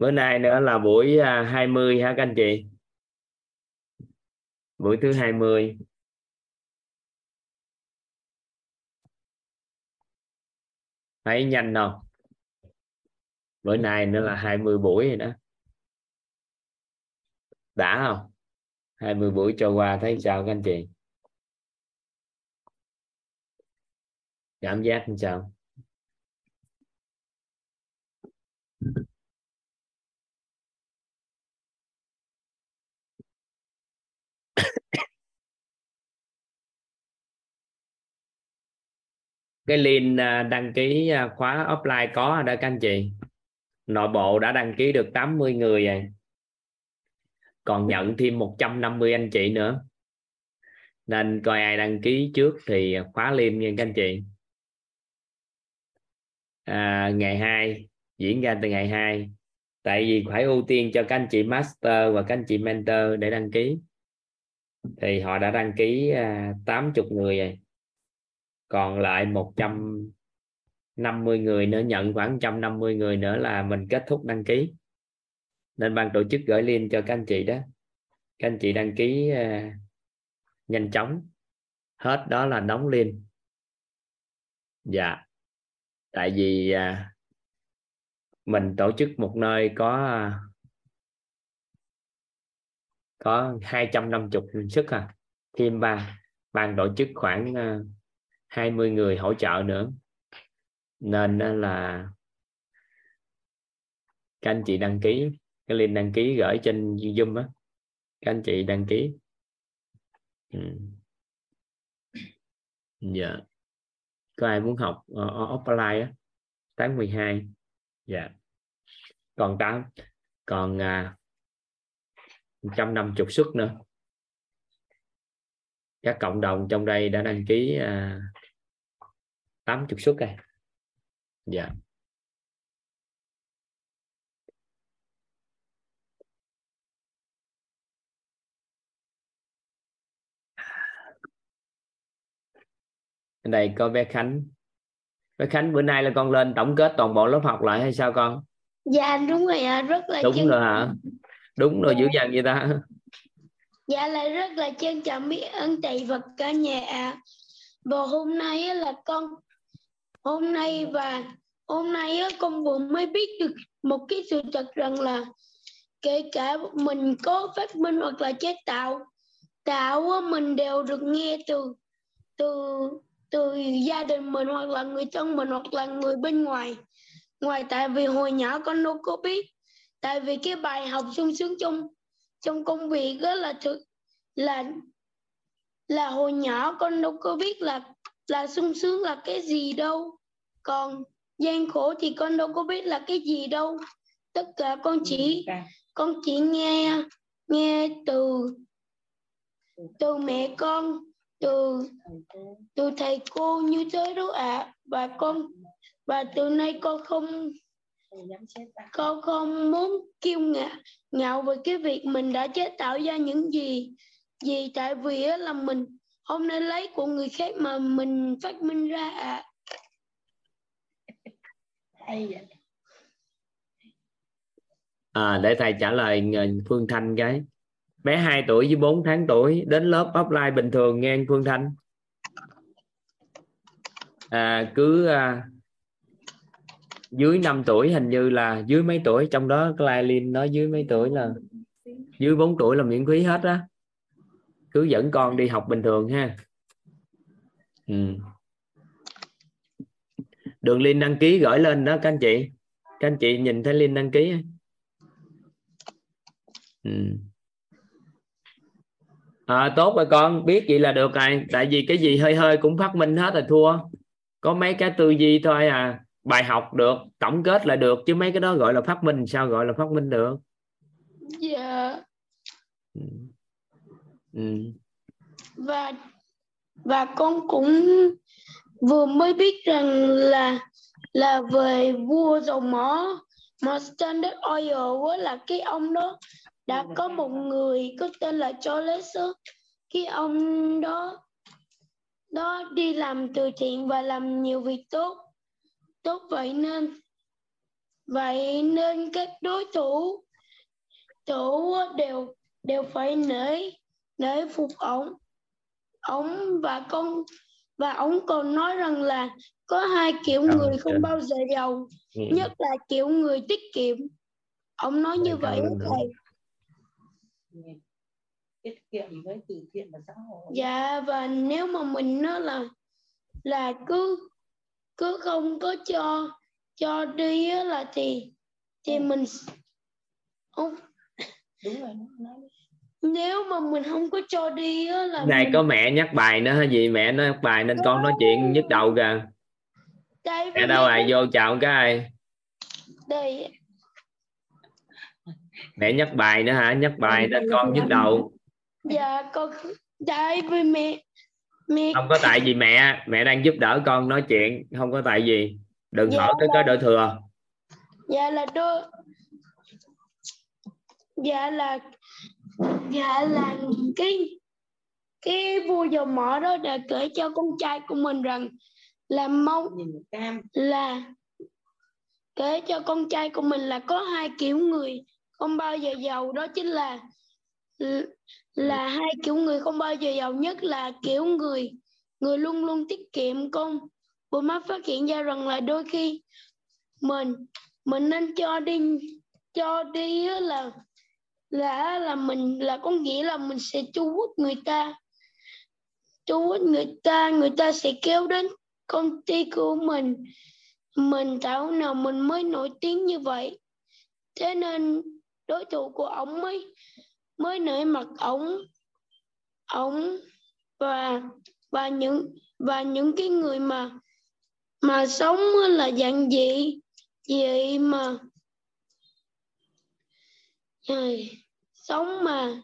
bữa nay nữa là buổi 20 à, hả các anh chị? Buổi thứ 20 thấy nhanh không? Bữa nay nữa là 20 buổi rồi đó. Đã không? 20 buổi cho qua thấy sao các anh chị? Cảm giác như sao? Cái link à, đăng ký à, khóa offline có rồi các anh chị. Nội bộ đã đăng ký được 80 người rồi. Còn nhận thêm 150 anh chị nữa. Nên coi ai đăng ký trước thì khóa liêm nha các anh chị. À, ngày 2 diễn ra từ ngày 2 tại vì phải ưu tiên cho các anh chị master và các anh chị mentor để đăng ký thì họ đã đăng ký à, uh, 80 người rồi. Còn lại 150 người nữa nhận khoảng 150 người nữa là mình kết thúc đăng ký. Nên ban tổ chức gửi link cho các anh chị đó. Các anh chị đăng ký uh, nhanh chóng. Hết đó là đóng link. Dạ. Tại vì uh, mình tổ chức một nơi có uh, có 250 sức à. Thêm ba ban tổ chức khoảng ờ, 20 người hỗ trợ nữa. Nên là các anh chị đăng ký cái link đăng ký gửi trên zoom á. Các anh chị đăng ký. Ừ. dạ. Có ai muốn học uh, offline á? Tháng 12 dạ. Còn tám còn uh, 150 suất nữa. Các cộng đồng trong đây đã đăng ký uh, 80 suất này dạ. Đây có bé Khánh. Bé Khánh bữa nay là con lên tổng kết toàn bộ lớp học lại hay sao con? Dạ đúng rồi ạ rất là đúng rồi hả đúng rồi dạ. dữ dằn vậy ta. Dạ là rất là trân trọng biết ơn thầy và cả nhà ạ. Và hôm nay là con hôm nay và hôm nay con vừa mới biết được một cái sự thật rằng là kể cả mình có phát minh hoặc là chế tạo tạo mình đều được nghe từ từ từ gia đình mình hoặc là người thân mình hoặc là người bên ngoài. Ngoài tại vì hồi nhỏ con đâu có biết tại vì cái bài học sung sướng trong trong công việc đó là thực là là hồi nhỏ con đâu có biết là là sung sướng là cái gì đâu. Còn gian khổ thì con đâu có biết là cái gì đâu. Tất cả con chỉ con chỉ nghe nghe từ từ mẹ con từ từ thầy cô như thế đó ạ. À. và con và từ nay con không con không muốn kiêu ngạo ngạo về cái việc mình đã chế tạo ra những gì gì tại vì là mình. Không nên lấy của người khác mà mình phát minh ra ạ à. à để thầy trả lời phương thanh cái. Bé 2 tuổi với 4 tháng tuổi đến lớp offline bình thường nghe Phương Thanh. À, cứ à, dưới 5 tuổi hình như là dưới mấy tuổi trong đó Clailin nói dưới mấy tuổi là dưới 4 tuổi là miễn phí hết á. Cứ dẫn con đi học bình thường ha. Ừ. đường link đăng ký gửi lên đó các anh chị. Các anh chị nhìn thấy link đăng ký ừ. À, tốt rồi con biết vậy là được rồi. Tại vì cái gì hơi hơi cũng phát minh hết rồi thua. Có mấy cái tư duy thôi à bài học được tổng kết lại được chứ mấy cái đó gọi là phát minh sao gọi là phát minh được dạ yeah. ừ. ừ. và và con cũng vừa mới biết rằng là là về vua dầu mỏ mà Standard Oil là cái ông đó đã có một người có tên là Charles khi ông đó đó đi làm từ thiện và làm nhiều việc tốt tốt vậy nên vậy nên các đối thủ thủ đều đều phải nể nể phục ổng. Ổng và con và ổng còn nói rằng là có hai kiểu Cảm người không bao giờ giàu Ừ. nhất là kiểu người tiết kiệm. Ông nói như Cảm vậy đó thầy. Tiết kiệm với từ thiện và xã hội. Dạ và nếu mà mình nó là là cứ cứ không có cho cho đi á là thì thì Ừ. mình không đúng rồi nói nếu mà mình không có cho đi á là này mình có mẹ nhắc bài nữa hay gì mẹ nói nhắc bài nên con nói chuyện nhức đầu kìa. Đây mẹ đâu rồi vô chào cái đây. Mẹ nhắc bài nữa hả? Nhắc bài nên con nhức đầu. Dạ con đây với mẹ mẹ không có tại gì mẹ mẹ đang giúp đỡ con nói chuyện không có tại gì đừng Dạ hỏi cái cái đỡ thừa. Dạ là đôi dạ là dạ là cái cái vua dầu mỏ đó đã kể cho con trai của mình rằng là mong nhìn cam. là kể cho con trai của mình là có hai kiểu người. Không bao giờ giàu đó chính là Ừ. là hai kiểu người không bao giờ giàu nhất là kiểu người người luôn luôn tiết kiệm con bố má phát hiện ra rằng là đôi khi mình mình nên cho đi cho đi là là là mình, là có nghĩa là mình sẽ thu hút người ta. Thu hút người ta người ta sẽ kéo đến công ty của mình. Mình thảo nào mình mới nổi tiếng như vậy. Thế nên đối thủ của ông ấy mới nể mặt ống ống và và những và những cái người mà mà sống là dạng gì vậy mà Trời, sống mà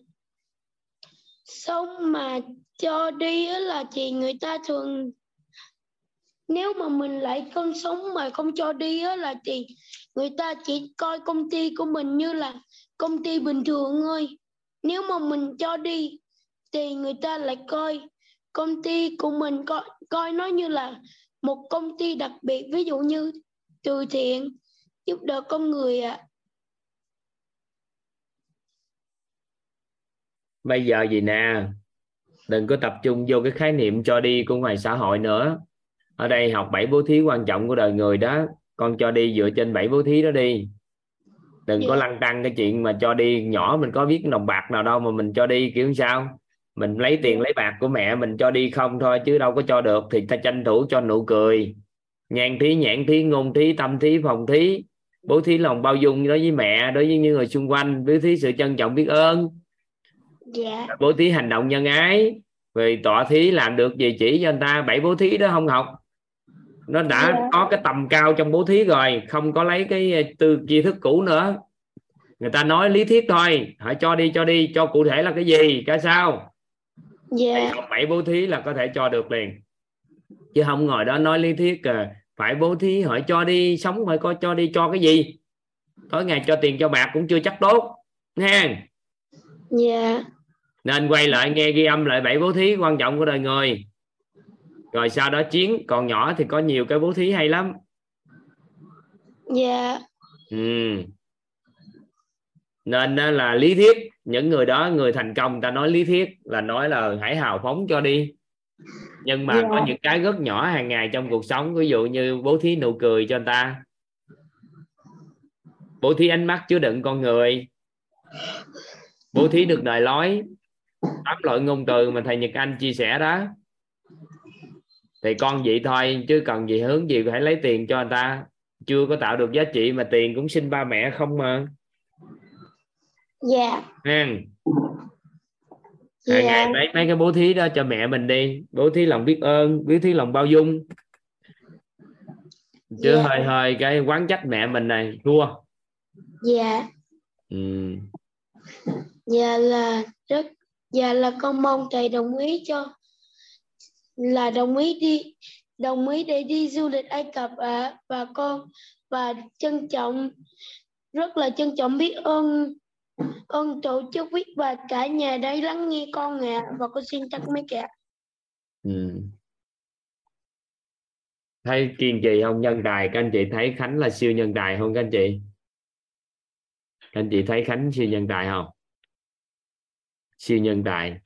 sống mà cho đi là thì người ta thường nếu mà mình lại không sống mà không cho đi á là thì người ta chỉ coi công ty của mình như là công ty bình thường thôi nếu mà mình cho đi, thì người ta lại coi công ty của mình coi coi nó như là một công ty đặc biệt, ví dụ như từ thiện, giúp đỡ con người ạ. Bây giờ gì nè? Đừng có tập trung vô cái khái niệm cho đi của ngoài xã hội nữa. Ở đây học bảy bố thí quan trọng của đời người đó. Con cho đi dựa trên bảy bố thí đó đi đừng có Dạ. lăn tăng cái chuyện mà cho đi nhỏ mình có biết đồng bạc nào đâu mà mình cho đi kiểu sao? Mình lấy tiền lấy bạc của mẹ mình cho đi không thôi chứ đâu có cho được thì ta tranh thủ cho nụ cười. Nhan thí nhãn thí ngôn thí tâm thí phòng thí. Bố thí lòng bao dung đối với mẹ đối với những người xung quanh. Bố thí sự trân trọng biết ơn. Dạ. Bố thí hành động nhân ái. Về tọa thí làm được gì chỉ cho anh ta. Bảy bố thí đó không học nó đã Dạ. có cái tầm cao trong bố thí rồi không có lấy cái tư tri thức cũ nữa. Người ta nói lý thuyết thôi hãy cho đi cho đi cho cụ thể là cái gì cái sao? Dạ. Học bảy bố thí là có thể cho được liền. Chứ không ngồi đó nói lý thuyết à, phải bố thí hỏi cho đi sống phải coi cho đi cho cái gì? Tối ngày cho tiền cho bạc cũng chưa chắc tốt nha dạ. Nên quay lại nghe ghi âm lại bảy bố thí quan trọng của đời người rồi sau đó chiến còn nhỏ thì có nhiều cái bố thí hay lắm. Dạ. Ừ. nên đó là lý thuyết những người đó người thành công ta nói lý thuyết là nói là hãy hào phóng cho đi. Nhưng mà Dạ. có những cái rất nhỏ hàng ngày trong cuộc sống ví dụ như bố thí nụ cười cho người ta. Bố thí ánh mắt chứa đựng con người. Bố thí được đời lối tám loại ngôn từ mà thầy Nhật Anh chia sẻ đó thì con vậy thôi chứ cần gì hướng gì phải lấy tiền cho người ta. Chưa có tạo được giá trị mà tiền cũng xin ba mẹ không mà. Dạ. Ha hàng dạ. ngày mấy mấy cái bố thí đó cho mẹ mình đi. Bố thí lòng biết ơn bố thí lòng bao dung. Chứ Dạ. hơi hơi cái quán trách mẹ mình này thua. Dạ. Ừ. dạ là rất dạ là con mong thầy đồng ý cho là đồng ý đi, đồng ý để đi du lịch Ai Cập ạ. Và con, và trân trọng, rất là trân trọng biết ơn ơn tổ chức biết và cả nhà đây lắng nghe con ạ. Và con xin tắt mấy kẻ Ừ. thấy kiên trì không? Nhân tài các anh chị thấy khánh là siêu nhân tài không các anh chị? Các anh chị thấy khánh siêu nhân tài không? Siêu nhân tài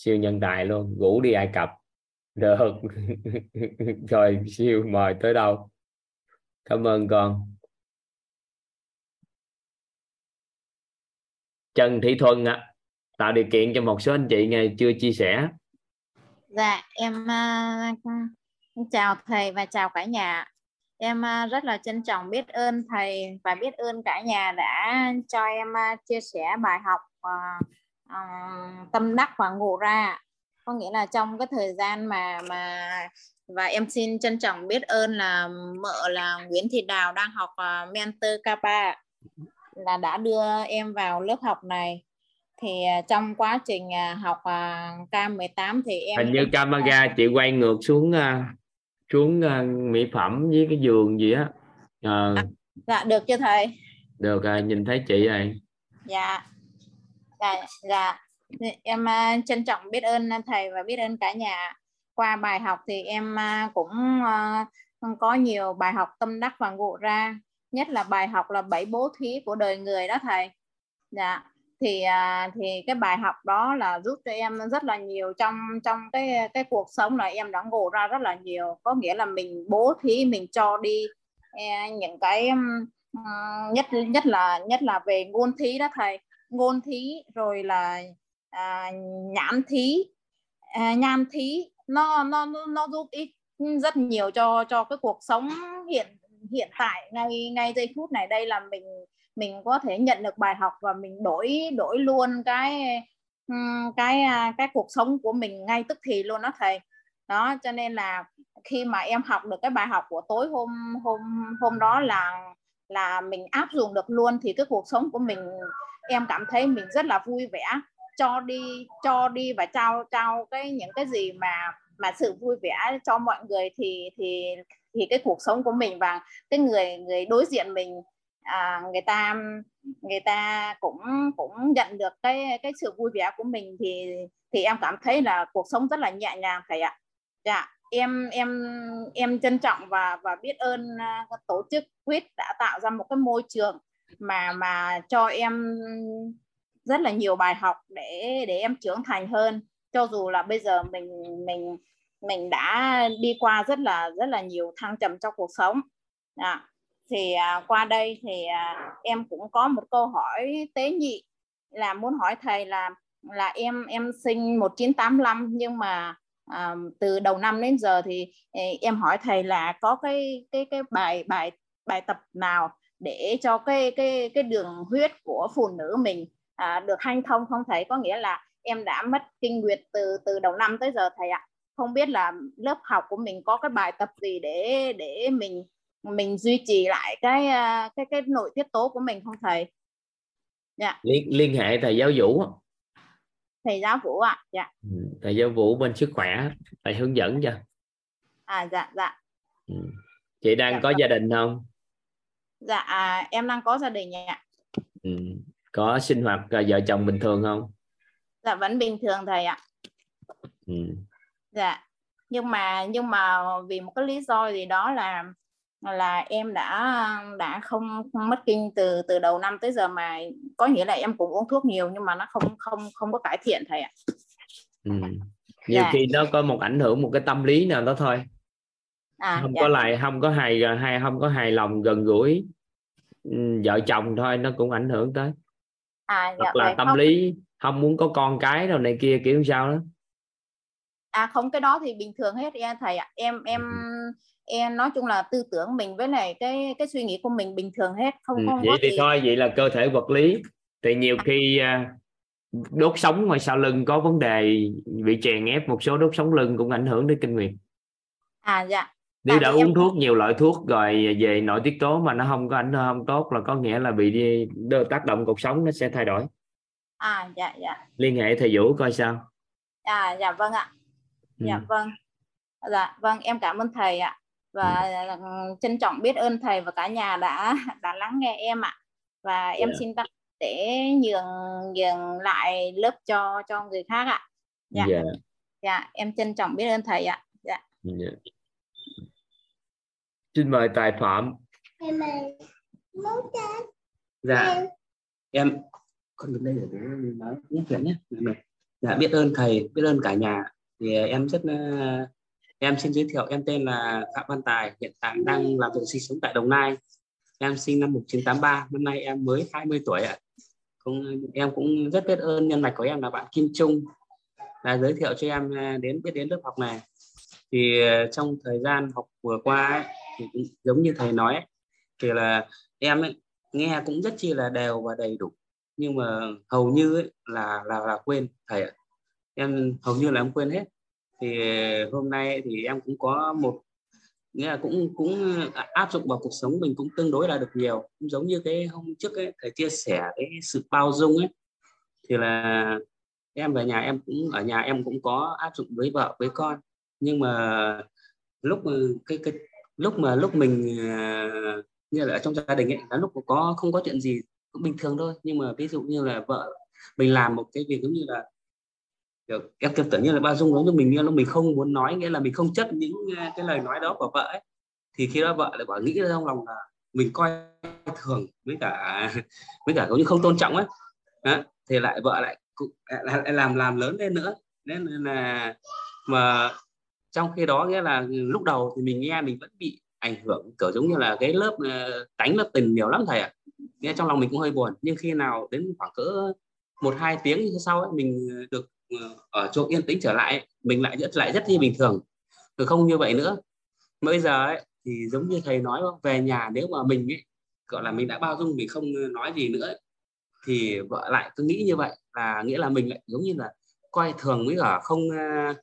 siêu nhân tài luôn ngủ đi ai cập. Được. Rồi siêu mời tới đâu? Cảm ơn con. Trần Thị Thuần ạ tạo điều kiện cho một số anh chị ngày chưa chia sẻ. Dạ em uh, chào thầy và chào cả nhà em uh, rất là trân trọng biết ơn thầy và biết ơn cả nhà đã cho em uh, chia sẻ bài học uh, tâm đắc và ngộ ra. Có nghĩa là trong cái thời gian mà mà và em xin trân trọng biết ơn là mợ là Nguyễn Thị Đào đang học uh, mentor K3 là đã đưa em vào lớp học này. Thì uh, trong quá trình uh, học uh, K18 thì em hình như camera chị quay ngược xuống xuống mỹ phẩm với cái giường gì á. Uh, à, dạ được chưa thầy? Được rồi nhìn thấy chị rồi. Dạ dạ dạ. Em uh, trân trọng biết ơn thầy và biết ơn cả nhà. Qua bài học thì em uh, cũng uh, có nhiều bài học tâm đắc và ngộ ra. Nhất là bài học là bảy bố thí của đời người đó thầy. Dạ. Thì thì cái bài học đó là giúp cho em rất là nhiều trong trong cái cái cuộc sống là em đã ngộ ra rất là nhiều. Có nghĩa là mình bố thí mình cho đi. E, những cái nhất nhất là nhất là về ngôn thí đó thầy ngôn thí rồi là à, nhãn thí. À, nhan thí nó nó nó giúp ích rất nhiều cho cho cái cuộc sống hiện hiện tại ngay ngay giây phút này. Đây là mình mình có thể nhận được bài học và mình đổi đổi luôn cái cái à, cái cuộc sống của mình ngay tức thì luôn đó thầy. Đó cho nên là khi mà em học được cái bài học của tối hôm hôm hôm đó là là mình áp dụng được luôn thì cái cuộc sống của mình em cảm thấy mình rất là vui vẻ. Cho đi cho đi và trao trao cái những cái gì mà mà sự vui vẻ cho mọi người thì thì thì cái cuộc sống của mình và cái người người đối diện mình à, người ta người ta cũng cũng nhận được cái cái sự vui vẻ của mình thì thì em cảm thấy là cuộc sống rất là nhẹ nhàng thầy ạ. Dạ em em em trân trọng và và biết ơn à, tổ chức quýt đã tạo ra một cái môi trường mà mà cho em rất là nhiều bài học để để em trưởng thành hơn. Cho dù là bây giờ mình mình mình đã đi qua rất là rất là nhiều thăng trầm trong cuộc sống. À, thì à, qua đây thì à, em cũng có một câu hỏi tế nhị là muốn hỏi thầy là là em em sinh 1985 nhưng mà à, từ đầu năm đến giờ thì à, em hỏi thầy là có cái cái cái bài bài bài tập nào để cho cái cái cái đường huyết của phụ nữ mình à, được hanh thông không thầy? Có nghĩa là em đã mất kinh nguyệt từ từ đầu năm tới giờ thầy ạ. Không biết là lớp học của mình có cái bài tập gì để để mình mình duy trì lại cái à, cái cái nội tiết tố của mình không thầy? Dạ. Liên liên hệ thầy giáo vũ. Thầy giáo vũ ạ à? dạ. Ừ, thầy giáo vũ bên sức khỏe thầy hướng dẫn cho. À dạ dạ. Ừ. chị đang dạ, có gia đình không dạ em đang có gia đình ạ ừ. có sinh hoạt vợ chồng bình thường không dạ vẫn bình thường thầy ạ ừ. dạ nhưng mà nhưng mà vì một cái lý do gì đó là là em đã đã không, không mất kinh từ từ đầu năm tới giờ mà có nghĩa là em cũng uống thuốc nhiều nhưng mà nó không không không có cải thiện thầy ạ ừ. nhiều dạ. khi nó có một ảnh hưởng một cái tâm lý nào đó thôi à, không dạ. có lại không có hài hay không có hài lòng gần gũi. Ừ, vợ chồng thôi nó cũng ảnh hưởng tới. À, dạ, hoặc là tâm không... lý không muốn có con cái đâu này kia kiểu sao đó. À không cái đó thì bình thường hết em thầy ạ. Em em ừ. em nói chung là tư tưởng mình với lại cái cái suy nghĩ của mình bình thường hết không ừ, không vậy thì gì... thôi vậy là cơ thể vật lý. Thì nhiều à. khi uh, đốt sống ngoài sau lưng có vấn đề bị chèn ép một số đốt sống lưng cũng ảnh hưởng đến kinh nguyệt. À dạ nếu đã uống em... thuốc nhiều loại thuốc rồi về nội tiết tố mà nó không có ảnh không tốt là có nghĩa là bị đi tác động cuộc sống nó sẽ thay đổi. À dạ dạ. Liên hệ thầy vũ coi sao. À dạ vâng ạ. Dạ ừ. vâng. Dạ vâng em cảm ơn thầy ạ. Và ừ. trân trọng biết ơn thầy và cả nhà đã đã lắng nghe em ạ. Và em yeah. Dạ. xin tặng để nhường nhường lại lớp cho cho người khác ạ. Dạ. Dạ. Dạ em trân trọng biết ơn thầy ạ. Dạ. Dạ. Xin mời tài phạm. Dạ. Em. Con đứng đây để nói nhắc chuyện nhé. Dạ biết ơn thầy biết ơn cả nhà. Thì em rất ờ, em xin giới thiệu em tên là phạm văn tài hiện tại đang làm việc sinh sống tại đồng nai. Em sinh năm 1983 năm nay em mới 20 tuổi ạ. Cũng em cũng rất biết ơn nhân mạch của em là bạn Kim Trung đã giới thiệu cho em ờ, đến biết đến lớp học này. Thì ờ, trong thời gian học vừa qua ấy, giống như thầy nói ấy, thì là em ấy, nghe cũng rất chi là đều và đầy đủ nhưng mà hầu như ấy, là là là quên thầy ạ. Em hầu như là em quên hết. Thì hôm nay thì em cũng có một nghĩa là cũng cũng áp dụng vào cuộc sống mình cũng tương đối là được nhiều. Cũng giống như cái hôm trước ấy thầy chia sẻ cái sự bao dung ấy. Thì là em về nhà em cũng ở nhà em cũng có áp dụng với vợ với con. Nhưng mà lúc ừ, cái cái lúc mà lúc mình à, như là ở trong gia đình ấy là lúc có không có chuyện gì cũng bình thường thôi. Nhưng mà ví dụ như là vợ mình làm một cái việc giống như là kiểu, em tưởng tưởng như là bao dung giống như mình nhưng mình không muốn nói nghĩa là mình không chấp những à, cái lời nói đó của vợ ấy thì khi đó vợ lại bảo nghĩ trong lòng là mình coi thường với cả với cả cũng như không tôn trọng ấy. Đó, thì lại vợ lại, lại, lại làm làm lớn lên nữa. Nên là mà trong khi đó nghĩa là lúc đầu thì mình nghe mình vẫn bị ảnh hưởng kiểu giống như là cái lớp ờ, đánh lớp tình nhiều lắm thầy ạ. Nghe trong lòng mình cũng hơi buồn. Nhưng khi nào đến khoảng cỡ một hai tiếng sau ấy, mình được ờ, ở chỗ yên tĩnh trở lại mình lại rất lại rất như bình thường. Rồi không như vậy nữa. Bây giờ ấy, thì giống như thầy nói về nhà nếu mà mình ấy, gọi là mình đã bao dung mình không nói gì nữa ấy, thì vợ lại cứ nghĩ như vậy. Là nghĩa là mình lại giống như là coi thường với cả không ờ,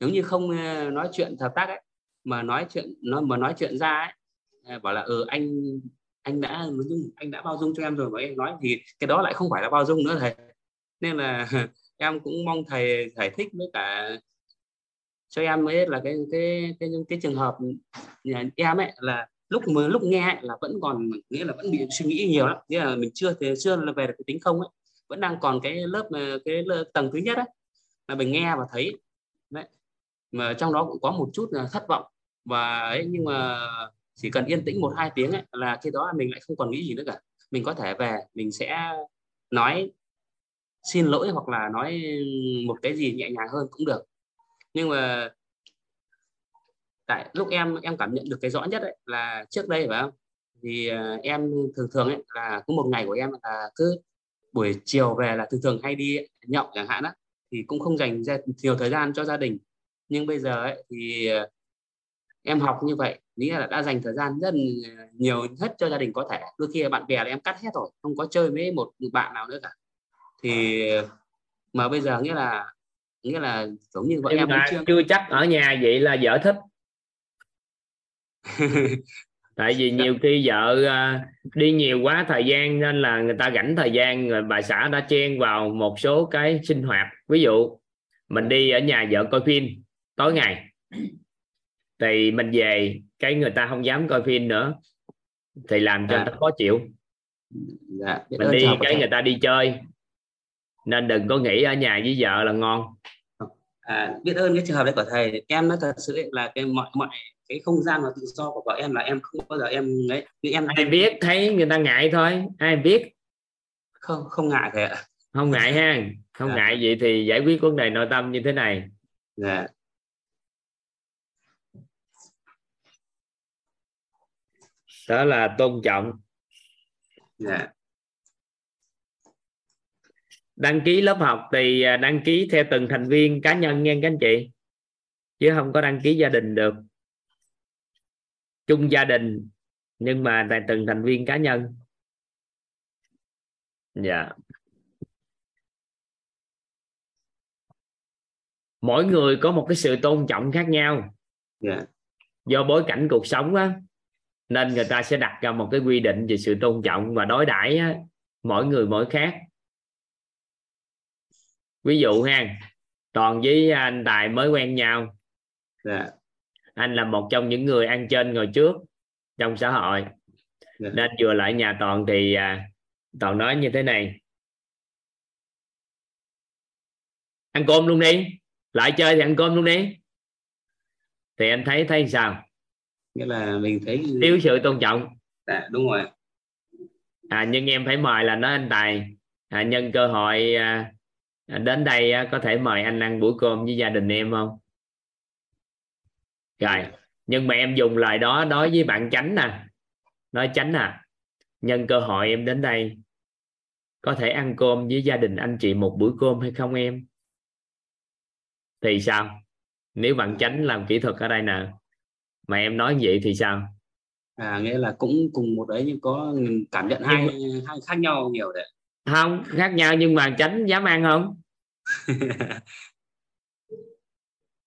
nếu giống như không ờ, nói chuyện hợp tác ấy mà nói chuyện nó mà nói chuyện ra ấy ờ, bảo là ừ anh anh đã anh đã bao dung cho em rồi mà em nói thì cái đó lại không phải là bao dung nữa thầy. Nên là em cũng mong thầy giải thích với cả cho em mới là cái cái cái cái, cái trường hợp nhà em ấy là lúc mà lúc nghe là vẫn còn nghĩa là vẫn bị suy nghĩ nhiều lắm. Nghĩa là mình chưa thì chưa là về được cái tính không ấy vẫn đang còn cái lớp ờ, cái lớp, tầng thứ nhất ấy là mình nghe và thấy. Đấy mà trong đó cũng có một chút là thất vọng. Và ấy nhưng mà chỉ cần yên tĩnh một hai tiếng ấy, là khi đó mình lại không còn nghĩ gì nữa cả. Mình có thể về mình sẽ nói xin lỗi hoặc là nói một cái gì nhẹ nhàng hơn cũng được. Nhưng mà tại lúc em em cảm nhận được cái rõ nhất ấy, là trước đây phải không? Thì à, em thường thường ấy là có một ngày của em là cứ buổi chiều về là thường thường hay đi nhậu chẳng hạn đó thì cũng không dành ra nhiều thời gian cho gia đình nhưng bây giờ ấy, thì à, em học như vậy nghĩa là đã dành thời gian rất nhiều hết cho gia đình có thể. Đôi khi bạn bè là em cắt hết rồi không có chơi với một bạn nào nữa cả. Thì mà bây giờ nghĩa là nghĩa là giống như vợ em mà chưa chưa chắc ở nhà vậy là vợ thích. Tại vì nhiều khi vợ à, đi nhiều quá thời gian nên là người ta rảnh thời gian rồi bà xã đã chen vào một số cái sinh hoạt. Ví dụ mình đi ở nhà vợ coi phim tối ngày. Thì mình về cái người ta không dám coi phim nữa. Thì làm cho À. người ta khó chịu. Dạ, biết mình đi cái người ta đi chơi. Nên đừng có nghĩ ở nhà với vợ là ngon. À, biết ơn cái trường hợp đấy của thầy. Em nói thật sự là cái mọi mọi cái không gian và tự do của vợ em là em không bao giờ em ấy như em ai biết thấy người ta ngại thôi. Ai biết? Không không ngại thầy ạ. Không ngại ha. Không Dạ. ngại vậy thì giải quyết vấn đề nội tâm như thế này. Dạ đó là tôn trọng. Dạ. Đăng ký lớp học thì à, đăng ký theo từng thành viên cá nhân nha các anh chị. Chứ không có đăng ký gia đình được. Chung gia đình nhưng mà tại từng thành viên cá nhân. Dạ. Mỗi người có một cái sự tôn trọng khác nhau. Dạ. Do bối cảnh cuộc sống á nên người ta sẽ đặt ra một cái quy định về sự tôn trọng và đối đãi á, mỗi người mỗi khác. Ví dụ ha toàn với anh tài mới quen nhau. Dạ. Anh là một trong những người ăn trên ngồi trước trong xã hội. Dạ. nên vừa lại nhà toàn thì à, toàn nói như thế này. Ăn cơm luôn đi. Lại chơi thì ăn cơm luôn đi. Thì anh thấy thấy sao nghĩa là mình thấy thiếu sự tôn trọng. Dạ, đúng rồi. À, nhưng em phải mời là nói anh tài. À, nhân cơ hội à, đến đây á, có thể mời anh ăn buổi cơm với gia đình em không? Rồi nhưng mà em dùng lời đó đối với bạn chánh nè. Nói chánh à nhân cơ hội em đến đây có thể ăn cơm với gia đình anh chị một bữa cơm hay không em? Thì sao? Nếu bạn chánh làm kỹ thuật ở đây nè mà em nói vậy thì sao? À nghĩa là cũng cùng một đấy nhưng có cảm nhận hai hai khác nhau nhiều đấy. Không khác nhau nhưng mà tránh dám ăn không?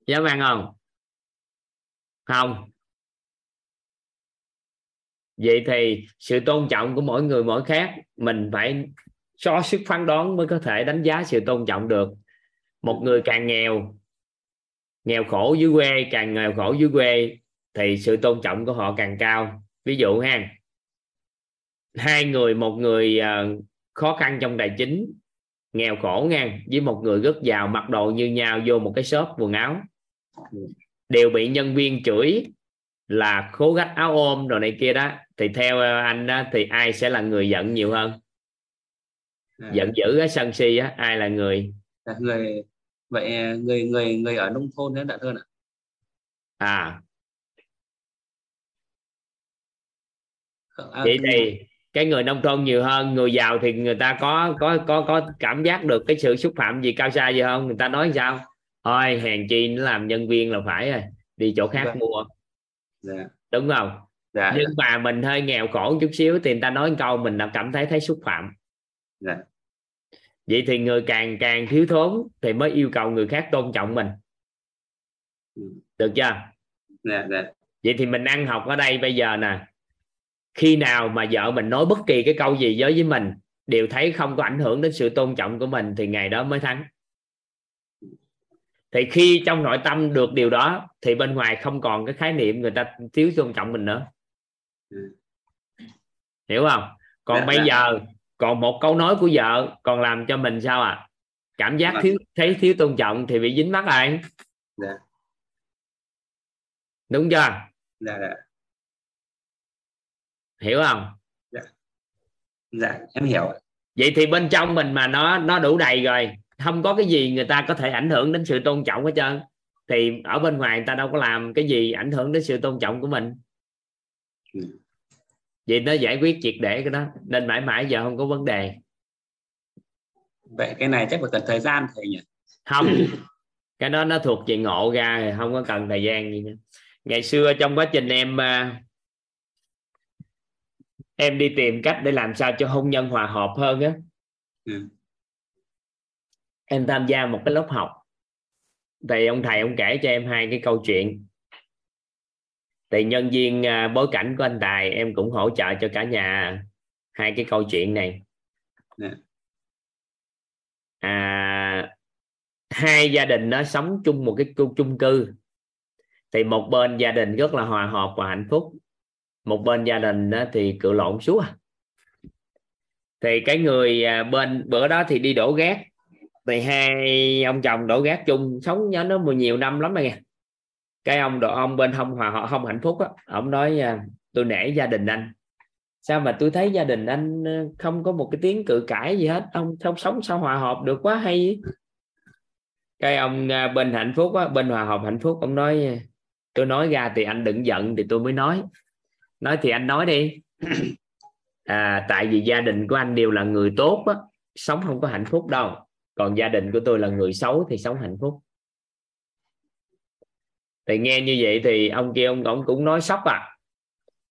Dám ăn không? Không. Vậy thì sự tôn trọng của mỗi người mỗi khác mình phải so sức phán đoán mới có thể đánh giá sự tôn trọng được. Một người càng nghèo nghèo khổ dưới quê càng nghèo khổ dưới quê thì sự tôn trọng của họ càng cao. Ví dụ ha hai người một người uh, khó khăn trong tài chính nghèo khổ nha với một người rất giàu mặc đồ như nhau vô một cái shop quần áo đều bị nhân viên chửi là khố gách áo ôm rồi này kia đó. Thì theo anh đó thì ai sẽ là người giận nhiều hơn? À. giận dữ á sân si á ai là người? À, người vậy người người người ở nông thôn đấy đã hơn ạ à vậy thì cái người nông thôn nhiều hơn người giàu thì người ta có có có có cảm giác được cái sự xúc phạm gì cao xa gì không người ta nói sao thôi hèn chi nó làm nhân viên là phải rồi đi chỗ khác dạ. mua dạ. đúng không dạ. nhưng mà mình hơi nghèo khổ chút xíu thì người ta nói câu mình đã cảm thấy thấy xúc phạm dạ. vậy thì người càng càng thiếu thốn thì mới yêu cầu người khác tôn trọng mình ừ. được chưa dạ, dạ. vậy thì mình ăn học ở đây bây giờ nè khi nào mà vợ mình nói bất kỳ cái câu gì với với mình đều thấy không có ảnh hưởng đến sự tôn trọng của mình thì ngày đó mới thắng. Thì khi trong nội tâm được điều đó thì bên ngoài không còn cái khái niệm người ta thiếu tôn trọng mình nữa. Hiểu không? Còn dạ, bây dạ. giờ còn một câu nói của vợ còn làm cho mình sao à cảm giác thiếu thấy thiếu tôn trọng thì bị dính mắt rồi dạ. đúng chưa? Dạ, dạ hiểu không? Dạ. dạ em hiểu. Vậy thì bên trong mình mà nó nó đủ đầy rồi không có cái gì người ta có thể ảnh hưởng đến sự tôn trọng hết trơn. Thì ở bên ngoài người ta đâu có làm cái gì ảnh hưởng đến sự tôn trọng của mình. Ừ. vậy nó giải quyết triệt để cái đó. Nên mãi mãi giờ không có vấn đề. Vậy cái này chắc phải cần thời gian thầy nhỉ? Không. Cái đó nó thuộc về ngộ ra không có cần thời gian gì nữa. Ngày xưa trong quá trình em à, em đi tìm cách để làm sao cho hôn nhân hòa hợp hơn á. Ừ. em tham gia một cái lớp học. Thì ông thầy ông kể cho em hai cái câu chuyện. Thì nhân viên à, bối cảnh của anh tài em cũng hỗ trợ cho cả nhà hai cái câu chuyện này. Dạ. à, hai gia đình nó sống chung một cái chung cư. Thì một bên gia đình rất là hòa hợp và hạnh phúc một bên gia đình thì cự lộn xuống à. Thì cái người à, bên, bữa đó thì đi đổ gác. Thì hai ông chồng đổ gác chung, sống nhớ nó nhiều năm lắm rồi nghe cái ông độ ông bên không hòa, họ không hạnh phúc á, ông nói à, tôi nể gia đình anh. Sao mà tôi thấy gia đình anh ờ, không có một cái tiếng cự cãi gì hết. Ông không sống sao hòa hợp được quá hay cái ông à, bên hạnh phúc á, bên hòa hợp hạnh phúc, ông nói, tôi nói ra thì anh đừng giận thì tôi mới nói nói thì anh nói đi. À, tại vì gia đình của anh đều là người tốt á, sống không có hạnh phúc đâu. Còn gia đình của tôi là người xấu thì sống hạnh phúc. Thì nghe như vậy thì ông kia ông, ông cũng nói sốc à.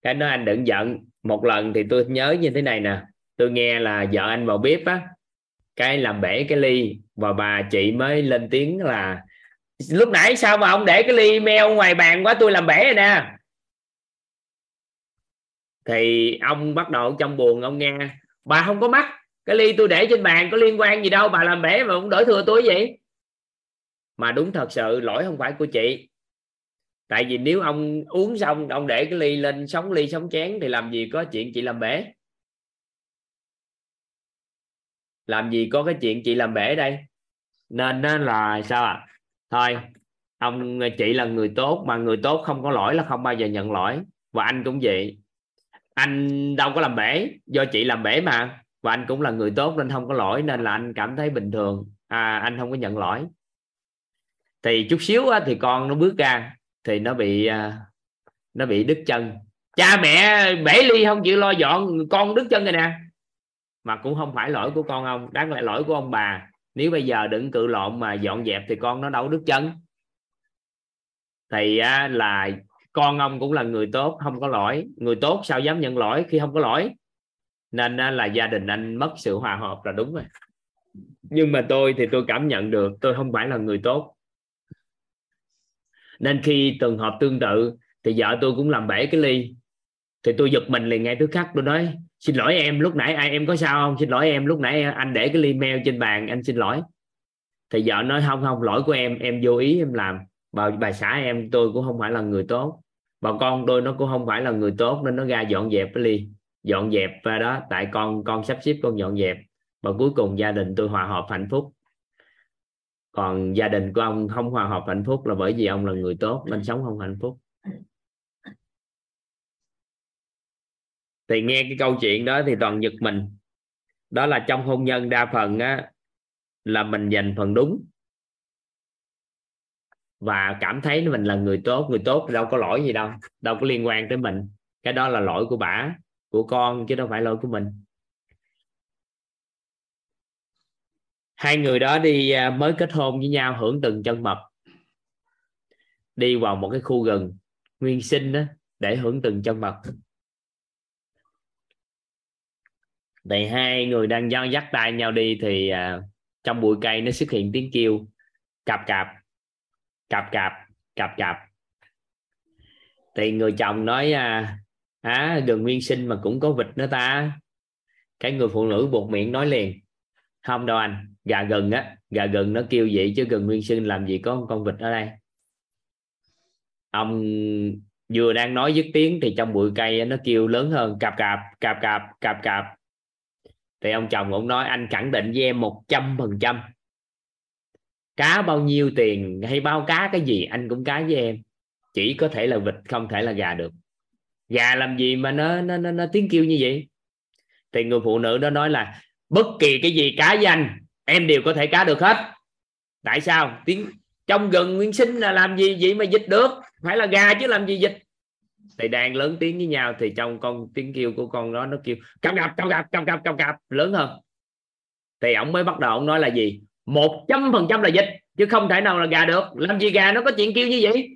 Cái nói anh đừng giận. Một lần thì tôi nhớ như thế này nè. Tôi nghe là vợ anh vào bếp á cái làm bể cái ly và bà chị mới lên tiếng là lúc nãy sao mà ông để cái ly meo ngoài bàn quá tôi làm bể rồi nè thì ông bắt đầu trong buồn, ông nghe, bà không có mắt, cái ly tôi để trên bàn có liên quan gì đâu, bà làm bể mà cũng đổi thừa tôi vậy? Mà đúng thật sự, lỗi không phải của chị. Tại vì nếu ông uống xong, ông để cái ly lên sống ly sống chén thì làm gì có chuyện chị làm bể? Làm gì có cái chuyện chị làm bể đây? Nên là sao à thôi, ông ờ, chị là người tốt, mà người tốt không có lỗi là không bao giờ nhận lỗi. Và anh cũng vậy anh đâu có làm bể do chị làm bể mà. Và anh cũng là người tốt nên không có lỗi nên là anh cảm thấy bình thường. À, anh không có nhận lỗi. Thì chút xíu á, thì con nó bước ra thì nó bị à, nó bị đứt chân. Cha mẹ bể ly không chịu lo dọn con đứt chân rồi nè. Mà cũng không phải lỗi của con ông đáng lẽ lỗi của ông bà. Nếu bây giờ đừng cự lộn mà dọn dẹp thì con nó đâu đứt chân. Thì á, là con ông cũng là người tốt, không có lỗi. Người tốt sao dám nhận lỗi khi không có lỗi? Nên à, là gia đình anh mất sự hòa hợp là đúng rồi. Nhưng mà tôi thì tôi cảm nhận được tôi không phải là người tốt. Nên khi trường hợp tương tự thì vợ tôi cũng làm bể cái ly. Thì tôi giật mình liền ngay tức khắc, tôi nói, xin lỗi em, lúc nãy ai, em có sao không? Xin lỗi em, lúc nãy anh để cái ly mail trên bàn, anh xin lỗi. Thì vợ nói, không không, lỗi của em em vô ý em làm bà bà xã em tôi cũng không phải là người tốt. Bà con tôi nó cũng không phải là người tốt nên nó ra dọn dẹp cái ly dọn dẹp và đó. Tại con con sắp xếp con dọn dẹp. Và cuối cùng gia đình tôi hòa hợp hạnh phúc. Còn gia đình của ông không hòa hợp hạnh phúc là bởi vì ông là người tốt nên sống không hạnh phúc. Thì nghe cái câu chuyện đó thì toàn giật mình. Đó là trong hôn nhân đa phần á, là mình dành phần đúng và cảm thấy mình là người tốt người tốt đâu có lỗi gì đâu đâu có liên quan tới mình. Cái đó là lỗi của bả của con, chứ đâu phải lỗi của mình. Hai người đó đi à, mới kết hôn với nhau hưởng từng chân mật đi vào một cái khu rừng nguyên sinh đó, để hưởng từng chân mật thì hai người đang giao dắt tay nhau đi thì à, trong bụi cây nó xuất hiện tiếng kêu cạp cạp cặp cặp, cặp cặp. thì người chồng nói à, à gần nguyên sinh mà cũng có vịt nữa ta. Cái người phụ nữ buộc miệng nói liền không đâu anh gà gừng á gà gừng nó kêu vậy chứ gần nguyên sinh làm gì có con vịt ở đây. Ông vừa đang nói dứt tiếng thì trong bụi cây nó kêu lớn hơn cạp cạp cạp cạp cạp cạp. Thì ông chồng cũng nói anh khẳng định với em một trăm phần trăm cá bao nhiêu tiền hay bao cá cái gì anh cũng cá với em. Chỉ có thể là vịt không thể là gà được. Gà làm gì mà nó nó nó, nó tiếng kêu như vậy? Thì người phụ nữ đó nói là bất kỳ cái gì cá danh em đều có thể cá được hết. Tại sao? Tiếng trong gần nguyên sinh là làm gì vậy mà dịch được? Phải là gà chứ làm gì dịch? Thì đang lớn tiếng với nhau thì trong con tiếng kêu của con đó nó kêu cặp cặp cặp cặp cặp cặp cặp lớn hơn. Thì ổng mới bắt đầu ông nói là gì? Một trăm phần trăm là dịch, chứ không thể nào là gà được. Làm gì gà, nó có chuyện kêu như vậy?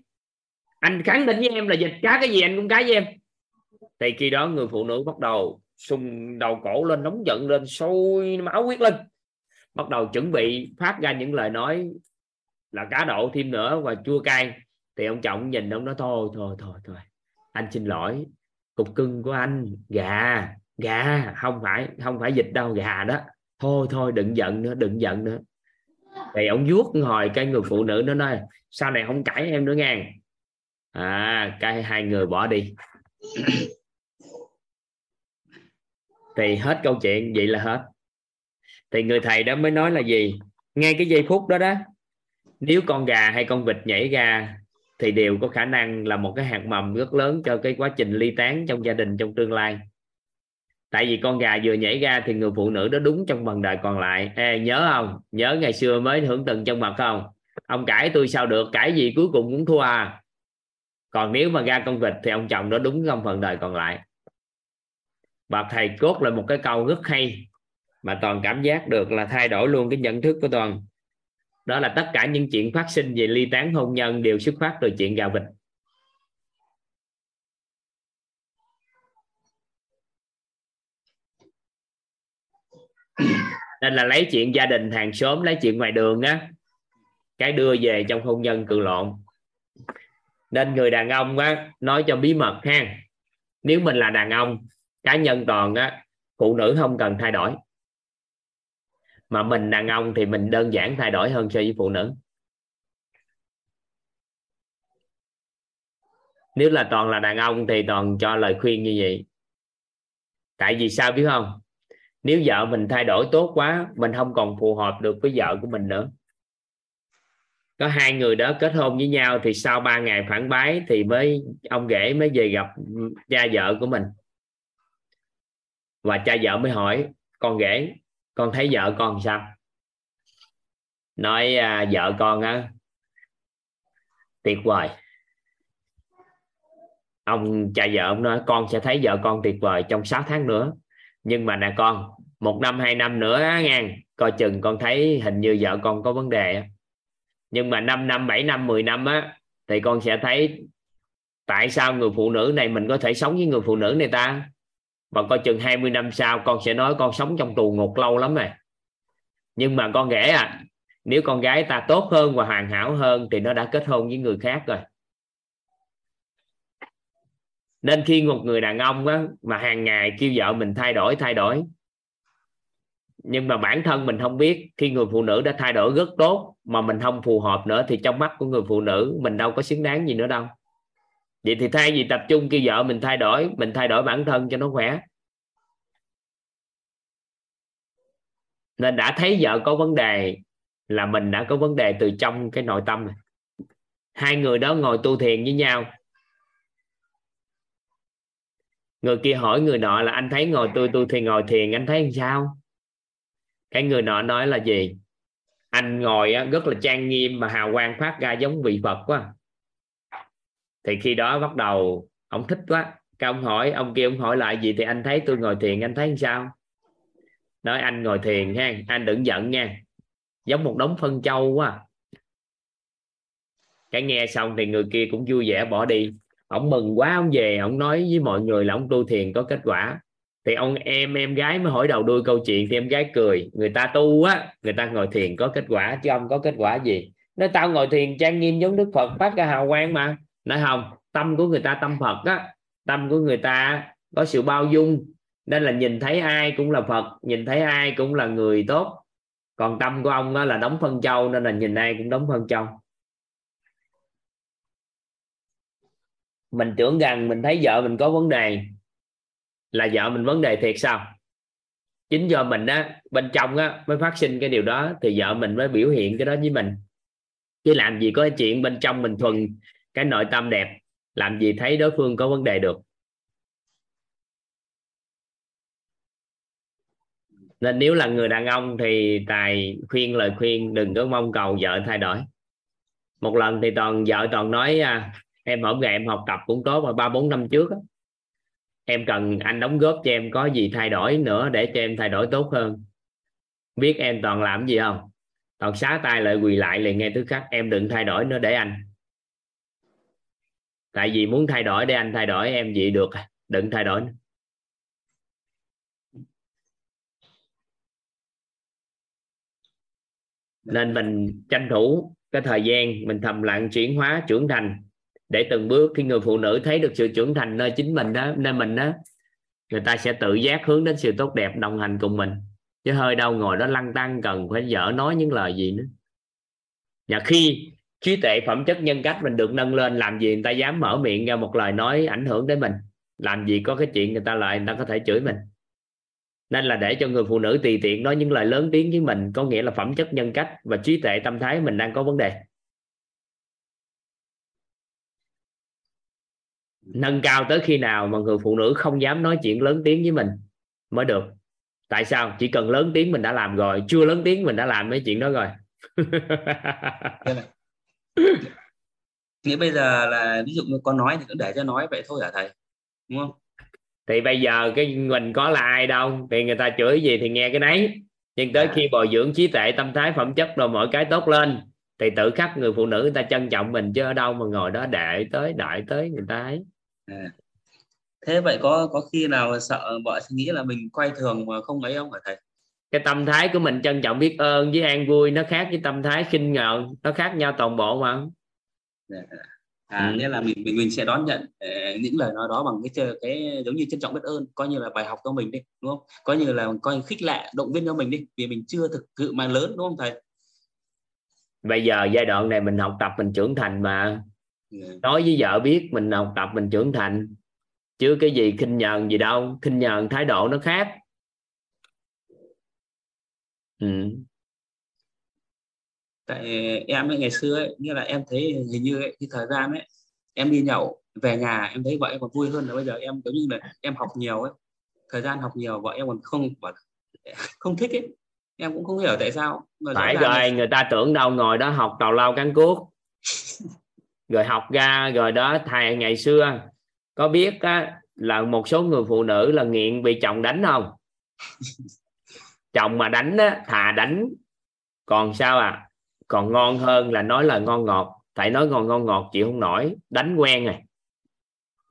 Anh khẳng định với em là dịch. Cá cái gì anh cũng cá với em. Thì khi đó người phụ nữ bắt đầu sung đầu cổ lên, nóng giận lên, sôi máu huyết lên. Bắt đầu chuẩn bị phát ra những lời nói là cá độ thêm nữa và chua cay. Thì ông chồng nhìn ông nói, thôi thôi thôi thôi. Anh xin lỗi. Cục cưng của anh, gà gà. Không phải không phải dịch đâu, gà đó. Thôi thôi, đừng giận nữa, đừng giận nữa thì ông vuốt hồi cái người phụ nữ nó nói, sau này không cãi em nữa ngang. À cái hai người bỏ đi. Thì hết câu chuyện, vậy là hết. Thì người thầy đó mới nói là gì? Ngay cái giây phút đó đó, nếu con gà hay con vịt nhảy ra, thì đều có khả năng là một cái hạt mầm rất lớn cho cái quá trình ly tán trong gia đình, trong tương lai tại vì con gà vừa nhảy ra thì người phụ nữ đó đúng trong phần đời còn lại. Ê, nhớ không? Nhớ ngày xưa mới hưởng từng trong mặt không? Ông cãi tôi sao được? Cãi gì cuối cùng cũng thua à. Còn nếu mà ra con vịt thì ông chồng đó đúng trong phần đời còn lại. Và thầy cốt lại một cái câu rất hay mà toàn cảm giác được là thay đổi luôn cái nhận thức của toàn. Đó là tất cả những chuyện phát sinh về ly tán hôn nhân đều xuất phát từ chuyện gà vịt. Nên là lấy chuyện gia đình hàng xóm, lấy chuyện ngoài đường á, cái đưa về trong hôn nhân cự lộn. Nên người đàn ông á, nói cho bí mật ha. Nếu mình là đàn ông, cá nhân toàn á, phụ nữ không cần thay đổi. Mà mình đàn ông thì mình đơn giản thay đổi hơn so với phụ nữ. Nếu là toàn là đàn ông thì toàn cho lời khuyên như vậy. Tại vì sao biết không? Nếu vợ mình thay đổi tốt quá mình không còn phù hợp được với vợ của mình nữa. Có hai người đó kết hôn với nhau thì sau ba ngày phản bái thì mới ông rể mới về gặp cha vợ của mình. Và cha vợ mới hỏi con rể con thấy vợ con sao? Nói à, vợ con á tuyệt vời. Ông cha vợ ông nói con sẽ thấy vợ con tuyệt vời trong 6 tháng nữa nhưng mà nè con một năm hai năm nữa á ngang coi chừng con thấy hình như vợ con có vấn đề nhưng mà 5 năm 7 năm 10 năm á thì con sẽ thấy tại sao người phụ nữ này mình có thể sống với người phụ nữ này ta? Và coi chừng 20 năm sau con sẽ nói con sống trong tù ngục lâu lắm rồi. Nhưng mà con ghẻ à nếu con gái ta tốt hơn và hoàn hảo hơn thì nó đã kết hôn với người khác rồi. Nên khi một người đàn ông á, mà hàng ngày kêu vợ mình thay đổi thay đổi nhưng mà bản thân mình không biết, khi người phụ nữ đã thay đổi rất tốt mà mình không phù hợp nữa thì trong mắt của người phụ nữ mình đâu có xứng đáng gì nữa đâu. Vậy thì thay vì tập trung kêu vợ mình thay đổi, mình thay đổi bản thân cho nó khỏe. Nên đã thấy vợ có vấn đề là mình đã có vấn đề từ trong cái nội tâm. Này. hai người đó ngồi tu thiền với nhau. Người kia hỏi người nọ là anh thấy ngồi tôi tu thiền ngồi thiền, anh thấy làm sao? Cái người nọ nói là gì? Anh ngồi rất là trang nghiêm mà hào quang phát ra giống vị phật quá. Thì khi đó bắt đầu, ông thích quá. Cái ông hỏi, ông kia ông hỏi lại gì thì anh thấy tôi ngồi thiền, anh thấy sao? Nói, anh ngồi thiền ha, anh đừng giận nha. Giống một đống phân châu quá. Cái nghe xong thì người kia cũng vui vẻ bỏ đi. Ông mừng quá, ông về, ông nói với mọi người là ông tu thiền có kết quả thì ông em em gái mới hỏi đầu đuôi câu chuyện thì em gái cười. Người ta tu á, người ta ngồi thiền có kết quả chứ ông có kết quả gì? Nói tao ngồi thiền trang nghiêm giống đức phật, phát ra hào quang mà. Nói không, tâm của người ta tâm phật á, tâm của người ta có sự bao dung. Nên là nhìn thấy ai cũng là phật, nhìn thấy ai cũng là người tốt. Còn tâm của ông đó là đóng phân châu, nên là nhìn ai cũng đóng phân châu. Mình tưởng rằng mình thấy vợ mình có vấn đề là vợ mình vấn đề thiệt sao? Chính do mình á bên trong á mới phát sinh cái điều đó thì vợ mình mới biểu hiện cái đó với mình. Chứ làm gì có chuyện bên trong mình thuần cái nội tâm đẹp làm gì thấy đối phương có vấn đề được. Nên nếu là người đàn ông thì tài khuyên lời khuyên đừng có mong cầu vợ thay đổi. Một lần thì toàn vợ toàn nói à, em hôm ngày em học tập cũng tốt mà ba bốn năm trước đó, em cần anh đóng góp cho em có gì thay đổi nữa để cho em thay đổi tốt hơn. Biết em toàn làm gì không? Toàn xá tay lại quỳ lại liền nghe thứ khác em đừng thay đổi nữa để anh. Tại vì muốn thay đổi để anh thay đổi, em gì được. Đừng thay đổi nữa. nên mình tranh thủ cái thời gian mình thầm lặng chuyển hóa, trưởng thành để từng bước, khi người phụ nữ thấy được sự trưởng thành nơi chính mình đó nên mình đó, người ta sẽ tự giác hướng đến sự tốt đẹp đồng hành cùng mình. Chứ hơi đâu ngồi đó lăng tăng cần phải dở nói những lời gì nữa. Và khi trí tuệ phẩm chất nhân cách mình được nâng lên, làm gì người ta dám mở miệng ra một lời nói ảnh hưởng đến mình? Làm gì có cái chuyện người ta lại, người ta có thể chửi mình? Nên là để cho người phụ nữ tùy tiện nói những lời lớn tiếng với mình, có nghĩa là phẩm chất nhân cách và trí tuệ tâm thái mình đang có vấn đề. Nâng cao tới khi nào mà người phụ nữ không dám nói chuyện lớn tiếng với mình mới được. Tại sao? Chỉ cần lớn tiếng mình đã làm rồi chưa lớn tiếng mình đã làm mấy chuyện đó rồi. Nghĩa bây giờ là ví dụ như con nói thì cứ để cho nói vậy thôi hả thầy? Đúng không? Thì bây giờ cái mình có là ai đâu thì người ta chửi gì thì nghe cái nấy. Nhưng tới à. khi bồi dưỡng trí tuệ tâm thái phẩm chất rồi mọi cái tốt lên thì tự khắc người phụ nữ người ta trân trọng mình chứ ở đâu mà ngồi đó đợi tới đợi tới người ta ấy à. thế vậy có có khi nào sợ vợ sẽ nghĩ là mình quay thường mà không ấy không hả thầy cái tâm thái của mình trân trọng biết ơn với an vui nó khác với tâm thái khinh ngờ nó khác nhau toàn bộ mà dạ. à ừ. nghĩa là mình mình mình sẽ đón nhận uh, những lời nói đó bằng cái cái giống như trân trọng biết ơn coi như là bài học cho mình đi đúng không coi như là coi khích lệ động viên cho mình đi vì mình chưa thực sự mà lớn đúng không thầy bây giờ giai đoạn này mình học tập mình trưởng thành mà. Nói với vợ biết mình học tập mình trưởng thành. Chứ cái gì khinh nhờn gì đâu. Khinh nhờn thái độ nó khác. Ừ. tại em ấy ngày xưa ấy như là em thấy hình như ấy, cái thời gian ấy em đi nhậu về nhà em thấy vợ em còn vui hơn là bây giờ. Em giống như là em học nhiều ấy. Thời gian học nhiều vợ em còn không không thích ấy. Em cũng không hiểu tại sao mà phải rồi là... người ta tưởng đâu ngồi đó học tàu lao cán cuốc rồi học ra rồi đó thầy ngày xưa có biết á, là một số người phụ nữ là nghiện bị chồng đánh không? Chồng mà đánh á, thà đánh còn sao à? Còn ngon hơn là nói là ngon ngọt. Tại nói ngon ngon ngọt chịu không nổi đánh quen rồi.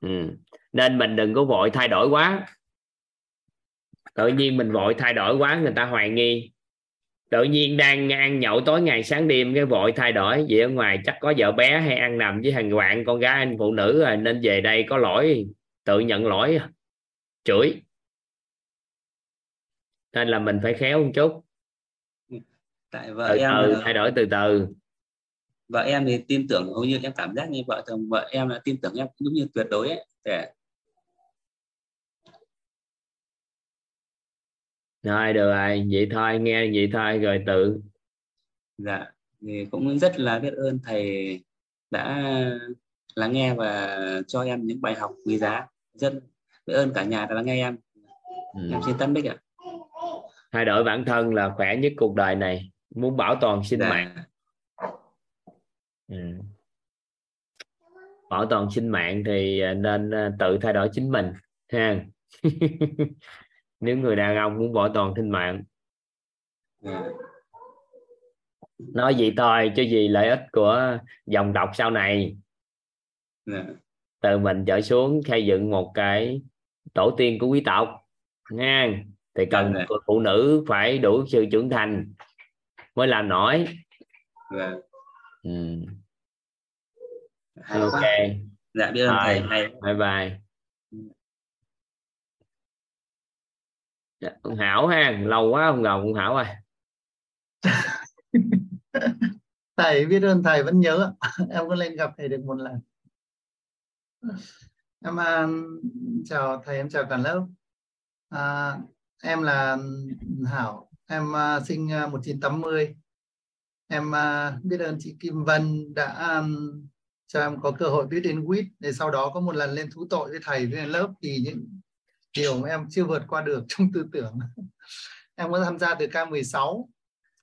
Ừ. nên mình đừng có vội thay đổi quá. Tự nhiên mình vội thay đổi quá người ta hoài nghi tự nhiên đang ăn nhậu tối ngày sáng đêm cái vội thay đổi. Vậy ở ngoài chắc có vợ bé hay ăn nằm với thằng hoạn con gái anh phụ nữ rồi nên về đây có lỗi tự nhận lỗi. Chửi. Nên là mình phải khéo một chút. Tại vợ từ em từ, thay đổi từ từ. Vợ em thì tin tưởng hầu như em cảm giác như vợ chồng vợ em là tin tưởng em đúng như tuyệt đối ấy. Để rồi được rồi vậy thôi nghe vậy thôi rồi tự. Dạ thì cũng rất là biết ơn thầy đã lắng nghe và cho em những bài học quý giá. Rất biết ơn cả nhà đã lắng nghe em. Ừ. em xin tân bích ạ. Thay đổi bản thân là khỏe nhất cuộc đời này. Muốn bảo toàn sinh dạ. mạng. Ừ. bảo toàn sinh mạng thì à, nên à, tự thay đổi chính mình ha nếu người đàn ông muốn bảo toàn sinh mạng dạ. nói gì thôi chứ gì lợi ích của dòng tộc sau này dạ. từ mình trở xuống xây dựng một cái tổ tiên của quý tộc nha thì cần dạ. phụ nữ phải đủ sự trưởng thành mới làm nổi dạ. ừ. Ok dạ biết ơn thầy hay bye bye Dạ, ông Hảo ha lâu quá không gặp ông Hảo rồi. Thầy biết ơn thầy vẫn nhớ. Em có lên gặp thầy được một lần. Em uh, chào thầy em chào cả lớp. À, em là Hảo. Em uh, sinh à, uh, 1980 em uh, biết ơn chị Kim Vân đã um, cho em có cơ hội biết đến quýt. Để sau đó có một lần lên thú tội với thầy với lớp thì những điều mà em chưa vượt qua được trong tư tưởng. Em có tham gia từ K16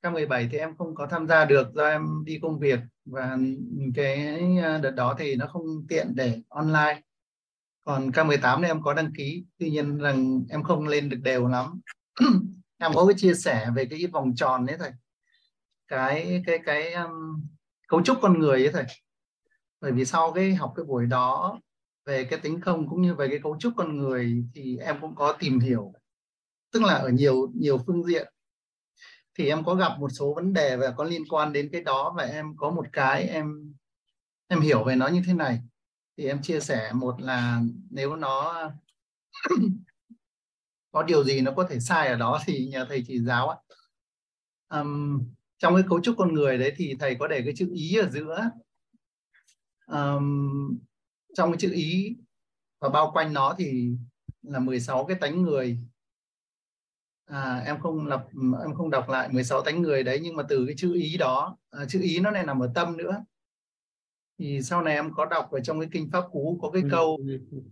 K17 thì em không có tham gia được do em đi công việc và cái ờ, đợt đó thì nó không tiện để online. Còn K18 thì em có đăng ký tuy nhiên rằng em không lên được đều lắm. Em có cái chia sẻ về cái vòng tròn đấy thầy. Cái cái cái um, cấu trúc con người ấy thầy. Bởi vì sau cái học cái buổi đó về cái tính không cũng như về cái cấu trúc con người thì em cũng có tìm hiểu. Tức là ở nhiều nhiều phương diện. Thì em có gặp một số vấn đề và có liên quan đến cái đó và em có một cái em em hiểu về nó như thế này. Thì em chia sẻ một là nếu nó có điều gì nó có thể sai ở đó thì nhờ thầy chỉ giáo ạ. Um, trong cái cấu trúc con người đấy thì thầy có để cái chữ ý ở giữa. Um, trong cái chữ ý và bao quanh nó thì là 16 cái tánh người. À, em không đọc em không đọc lại 16 tánh người đấy nhưng mà từ cái chữ ý đó à, chữ ý nó này nằm ở tâm nữa. Thì sau này em có đọc ở trong cái kinh pháp cú có cái ừ. câu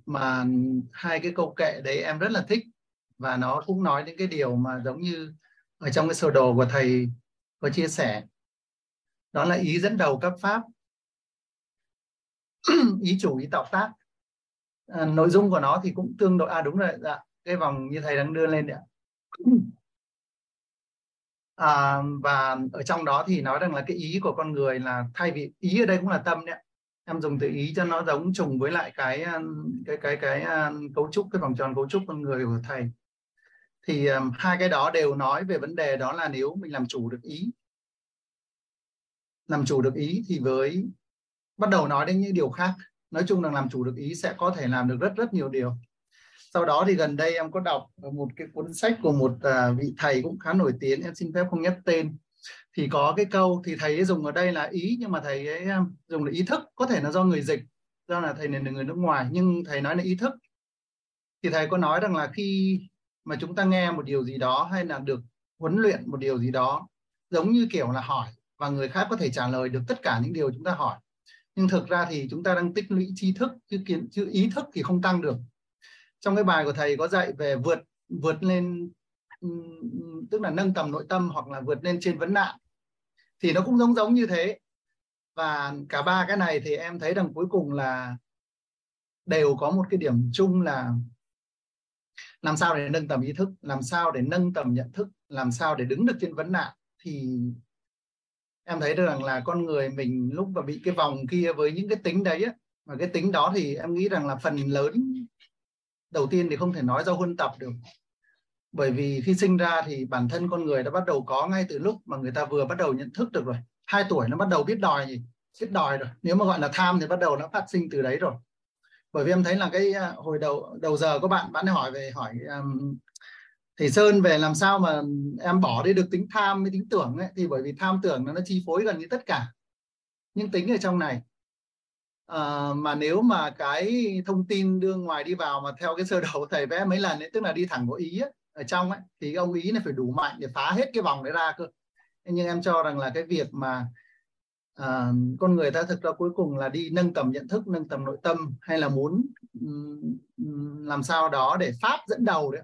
mà hai cái câu kệ đấy em rất là thích. Và nó cũng nói đến cái điều mà giống như ở trong cái sơ đồ của thầy có chia sẻ. Đó là ý dẫn đầu các pháp ý chủ ý tạo tác. À, nội dung của nó thì cũng tương đối à đúng rồi dạ cái vòng như thầy đang đưa lên đấy à, và ở trong đó thì nói rằng là cái ý của con người là thay vì ý ở đây cũng là tâm đấy em dùng từ ý cho nó giống trùng với lại cái à, cái cái cái, cái cấu trúc cái vòng tròn cấu trúc con người của thầy. Thì um, hai cái đó đều nói về vấn đề đó là nếu mình làm chủ được ý làm chủ được ý thì với bắt đầu nói đến những điều khác. Nói chung là làm chủ được ý sẽ có thể làm được rất rất nhiều điều. Sau đó thì gần đây em có đọc một cái cuốn sách của một uh, vị thầy cũng khá nổi tiếng em xin phép không nhắc tên. Thì có cái câu thì thầy ấy dùng ở đây là ý nhưng mà thầy ấy à, dùng là ý thức. Có thể là do người dịch do là thầy này là người nước ngoài nhưng thầy nói là ý thức. Thì thầy có nói rằng là khi mà chúng ta nghe một điều gì đó hay là được huấn luyện một điều gì đó giống như kiểu là hỏi và người khác có thể trả lời được tất cả những điều chúng ta hỏi nhưng thực ra thì chúng ta đang tích lũy tri thức, chứ kiến, chứ ý thức thì không tăng được. Trong cái bài của thầy có dạy về vượt vượt lên tức là nâng tầm nội tâm hoặc là vượt lên trên vấn nạn. Thì nó cũng giống giống như thế. Và cả ba cái này thì em thấy rằng cuối cùng là đều có một cái điểm chung là làm sao để nâng tầm ý thức, làm sao để nâng tầm nhận thức, làm sao để đứng được trên vấn nạn thì em thấy rằng là con người mình lúc mà bị cái vòng kia với những cái tính đấy á và cái tính đó thì em nghĩ rằng là phần lớn đầu tiên thì không thể nói do huân tập được. Bởi vì khi sinh ra thì bản thân con người đã bắt đầu có ngay từ lúc mà người ta vừa bắt đầu nhận thức được rồi. Hai tuổi nó bắt đầu biết đòi gì? Biết đòi rồi. Nếu mà gọi là tham thì bắt đầu nó phát sinh từ đấy rồi. Bởi vì em thấy là cái à, hồi đầu đầu giờ có bạn bạn hỏi về hỏi um, thầy Sơn về làm sao mà em bỏ đi được tính tham với tính tưởng ấy thì bởi vì tham tưởng nó nó chi phối gần như tất cả. Những tính ở trong này à, mà nếu mà cái thông tin đưa ngoài đi vào mà theo cái sơ đồ thầy vẽ mấy lần ấy tức là đi thẳng vào ý ấy, ở trong ấy thì ông ý này phải đủ mạnh để phá hết cái vòng đấy ra cơ. Nhưng em cho rằng là cái việc mà à, con người ta thực ra cuối cùng là đi nâng tầm nhận thức nâng tầm nội tâm hay là muốn um, làm sao đó để pháp dẫn đầu đấy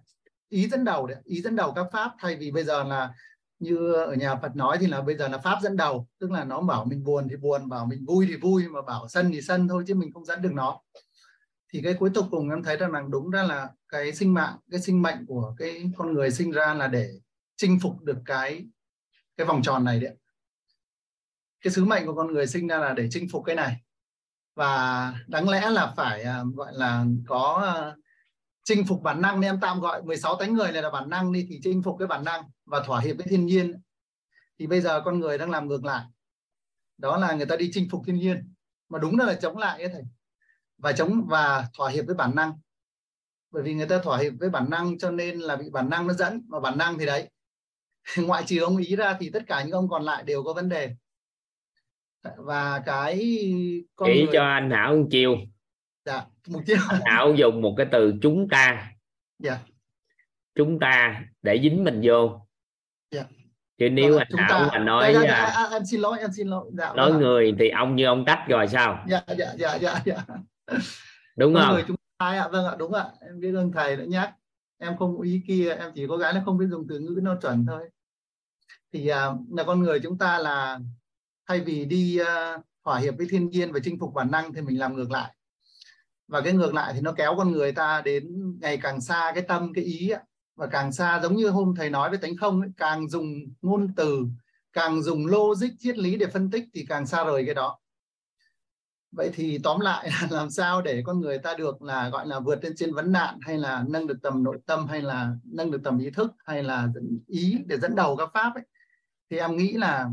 ý dẫn đầu đấy ý dẫn đầu các pháp. Thay vì bây giờ là như ở nhà Phật nói thì là bây giờ là pháp dẫn đầu. Tức là nó bảo mình buồn thì buồn bảo mình vui thì vui mà bảo sân thì sân thôi chứ mình không dẫn được nó. Thì cái cuối cùng em thấy rằng là đúng ra là cái sinh mạng cái sinh mệnh của cái con người sinh ra là để chinh phục được cái cái vòng tròn này đấy cái sứ mệnh của con người sinh ra là để chinh phục cái này. Và đáng lẽ là phải uh, gọi là có uh, chinh phục bản năng nên em tạm gọi 16 tánh người này là bản năng đi thì chinh phục cái bản năng và thỏa hiệp với thiên nhiên. Thì bây giờ con người đang làm ngược lại. Đó là người ta đi chinh phục thiên nhiên. Mà đúng là chống lại ấy thầy. Và chống và thỏa hiệp với bản năng. Bởi vì người ta thỏa hiệp với bản năng cho nên là bị bản năng nó dẫn. Và bản năng thì đấy. Ngoại trừ ông ý ra thì tất cả những ông còn lại đều có vấn đề. Và cái con chỉ người... cho anh Hảo một chiều dạ mục tiêu Hảo dùng một cái từ chúng ta. Dạ. Chúng ta để dính mình vô. Dạ. Chứ nếu vâng, anh Hảo mà nói dạ, dạ, dạ, à, em xin lỗi em xin lỗi. Dạ, nói vâng. người thì ông như ông tách rồi sao? Dạ dạ dạ dạ, dạ. đúng không? người chúng ta ạ vâng ạ đúng ạ. Em biết ơn thầy đã nhắc. Em không ý kia em chỉ có cái là không biết dùng từ ngữ nó chuẩn thôi. Thì uh, là con người chúng ta là thay vì đi uh, thỏa hiệp với thiên nhiên và chinh phục bản năng thì mình làm ngược lại và cái ngược lại thì nó kéo con người ta đến ngày càng xa cái tâm cái ý ấy. và càng xa giống như hôm thầy nói với tánh không ấy, càng dùng ngôn từ càng dùng logic triết lý để phân tích thì càng xa rời cái đó. Vậy thì tóm lại là làm sao để con người ta được là gọi là vượt lên trên vấn nạn hay là nâng được tầm nội tâm hay là nâng được tầm ý thức hay là ý để dẫn đầu các pháp ấy. Thì em nghĩ là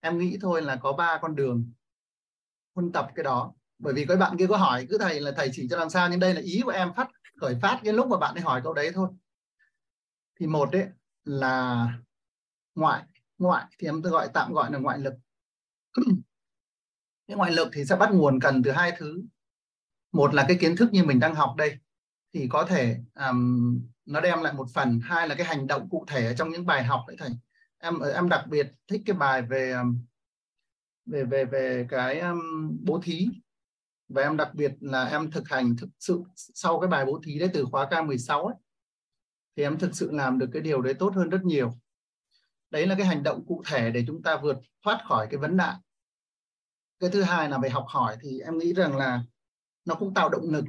em nghĩ thôi là có ba con đường huân tập cái đó bởi vì cái bạn kia có hỏi cứ thầy là thầy chỉ cho làm sao nhưng đây là ý của em phát khởi phát cái lúc mà bạn ấy hỏi câu đấy thôi. Thì một đấy là ngoại ngoại thì em tôi gọi tạm gọi là ngoại lực. Cái ngoại lực thì sẽ bắt nguồn cần từ hai thứ. Một là cái kiến thức như mình đang học đây thì có thể um, nó đem lại một phần. Hai là cái hành động cụ thể ở trong những bài học đấy thầy. Em ờ, em đặc biệt thích cái bài về về về về cái um, bố thí và em đặc biệt là em thực hành thực sự sau cái bài bố thí đấy từ khóa K16 ấy, thì em thực sự làm được cái điều đấy tốt hơn rất nhiều. Đấy là cái hành động cụ thể để chúng ta vượt thoát khỏi cái vấn nạn. Cái thứ hai là về học hỏi thì em nghĩ rằng là nó cũng tạo động lực,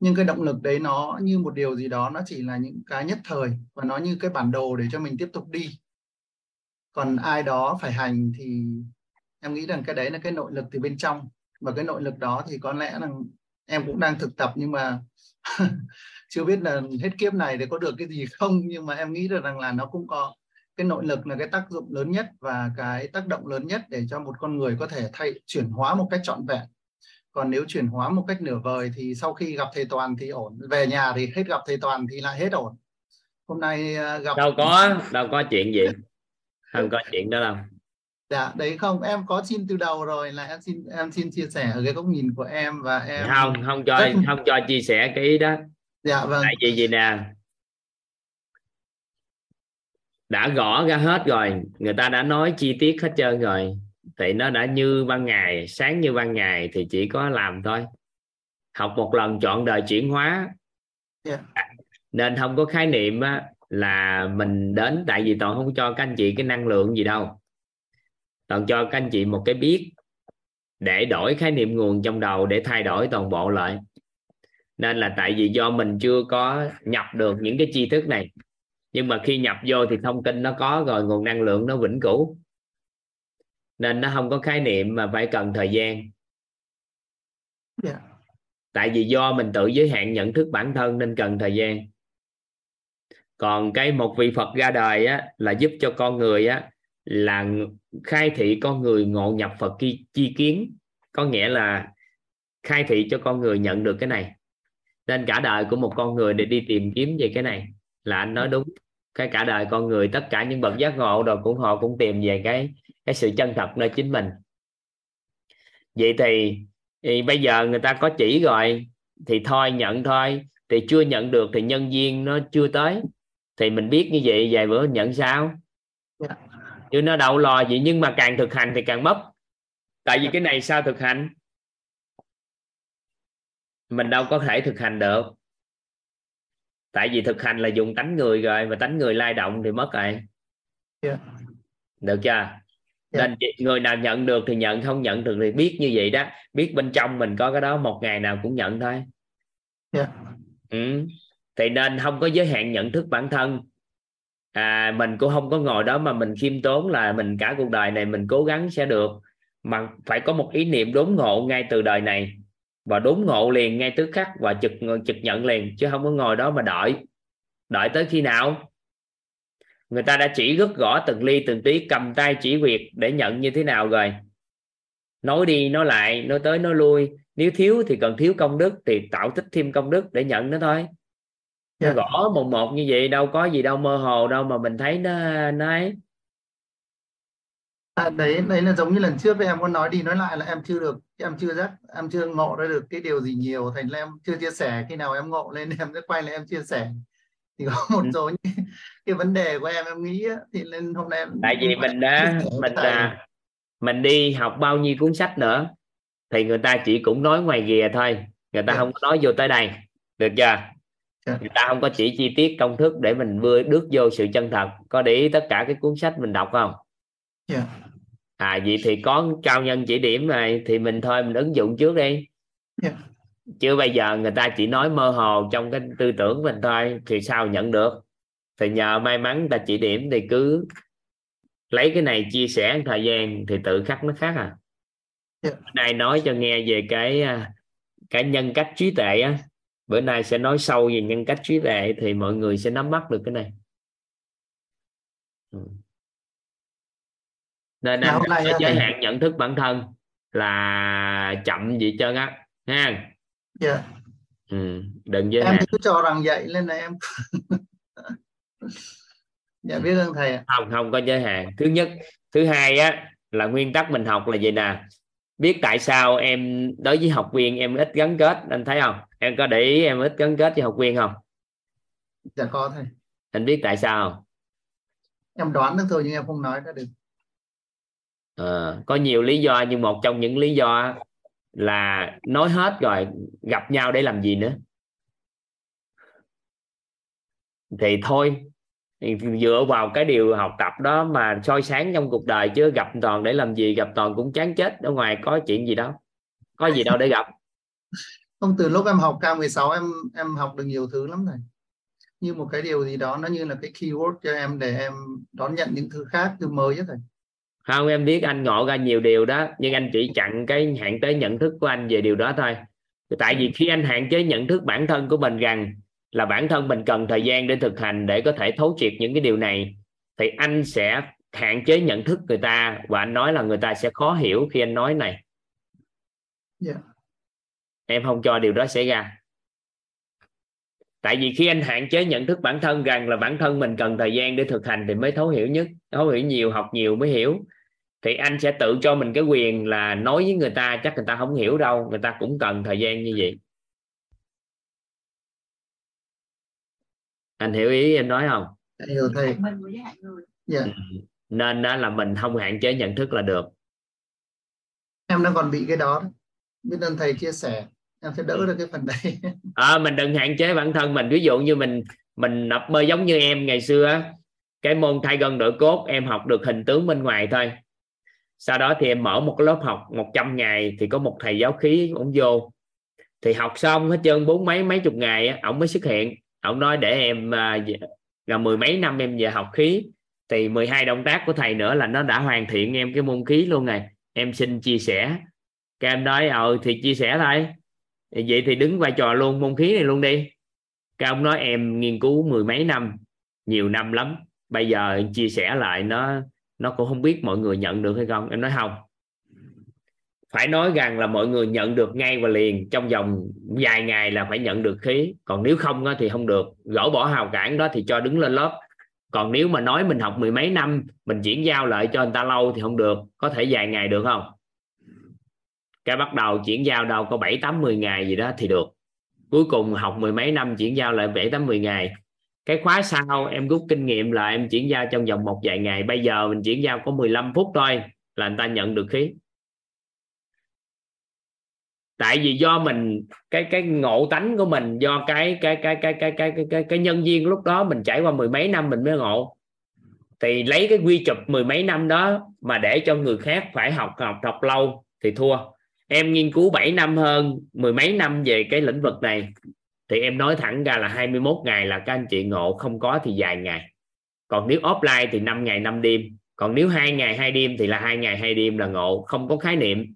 nhưng cái động lực đấy nó như một điều gì đó, nó chỉ là những cái nhất thời và nó như cái bản đồ để cho mình tiếp tục đi. Còn ai đó phải hành thì em nghĩ rằng cái đấy là cái nội lực từ bên trong và cái nội lực đó thì có lẽ là em cũng đang thực tập nhưng mà chưa biết là hết kiếp này để có được cái gì không. Nhưng mà em nghĩ được rằng là nó cũng có cái nội lực là cái tác dụng lớn nhất và cái tác động lớn nhất để cho một con người có thể thay chuyển hóa một cách trọn vẹn. Còn nếu chuyển hóa một cách nửa vời thì sau khi gặp thầy toàn thì ổn. Về nhà thì hết gặp thầy toàn thì lại hết ổn. Hôm nay à, gặp đâu có đâu có chuyện gì. Không có chuyện đó đâu dạ đấy không em có xin từ đầu rồi là em xin em xin chia sẻ ở cái góc nhìn của em và em không không cho rất... không cho chia sẻ cái ý đó. Dạ vâng. Tại vì gì nè? Đã gõ ra hết rồi người ta đã nói chi tiết hết trơn rồi. Thì nó đã như ban ngày sáng như ban ngày thì chỉ có làm thôi. Học một lần chọn đời chuyển hóa. Yeah. nên không có khái niệm á, là mình đến tại vì toàn không cho các anh chị cái năng lượng gì đâu toàn cho các anh chị một cái biết để đổi khái niệm nguồn trong đầu để thay đổi toàn bộ lại. Nên là tại vì do mình chưa có nhập được những cái tri thức này. Nhưng mà khi nhập vô thì thông tin nó có rồi nguồn năng lượng nó vĩnh cửu. Nên nó không có khái niệm mà phải cần thời gian. Yeah. tại vì do mình tự giới hạn nhận thức bản thân nên cần thời gian. Còn cái một vị Phật ra đời á, là giúp cho con người á, là khai thị con người ngộ nhập Phật chi, chi kiến. Có nghĩa là khai thị cho con người nhận được cái này. Nên cả đời của một con người để đi tìm kiếm về cái này. Là anh nói đúng. Cái cả đời con người tất cả những bậc giác ngộ rồi cũng họ cũng tìm về cái cái sự chân thật nơi chính mình. Vậy thì, thì bây giờ người ta có chỉ rồi thì thôi nhận thôi. Thì chưa nhận được thì nhân viên nó chưa tới. Thì mình biết như vậy vài bữa nhận sao? Chứ nó đâu lo gì nhưng mà càng thực hành thì càng mất tại vì cái này sao thực hành mình đâu có thể thực hành được tại vì thực hành là dùng tánh người rồi mà tánh người lai động thì mất rồi Dạ. được chưa Dạ. nên người nào nhận được thì nhận không nhận được thì biết như vậy đó biết bên trong mình có cái đó một ngày nào cũng nhận thôi Dạ. ừ. thì nên không có giới hạn nhận thức bản thân à, mình cũng không có ngồi đó mà mình khiêm tốn là mình cả cuộc đời này mình cố gắng sẽ được. Mà phải có một ý niệm đốn ngộ ngay từ đời này. Và đốn ngộ liền ngay tức khắc và trực trực nhận liền chứ không có ngồi đó mà đợi. Đợi tới khi nào? Người ta đã chỉ rất rõ từng ly từng tí cầm tay chỉ việc để nhận như thế nào rồi? Nói đi nói lại nói tới nói lui. Nếu thiếu thì cần thiếu công đức thì tạo tích thêm công đức để nhận nó thôi nó Dạ. gõ một một như vậy đâu có gì đâu mơ hồ đâu mà mình thấy nó nó ấy À, đấy đấy là giống như lần trước em có nói đi nói lại là em chưa được em chưa giác em chưa ngộ ra được cái điều gì nhiều thành ra em chưa chia sẻ khi nào em ngộ lên em sẽ quay lại em chia sẻ thì có một Ừ. số những cái, vấn đề của em em nghĩ thì lên hôm nay em tại vì mình đã mình thầy. à, mình đi học bao nhiêu cuốn sách nữa thì người ta chỉ cũng nói ngoài rìa thôi người ta Dạ. không có nói vô tới đây được chưa. Người ta không có chỉ chi tiết công thức để mình vừa bước vô sự chân thật. Có để ý tất cả cái cuốn sách mình đọc không? Dạ. à vậy thì có cao nhân chỉ điểm này thì mình thôi mình ứng dụng trước đi. Dạ. chứ bây giờ người ta chỉ nói mơ hồ trong cái tư tưởng mình thôi thì sao nhận được? Thì nhờ may mắn người ta chỉ điểm thì cứ lấy cái này chia sẻ thời gian thì tự khắc nó khác à. Dạ. bữa nay nói cho nghe về cái à, cái nhân cách trí tuệ á bữa nay sẽ nói sâu về nhân cách trí tuệ thì mọi người sẽ nắm bắt được cái này. Ừ. nên Dạ, anh á, giới thầy- hạn nhận thức bản thân là chậm gì trơn á ha? Dạ. ừ. đừng giới em hạn. thì cứ cho rằng vậy nên là em dạ biết ơn thầy ạ. Không không có giới hạn. Thứ nhất thứ hai á là nguyên tắc mình học là gì nè? Biết tại sao em đối với học viên em ít gắn kết anh thấy không em có để ý em ít gắn kết với học viên không? Dạ có thầy anh biết tại sao không? Em đoán được thôi nhưng em không nói ra được. Ờ, có nhiều lý do nhưng một trong những lý do là nói hết rồi gặp nhau để làm gì nữa. Thì thôi thì dựa vào cái điều học tập đó mà soi sáng trong cuộc đời chứ gặp toàn để làm gì gặp toàn cũng chán chết ở ngoài có chuyện gì đâu. Có gì đâu để gặp không từ lúc em học K16 em em học được nhiều thứ lắm thầy như một cái điều gì đó nó như là cái keyword cho em để em đón nhận những thứ khác thứ mới á thầy không em biết anh ngộ ra nhiều điều đó nhưng anh chỉ chặn cái hạn chế nhận thức của anh về điều đó thôi. Tại vì khi anh hạn chế nhận thức bản thân của mình rằng là bản thân mình cần thời gian để thực hành để có thể thấu triệt những cái điều này thì anh sẽ hạn chế nhận thức người ta và anh nói là người ta sẽ khó hiểu khi anh nói này. Dạ. Em không cho điều đó xảy ra. Tại vì khi anh hạn chế nhận thức bản thân rằng là bản thân mình cần thời gian để thực hành thì mới thấu hiểu nhất thấu hiểu nhiều học nhiều mới hiểu. Thì anh sẽ tự cho mình cái quyền là nói với người ta chắc người ta không hiểu đâu người ta cũng cần thời gian như vậy. Anh hiểu ý em nói không? Hiểu thầy. Mình với hại người. Dạ. Ừ. nên đó là mình không hạn chế nhận thức là được. Em đang còn bị cái đó. Biết ơn thầy chia sẻ em sẽ đỡ được cái phần đấy. À, mình đừng hạn chế bản thân mình. Ví dụ như mình mình tập bơi giống như em ngày xưa á, cái môn thay gân đổi cốt em học được hình tướng bên ngoài thôi. Sau đó thì em mở một cái lớp học 100 ngày thì có một thầy giáo khí ổng vô. Thì học xong hết trơn bốn mấy mấy chục ngày á, ổng mới xuất hiện. Ổng nói để em à, là mười mấy năm em về học khí. Thì 12 động tác của thầy nữa là nó đã hoàn thiện em cái môn khí luôn này. em xin chia sẻ. Các em nói ờ thì chia sẻ thôi vậy thì đứng vai trò luôn, môn khí này luôn đi. Các ông nói em nghiên cứu mười mấy năm, nhiều năm lắm. Bây giờ chia sẻ lại, nó nó cũng không biết mọi người nhận được hay không. Em nói không. Phải nói rằng là mọi người nhận được ngay và liền, trong vòng vài ngày là phải nhận được khí. Còn nếu không thì không được. Gỡ bỏ hào cản đó thì cho đứng lên lớp. Còn nếu mà nói mình học mười mấy năm, mình chuyển giao lại cho người ta lâu thì không được. Có thể vài ngày được không? Cái bắt đầu chuyển giao đâu có bảy tám mười ngày gì đó thì được. Cuối cùng học mười mấy năm chuyển giao lại bảy tám mười ngày. Cái khóa sau em rút kinh nghiệm là em chuyển giao trong vòng một vài ngày. Bây giờ mình chuyển giao có 15 phút thôi là người ta nhận được khí. Tại vì do mình cái cái ngộ tánh của mình do cái cái cái cái cái cái cái cái, cái nhân viên lúc đó mình trải qua mười mấy năm mình mới ngộ. Thì lấy cái quy chụp mười mấy năm đó mà để cho người khác phải học học học lâu thì thua em nghiên cứu 7 năm hơn, mười mấy năm về cái lĩnh vực này. Thì em nói thẳng ra là 21 ngày là các anh chị ngộ, không có thì dài ngày. Còn nếu offline thì 5 ngày 5 đêm. Còn nếu hai ngày, hai đêm thì là hai ngày, hai đêm là ngộ. Không có khái niệm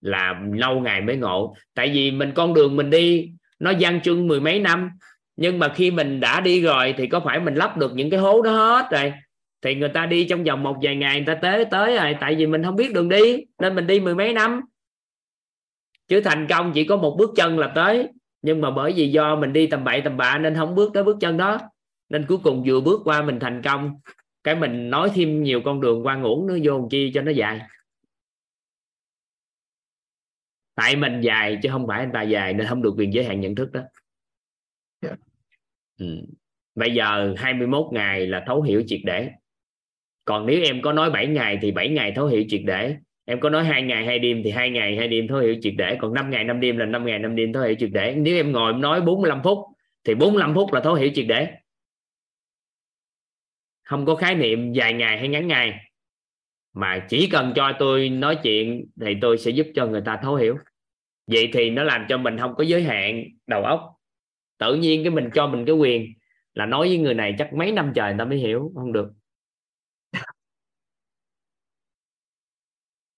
là lâu ngày mới ngộ. Tại vì mình con đường mình đi, nó gian truân mười mấy năm. Nhưng mà khi mình đã đi rồi thì có phải mình lắp được những cái hố đó hết rồi? Thì người ta đi trong vòng một vài ngày, người ta tới tới rồi. Tại vì mình không biết đường đi, nên mình đi mười mấy năm chứ thành công chỉ có một bước chân là tới. Nhưng mà bởi vì do mình đi tầm bậy tầm bạ nên không bước tới bước chân đó. Nên cuối cùng vừa bước qua mình thành công. Cái mình nói thêm nhiều con đường qua ngủ nó vô chi cho nó dài. Tại mình dài chứ không phải anh ta dài nên không được quyền giới hạn nhận thức đó. Yeah. ừ. bây giờ 21 ngày là thấu hiểu triệt để. Còn nếu em có nói 7 ngày thì 7 ngày thấu hiểu triệt để em có nói hai ngày hai đêm thì hai ngày hai đêm thấu hiểu triệt để. Còn 5 ngày 5 đêm là 5 ngày 5 đêm thấu hiểu triệt để. Nếu em ngồi em nói 45 phút thì 45 phút là thấu hiểu triệt để. Không có khái niệm dài ngày hay ngắn ngày. Mà chỉ cần cho tôi nói chuyện thì tôi sẽ giúp cho người ta thấu hiểu. Vậy thì nó làm cho mình không có giới hạn đầu óc. Tự nhiên cái mình cho mình cái quyền là nói với người này chắc mấy năm trời người ta mới hiểu. Không được.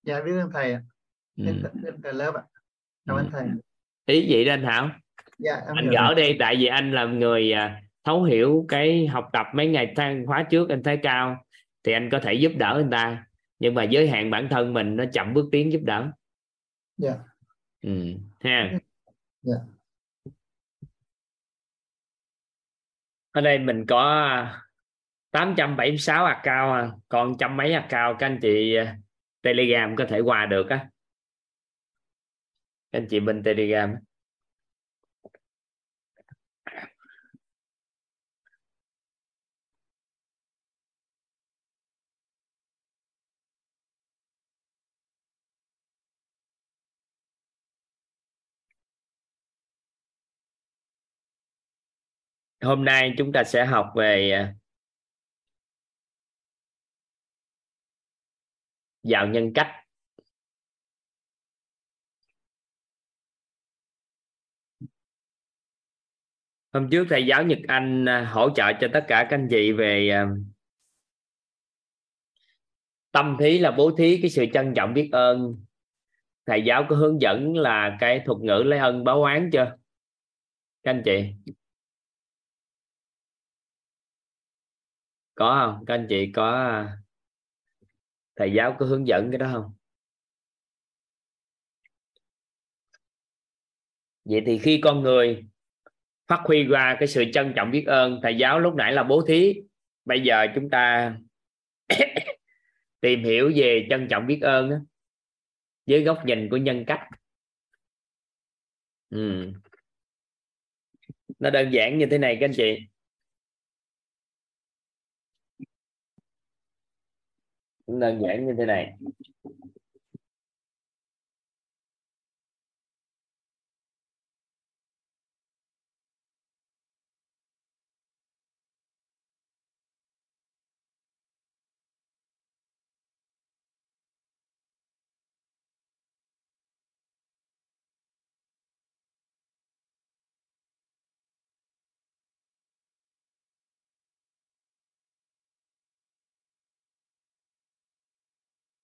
Dạ biết ơn thầy ạ ừ. ơn thầy lớp ạ cảm ơn Ừ. thầy ý vậy đó anh Thảo dạ em anh gỡ đi tại vì anh là người à, thấu hiểu cái học tập mấy ngày thang khóa trước anh thấy cao thì anh có thể giúp đỡ người ta nhưng mà giới hạn bản thân mình nó chậm bước tiến giúp đỡ dạ ừ. ha Dạ. ở đây mình có 876 account à. còn trăm mấy account các anh chị à, telegram có thể qua được á. Anh chị bên telegram hôm nay chúng ta sẽ học về à, vào nhân cách. Hôm trước thầy giáo Nhật Anh à, hỗ trợ cho tất cả các anh chị về à, tâm thí là bố thí cái sự trân trọng biết ơn. Thầy giáo có hướng dẫn là cái thuật ngữ lấy ân báo oán chưa? Các anh chị? Có không? Các anh chị có à, thầy giáo có hướng dẫn cái đó không? Vậy thì khi con người phát huy ra cái sự trân trọng biết ơn thầy giáo lúc nãy là bố thí. Bây giờ chúng ta tìm hiểu về trân trọng biết ơn đó, với góc nhìn của nhân cách. Ừ. nó đơn giản như thế này các anh chị. Cũng đơn giản như thế này.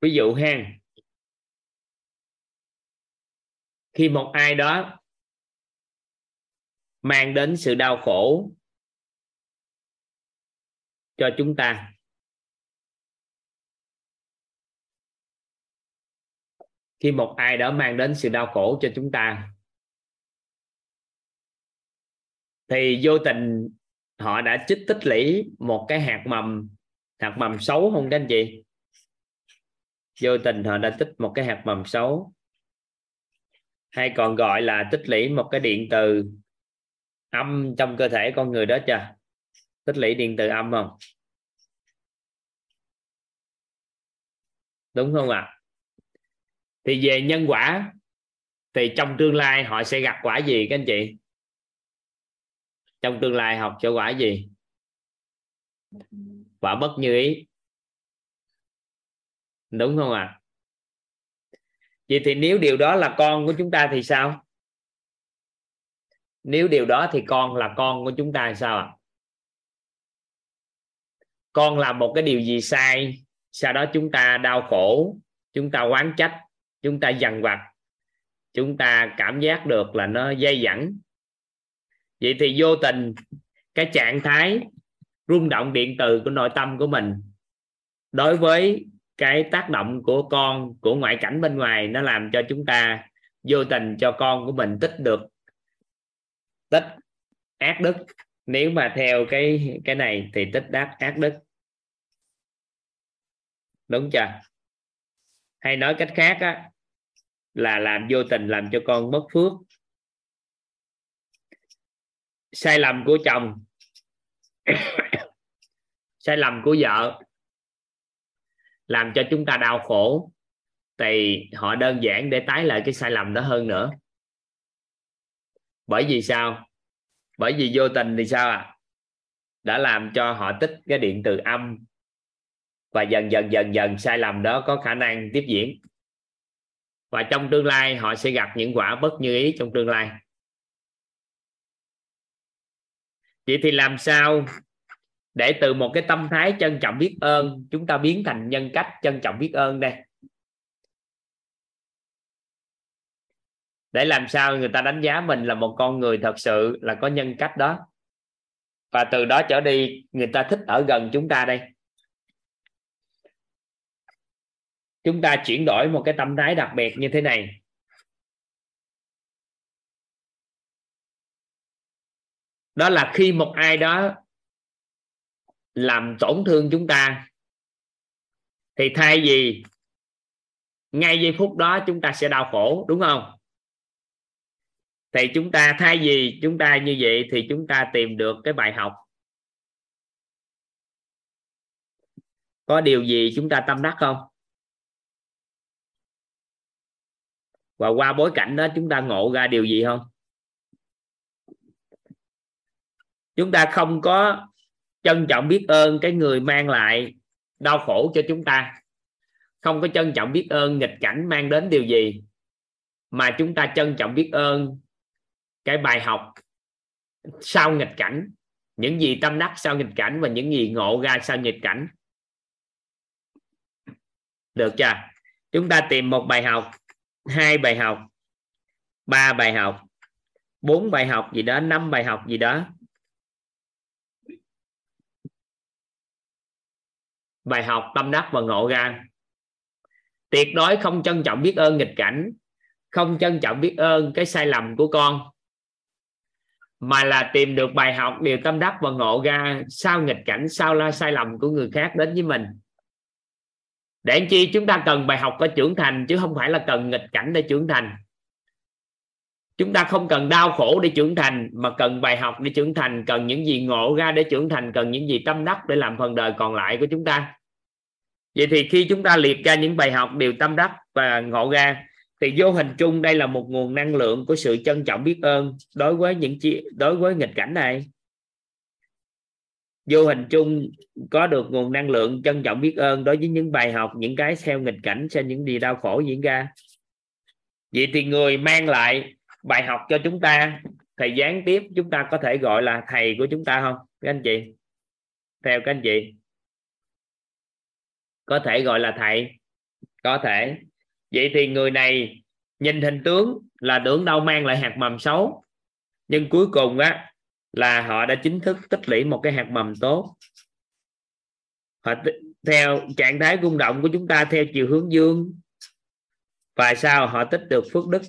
Ví dụ ha. Khi một ai đó mang đến sự đau khổ cho chúng ta, khi một ai đó mang đến sự đau khổ cho chúng ta, thì vô tình họ đã chích tích lũy một cái hạt mầm hạt mầm xấu không các anh chị? Vô tình họ đã tích một cái hạt mầm xấu. Hay còn gọi là tích lũy một cái điện từ âm trong cơ thể con người đó chưa tích lũy điện từ âm không? Đúng không ạ? À? thì về nhân quả, thì trong tương lai họ sẽ gặp quả gì các anh chị? Trong tương lai học cho quả gì? Quả bất như ý đúng không ạ à? vậy thì nếu điều đó là con của chúng ta thì sao nếu điều đó thì con là con của chúng ta thì sao ạ à? con làm một cái điều gì sai, sau đó chúng ta đau khổ, chúng ta oán trách, chúng ta dằn vặt, chúng ta cảm giác được là nó dây dẫn vậy thì vô tình, cái trạng thái rung động điện từ của nội tâm của mình đối với cái tác động của con của ngoại cảnh bên ngoài nó làm cho chúng ta vô tình cho con của mình tích được tích ác đức. Nếu mà theo cái cái này thì tích đáp ác đức. Đúng chưa? Hay nói cách khác á, là làm vô tình làm cho con mất phước. Sai lầm của chồng sai lầm của vợ làm cho chúng ta đau khổ. Thì họ đơn giản để tái lại cái sai lầm đó hơn nữa. Bởi vì sao? Bởi vì vô tình thì sao à đã làm cho họ tích cái điện từ âm và dần dần dần dần sai lầm đó có khả năng tiếp diễn. Và trong tương lai họ sẽ gặp những quả bất như ý trong tương lai. Vậy thì làm sao để từ một cái tâm thái trân trọng biết ơn, chúng ta biến thành nhân cách trân trọng biết ơn đây. Để làm sao người ta đánh giá mình là một con người thật sự là có nhân cách đó? Và từ đó trở đi, người ta thích ở gần chúng ta đây. Chúng ta chuyển đổi một cái tâm thái đặc biệt như thế này. Đó là khi một ai đó làm tổn thương chúng ta, thì thay vì ngay giây phút đó chúng ta sẽ đau khổ, đúng không? Thì chúng ta, thay vì chúng ta như vậy thì chúng ta tìm được cái bài học. Có điều gì chúng ta tâm đắc không? Và qua bối cảnh đó chúng ta ngộ ra điều gì không? Chúng ta không có trân trọng biết ơn cái người mang lại đau khổ cho chúng ta. Không có trân trọng biết ơn nghịch cảnh mang đến điều gì, mà chúng ta trân trọng biết ơn cái bài học sau nghịch cảnh, những gì tâm đắc sau nghịch cảnh và những gì ngộ ra sau nghịch cảnh. Được chưa? Chúng ta tìm một bài học, hai bài học, ba bài học, bốn bài học gì đó, năm bài học gì đó. Bài học tâm đắc và ngộ ra tuyệt đối không trân trọng biết ơn nghịch cảnh, không trân trọng biết ơn cái sai lầm của con, mà là tìm được bài học điều tâm đắc và ngộ ra sau nghịch cảnh, sau la sai lầm của người khác đến với mình. Để chi chúng ta cần bài học có trưởng thành, chứ không phải là cần nghịch cảnh để trưởng thành chúng ta không cần đau khổ để trưởng thành, mà cần bài học để trưởng thành, cần những gì ngộ ra để trưởng thành, cần những gì tâm đắc để làm phần đời còn lại của chúng ta. Vậy thì khi chúng ta liệt ra những bài học đều tâm đắc và ngộ ra, thì vô hình chung đây là một nguồn năng lượng của sự trân trọng biết ơn đối với những chi, đối với nghịch cảnh này. Vô hình chung có được nguồn năng lượng trân trọng biết ơn đối với những bài học, những cái theo nghịch cảnh cho những gì đau khổ diễn ra. Vậy thì người mang lại bài học cho chúng ta, thầy gián tiếp chúng ta có thể gọi là thầy của chúng ta không? Các anh chị, theo các anh chị. Có thể gọi là thầy, có thể. Vậy thì người này nhìn hình tướng là tưởng đâu mang lại hạt mầm xấu, nhưng cuối cùng á, là họ đã chính thức tích lũy một cái hạt mầm tốt. Họ theo trạng thái rung động của chúng ta, theo chiều hướng dương, và sao họ tích được phước đức.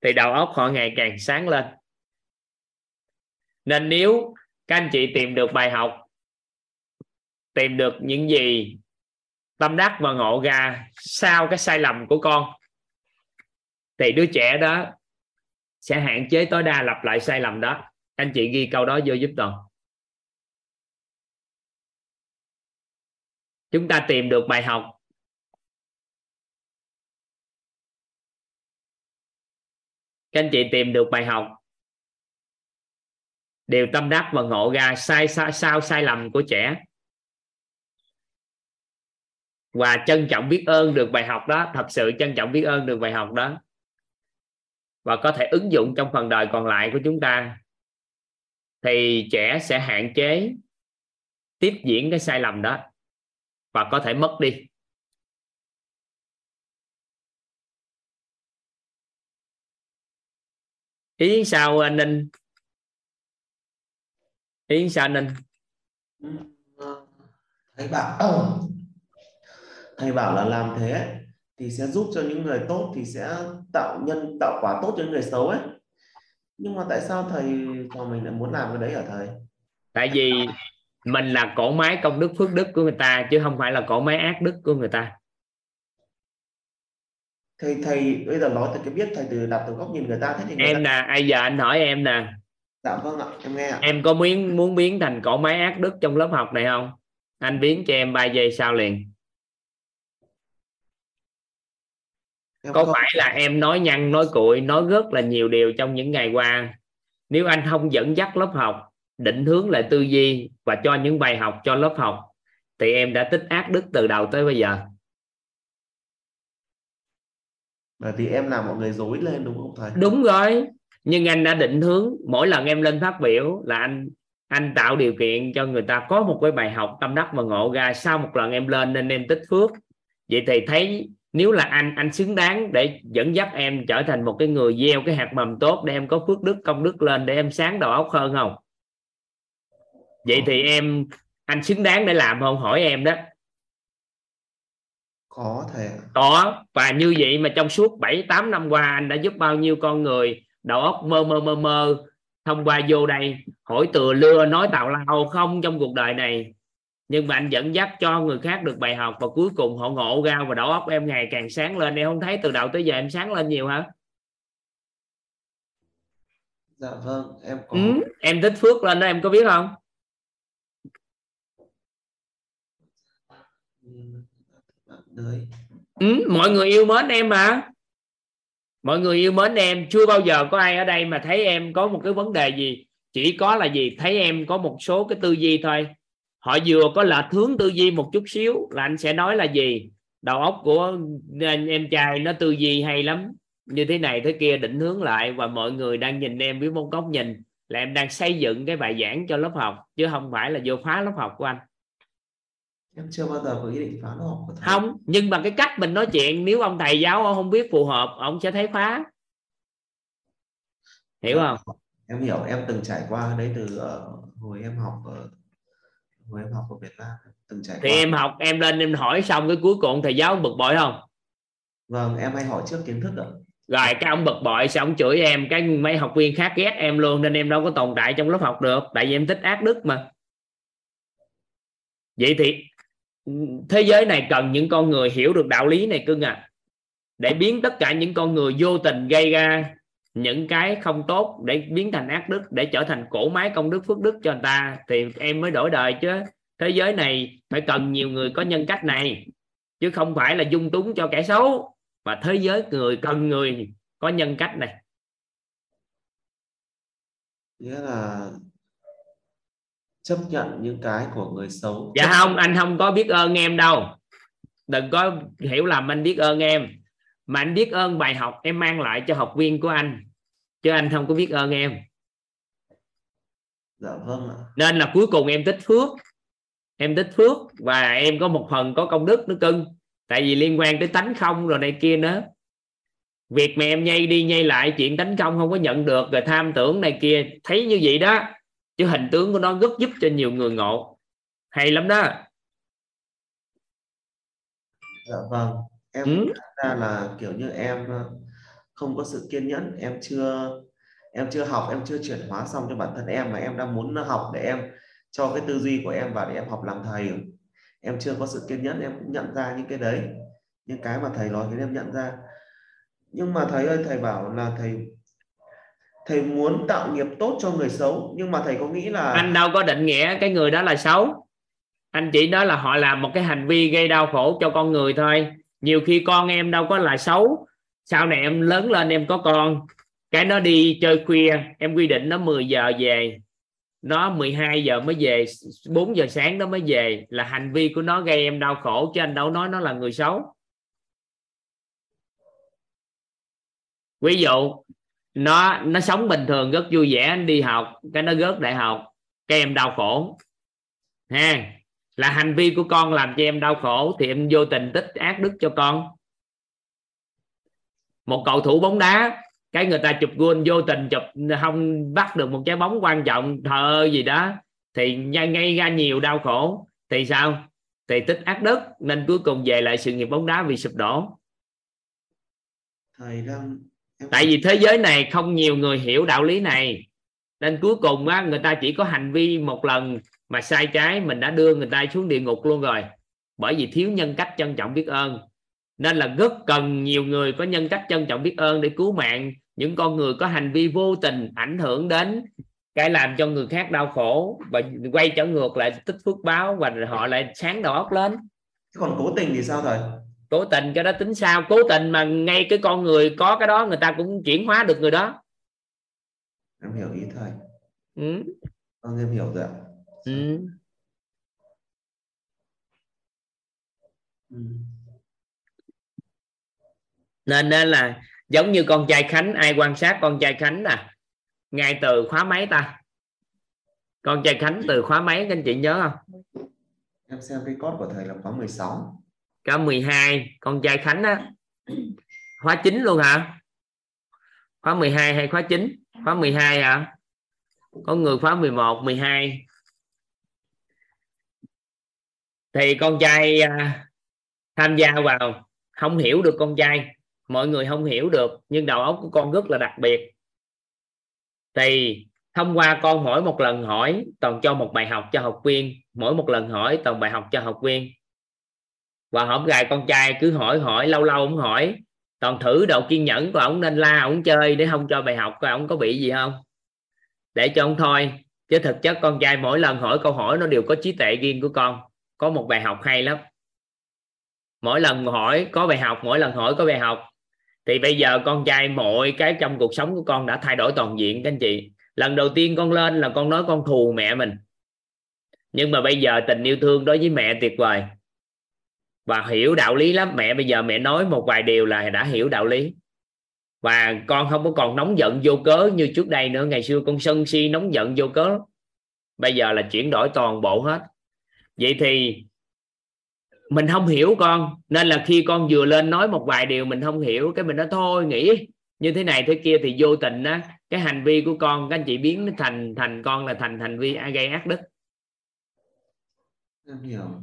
Thì đầu óc họ ngày càng sáng lên. Nên nếu các anh chị tìm được bài học, tìm được những gì tâm đắc và ngộ ra sau cái sai lầm của con, thì đứa trẻ đó sẽ hạn chế tối đa lặp lại sai lầm đó. Anh chị ghi câu đó vô giúp toàn. Chúng ta tìm được bài học các anh chị tìm được bài học. Đều tâm đắc và ngộ ra sai sai, sao sai lầm của trẻ. Và trân trọng biết ơn được bài học đó. Thật sự trân trọng biết ơn được bài học đó. Và có thể ứng dụng trong phần đời còn lại của chúng ta. Thì trẻ sẽ hạn chế tiếp diễn cái sai lầm đó. Và có thể mất đi. Ý sao anh ninh. Ý sao anh ninh. Thầy bảo thầy bảo là làm thế thì sẽ giúp cho những người tốt thì sẽ tạo nhân tạo quả tốt cho những người xấu ấy. Nhưng mà tại sao thầy cho mình lại muốn làm cái đấy hả thầy? Tại vì mình là cổ máy công đức phước đức của người ta chứ không phải là cổ máy ác đức của người ta thầy thầy bây giờ nói từ cái biết thầy từ đặt từ góc nhìn người ta thế thì em ta... nè ai giờ anh hỏi em nè? Dạ vâng ạ em nghe ạ. em có muốn muốn biến thành cổ máy ác đức trong lớp học này không? Anh biến cho em 3 giây sau liền. Em có không... phải là em nói nhăn nói cuội nói rất là nhiều điều trong những ngày qua? Nếu anh không dẫn dắt lớp học định hướng lại tư duy và cho những bài học cho lớp học thì em đã tích ác đức từ đầu tới bây giờ bởi vì em làm mọi người dối lên, đúng không thầy? Đúng rồi. Nhưng anh đã định hướng, mỗi lần em lên phát biểu là anh anh tạo điều kiện cho người ta có một cái bài học tâm đắc và ngộ ra. Sau một lần em lên nên em tích phước. Vậy thì thấy nếu là anh anh xứng đáng để dẫn dắt em trở thành một cái người gieo cái hạt mầm tốt để em có phước đức, công đức lên để em sáng đầu óc hơn không? Vậy thì em, anh xứng đáng để làm không? Hỏi em đó có thể có và như vậy mà trong suốt 7 8 năm qua anh đã giúp bao nhiêu con người đầu óc mơ mơ mơ mơ thông qua vô đây hỏi từ lưa nói tào lao không trong cuộc đời này. Nhưng mà anh dẫn dắt cho người khác được bài học và cuối cùng họ ngộ ra và đầu óc em ngày càng sáng lên. Em không thấy từ đầu tới giờ em sáng lên nhiều hả? Dạ vâng em có ừ, em thích phước lên đó em có biết không Đấy. ừ, mọi người yêu mến em mà. Mọi người yêu mến em. Chưa bao giờ có ai ở đây mà thấy em có một cái vấn đề gì. Chỉ có là gì? Thấy em có một số cái tư duy thôi. Họ vừa có lệch hướng tư duy một chút xíu là anh sẽ nói là gì? Đầu óc của anh em trai nó tư duy hay lắm. Như thế này thế kia định hướng lại và mọi người đang nhìn em với một góc nhìn là em đang xây dựng cái bài giảng cho lớp học. Chứ không phải là vô phá lớp học của anh em chưa bao giờ có ý định phá lớp học của thầy. không nhưng mà cái cách mình nói chuyện nếu ông thầy giáo không biết phù hợp ông sẽ thấy phá. Hiểu không? Em hiểu em từng trải qua đấy từ uh, hồi em học ở hồi em học ở Việt Nam từng trải thì qua. em học em lên em hỏi xong cái cuối cùng thầy giáo bực bội không? Vâng em hay hỏi trước kiến thức ạ. Rồi cái ông bực bội sao ông chửi em cái mấy học viên khác ghét em luôn nên em đâu có tồn tại trong lớp học được tại vì em thích ác đức mà. Vậy thì thế giới này cần những con người hiểu được đạo lý này cưng à. Để biến tất cả những con người vô tình gây ra những cái không tốt, để biến thành ác đức, để trở thành cổ máy công đức phước đức cho người ta, thì em mới đổi đời chứ. Thế giới này phải cần nhiều người có nhân cách này, chứ không phải là dung túng cho kẻ xấu. Mà thế giới người cần người có nhân cách này. Nghĩa là chấp nhận những cái của người xấu. Dạ không anh không có biết ơn em đâu. Đừng có hiểu lầm anh biết ơn em. Mà anh biết ơn bài học em mang lại cho học viên của anh. Chứ anh không có biết ơn em. Dạ vâng ạ. Nên là cuối cùng em tích phước. Em tích phước và em có một phần có công đức nữa cưng. Tại vì liên quan tới tánh không rồi này kia nữa. Việc mà em nhây đi nhây lại chuyện tánh không không có nhận được rồi tham tưởng này kia thấy như vậy đó chứ hình tướng của nó rất giúp cho nhiều người ngộ. Hay lắm đó. Dạ vâng. Em Ừ. ra là kiểu như em ờ, không có sự kiên nhẫn em chưa em chưa học em chưa chuyển hóa xong cho bản thân em mà em đang muốn học để em cho cái tư duy của em vào để em học làm thầy. Em chưa có sự kiên nhẫn em cũng nhận ra những cái đấy những cái mà thầy nói thì em nhận ra. Nhưng mà thầy ơi thầy bảo là thầy thầy muốn tạo nghiệp tốt cho người xấu, nhưng mà thầy có nghĩ là anh đâu có định nghĩa cái người đó là xấu. Anh chỉ nói là họ làm một cái hành vi gây đau khổ cho con người thôi. Nhiều khi con em đâu có là xấu. Sau này em lớn lên em có con. Cái nó đi chơi khuya, em quy định nó 10 giờ về. Nó 12 giờ mới về 4 giờ sáng nó mới về. Là hành vi của nó gây em đau khổ, chứ anh đâu nói nó là người xấu. Ví dụ nó nó sống bình thường, rất vui vẻ, đi học, cái nó rớt đại học, cái em đau khổ. Ha, là hành vi của con làm cho em đau khổ, thì em vô tình tích ác đức cho con. Một cầu thủ bóng đá, cái người ta chụp gôn, vô tình chụp, không bắt được một trái bóng quan trọng, thờ gì đó, thì ngay ra nhiều đau khổ. Thì sao? Thì tích ác đức, nên cuối cùng về lại sự nghiệp bóng đá vì sụp đổ. Thầy đang tại vì thế giới này không nhiều người hiểu đạo lý này. Nên cuối cùng á, người ta chỉ có hành vi một lần mà sai trái mình đã đưa người ta xuống địa ngục luôn rồi. Bởi vì thiếu nhân cách trân trọng biết ơn. Nên là rất cần nhiều người có nhân cách trân trọng biết ơn để cứu mạng. Những con người có hành vi vô tình ảnh hưởng đến cái làm cho người khác đau khổ và quay trở ngược lại tích phước báo và họ lại sáng đầu óc lên. Còn cố tình thì sao thầy cố tình cái đó tính sao? Cố tình mà ngay cái con người có cái đó người ta cũng chuyển hóa được người đó. Em hiểu ý thầy. Ừ. vâng em hiểu rồi ạ. Ừ. ừ. nên nên là giống như con trai khánh ai quan sát con trai khánh nè? Ngay từ khóa mấy ta. Con trai khánh từ khóa mấy các anh chị nhớ không? Em xem code của thầy là khóa 16 cả 12 con trai khánh á. Khóa 9 luôn hả? Khóa 12 hay khóa 9 khóa 12 hả? Có người khóa 11 12 thì con trai à, tham gia vào không hiểu được con trai. Mọi người không hiểu được nhưng đầu óc của con rất là đặc biệt. Thì thông qua con mỗi một lần hỏi toàn cho một bài học cho học viên. Mỗi một lần hỏi toàn bài học cho học viên và hổng gài con trai cứ hỏi hỏi, lâu lâu ông hỏi. Toàn thử độ kiên nhẫn của ông nên la, ông chơi để không cho bài học của ông có bị gì không? Để cho ông thôi. Chứ thực chất con trai mỗi lần hỏi câu hỏi nó đều có trí tuệ riêng của con. Có một bài học hay lắm. Mỗi lần hỏi có bài học, mỗi lần hỏi có bài học. Thì bây giờ con trai mọi cái trong cuộc sống của con đã thay đổi toàn diện, các anh chị. Lần đầu tiên con lên là con nói con thù mẹ mình. Nhưng mà bây giờ tình yêu thương đối với mẹ tuyệt vời và hiểu đạo lý lắm. Mẹ bây giờ mẹ nói một vài điều là đã hiểu đạo lý. Và con không có còn nóng giận vô cớ như trước đây nữa. Ngày xưa con sân si nóng giận vô cớ bây giờ là chuyển đổi toàn bộ hết. Vậy thì mình không hiểu con. Nên là khi con vừa lên nói một vài điều mình không hiểu, cái mình nói, thôi nghĩ như thế này thế kia thì vô tình á, cái hành vi của con, các anh chị biến nó thành thành con là thành hành vi gây ác đức. Em hiểu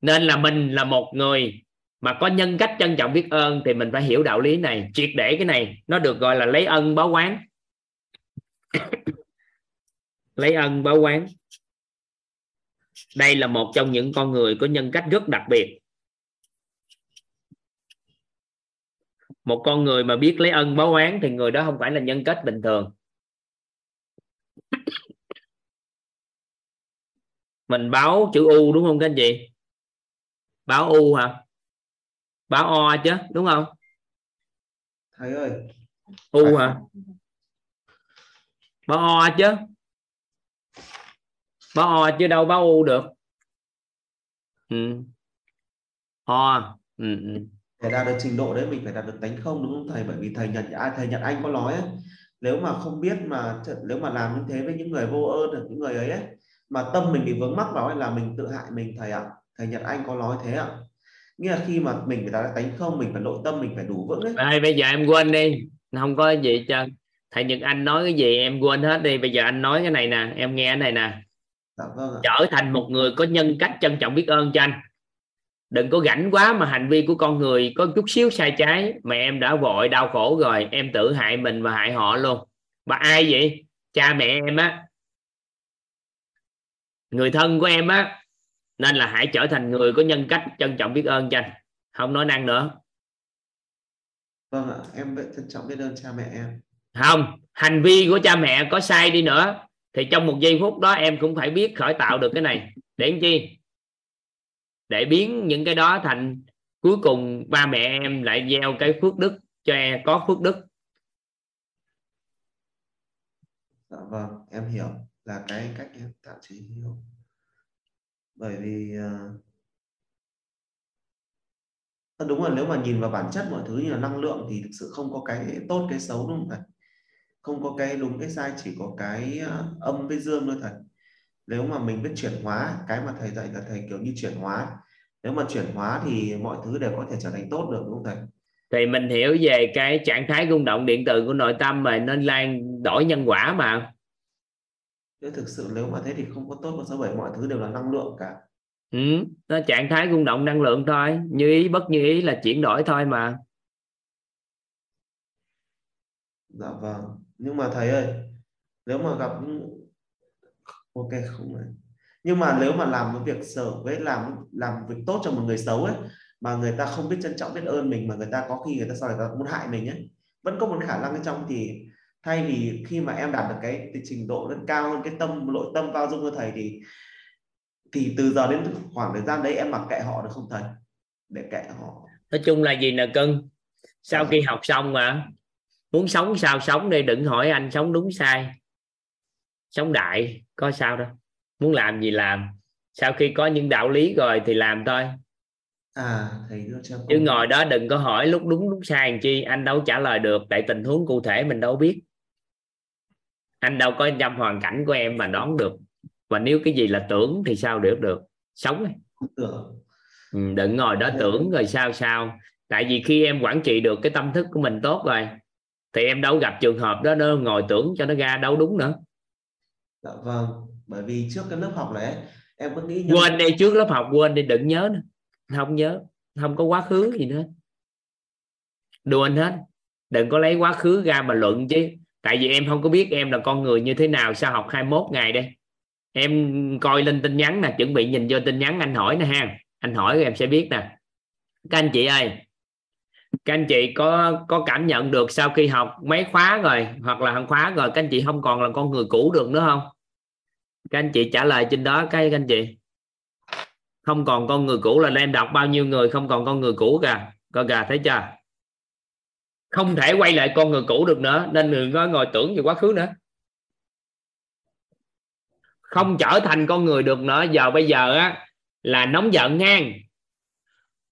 nên là mình là một người mà có nhân cách trân trọng biết ơn thì mình phải hiểu đạo lý này. Triệt để cái này, nó được gọi là lấy ân báo quán. Lấy ân báo quán. Đây là một trong những con người có nhân cách rất đặc biệt. Một con người mà biết lấy ân báo oán thì người đó không phải là nhân cách bình thường. Mình báo chữ u đúng không các anh chị? Báo u hả? Báo o chứ đúng không? Thầy ơi. U hả? Báo o chứ. Báo o chứ đâu báo u được. Ừ. o ừ. ừ. để đạt được trình độ đấy mình phải đạt được tánh không đúng không thầy? Bởi vì thầy nhận ai thầy nhận anh có nói ấy, nếu mà không biết mà nếu mà làm như thế với những người vô ơn được những người ấy, ấy mà tâm mình bị vướng mắc vào ấy là mình tự hại mình thầy ạ thầy Nhật Anh có nói thế ạ. Nghĩa là khi mà mình phải đạt tánh không mình phải nội tâm mình phải đủ vững đấy Đây, bây giờ em quên đi. Không có gì cho thầy Nhật Anh nói cái gì em quên hết đi. Bây giờ anh nói cái này nè em nghe cái này nè. Dạ, vâng ạ. trở thành một người có nhân cách trân trọng biết ơn cho anh. Đừng có rảnh quá mà hành vi của con người có chút xíu sai trái. Mà em đã vội đau khổ rồi. Em tự hại mình và hại họ luôn. Và ai vậy? Cha mẹ em á. Người thân của em á nên là hãy trở thành người có nhân cách trân trọng biết ơn cho anh không nói năng nữa. Vâng ạ em vẫn trân trọng biết ơn cha mẹ em. Không hành vi của cha mẹ có sai đi nữa thì trong một giây phút đó em cũng phải biết khởi tạo được cái này. Để làm chi? Để biến những cái đó thành cuối cùng ba mẹ em lại gieo cái phước đức cho em có phước đức. Dạ vâng em hiểu là cái cách em tạm chí hiểu bởi vì à, đúng là nếu mà nhìn vào bản chất mọi thứ như là năng lượng thì thực sự không có cái tốt cái xấu đúng không thầy? Không có cái đúng cái sai chỉ có cái ờ, âm với dương thôi thầy. Nếu mà mình biết chuyển hóa cái mà thầy dạy là thầy kiểu như chuyển hóa. Nếu mà chuyển hóa thì mọi thứ đều có thể trở thành tốt được đúng không thầy? Thì mình hiểu về cái trạng thái rung động điện từ của nội tâm mà nên lan đổi nhân quả mà. Thế thực sự nếu mà thế thì không có tốt có xấu bởi mọi thứ đều là năng lượng cả. Ừ, nó trạng thái rung động năng lượng thôi. Như ý bất như ý là chuyển đổi thôi mà. Dạ vâng. Nhưng mà thầy ơi nếu mà gặp ok không này nhưng mà nếu mà làm một việc sở với làm làm việc tốt cho một người xấu ấy mà người ta không biết trân trọng biết ơn mình mà người ta có khi người ta sau này ta muốn hại mình ấy vẫn có một khả năng ở trong thì thay vì khi mà em đạt được cái, cái trình độ lên cao hơn cái tâm nội tâm bao dung của thầy thì thì từ giờ đến khoảng thời gian đấy em mặc kệ họ được không thầy? Để kệ họ. Nói chung là gì nè cưng sau khi học xong mà muốn sống sao sống đi đừng hỏi anh sống đúng sai. Sống đại có sao đâu. Muốn làm gì làm. Sau khi có những đạo lý rồi thì làm thôi. À thầy cho chứ ngồi đó đừng có hỏi lúc đúng lúc sai làm chi anh đâu trả lời được. Tại tình huống cụ thể mình đâu biết anh đâu có trong hoàn cảnh của em mà đoán được. Và nếu cái gì là tưởng thì sao được được? Sống ừ, đừng ngồi đó tưởng. rồi sao sao. Tại vì khi em quản trị được cái tâm thức của mình tốt rồi thì em đâu gặp trường hợp đó nó ngồi tưởng cho nó ra đâu đúng nữa. Dạ vâng bởi vì trước cái lớp học này em vẫn nghĩ quên đi trước lớp học quên đi đừng nhớ nữa. Không nhớ không có quá khứ gì nữa. Đùa anh hết đừng có lấy quá khứ ra mà luận chứ tại vì em không có biết em là con người như thế nào sao học 21 ngày đây. Em coi lên tin nhắn nè, chuẩn bị nhìn vô tin nhắn anh hỏi nè ha. Anh hỏi rồi em sẽ biết nè. Các anh chị ơi, các anh chị có có cảm nhận được sau khi học mấy khóa rồi, hoặc là hàng khóa rồi, các anh chị không còn là con người cũ được nữa không? Các anh chị trả lời trên đó cái các anh chị. Không còn con người cũ là em đọc bao nhiêu người, không còn con người cũ kìa coi kìa thấy chưa? Không thể quay lại con người cũ được nữa, nên đừng có ngồi tưởng về quá khứ nữa. Không trở thành con người được nữa, giờ bây giờ á, là nóng giận ngang.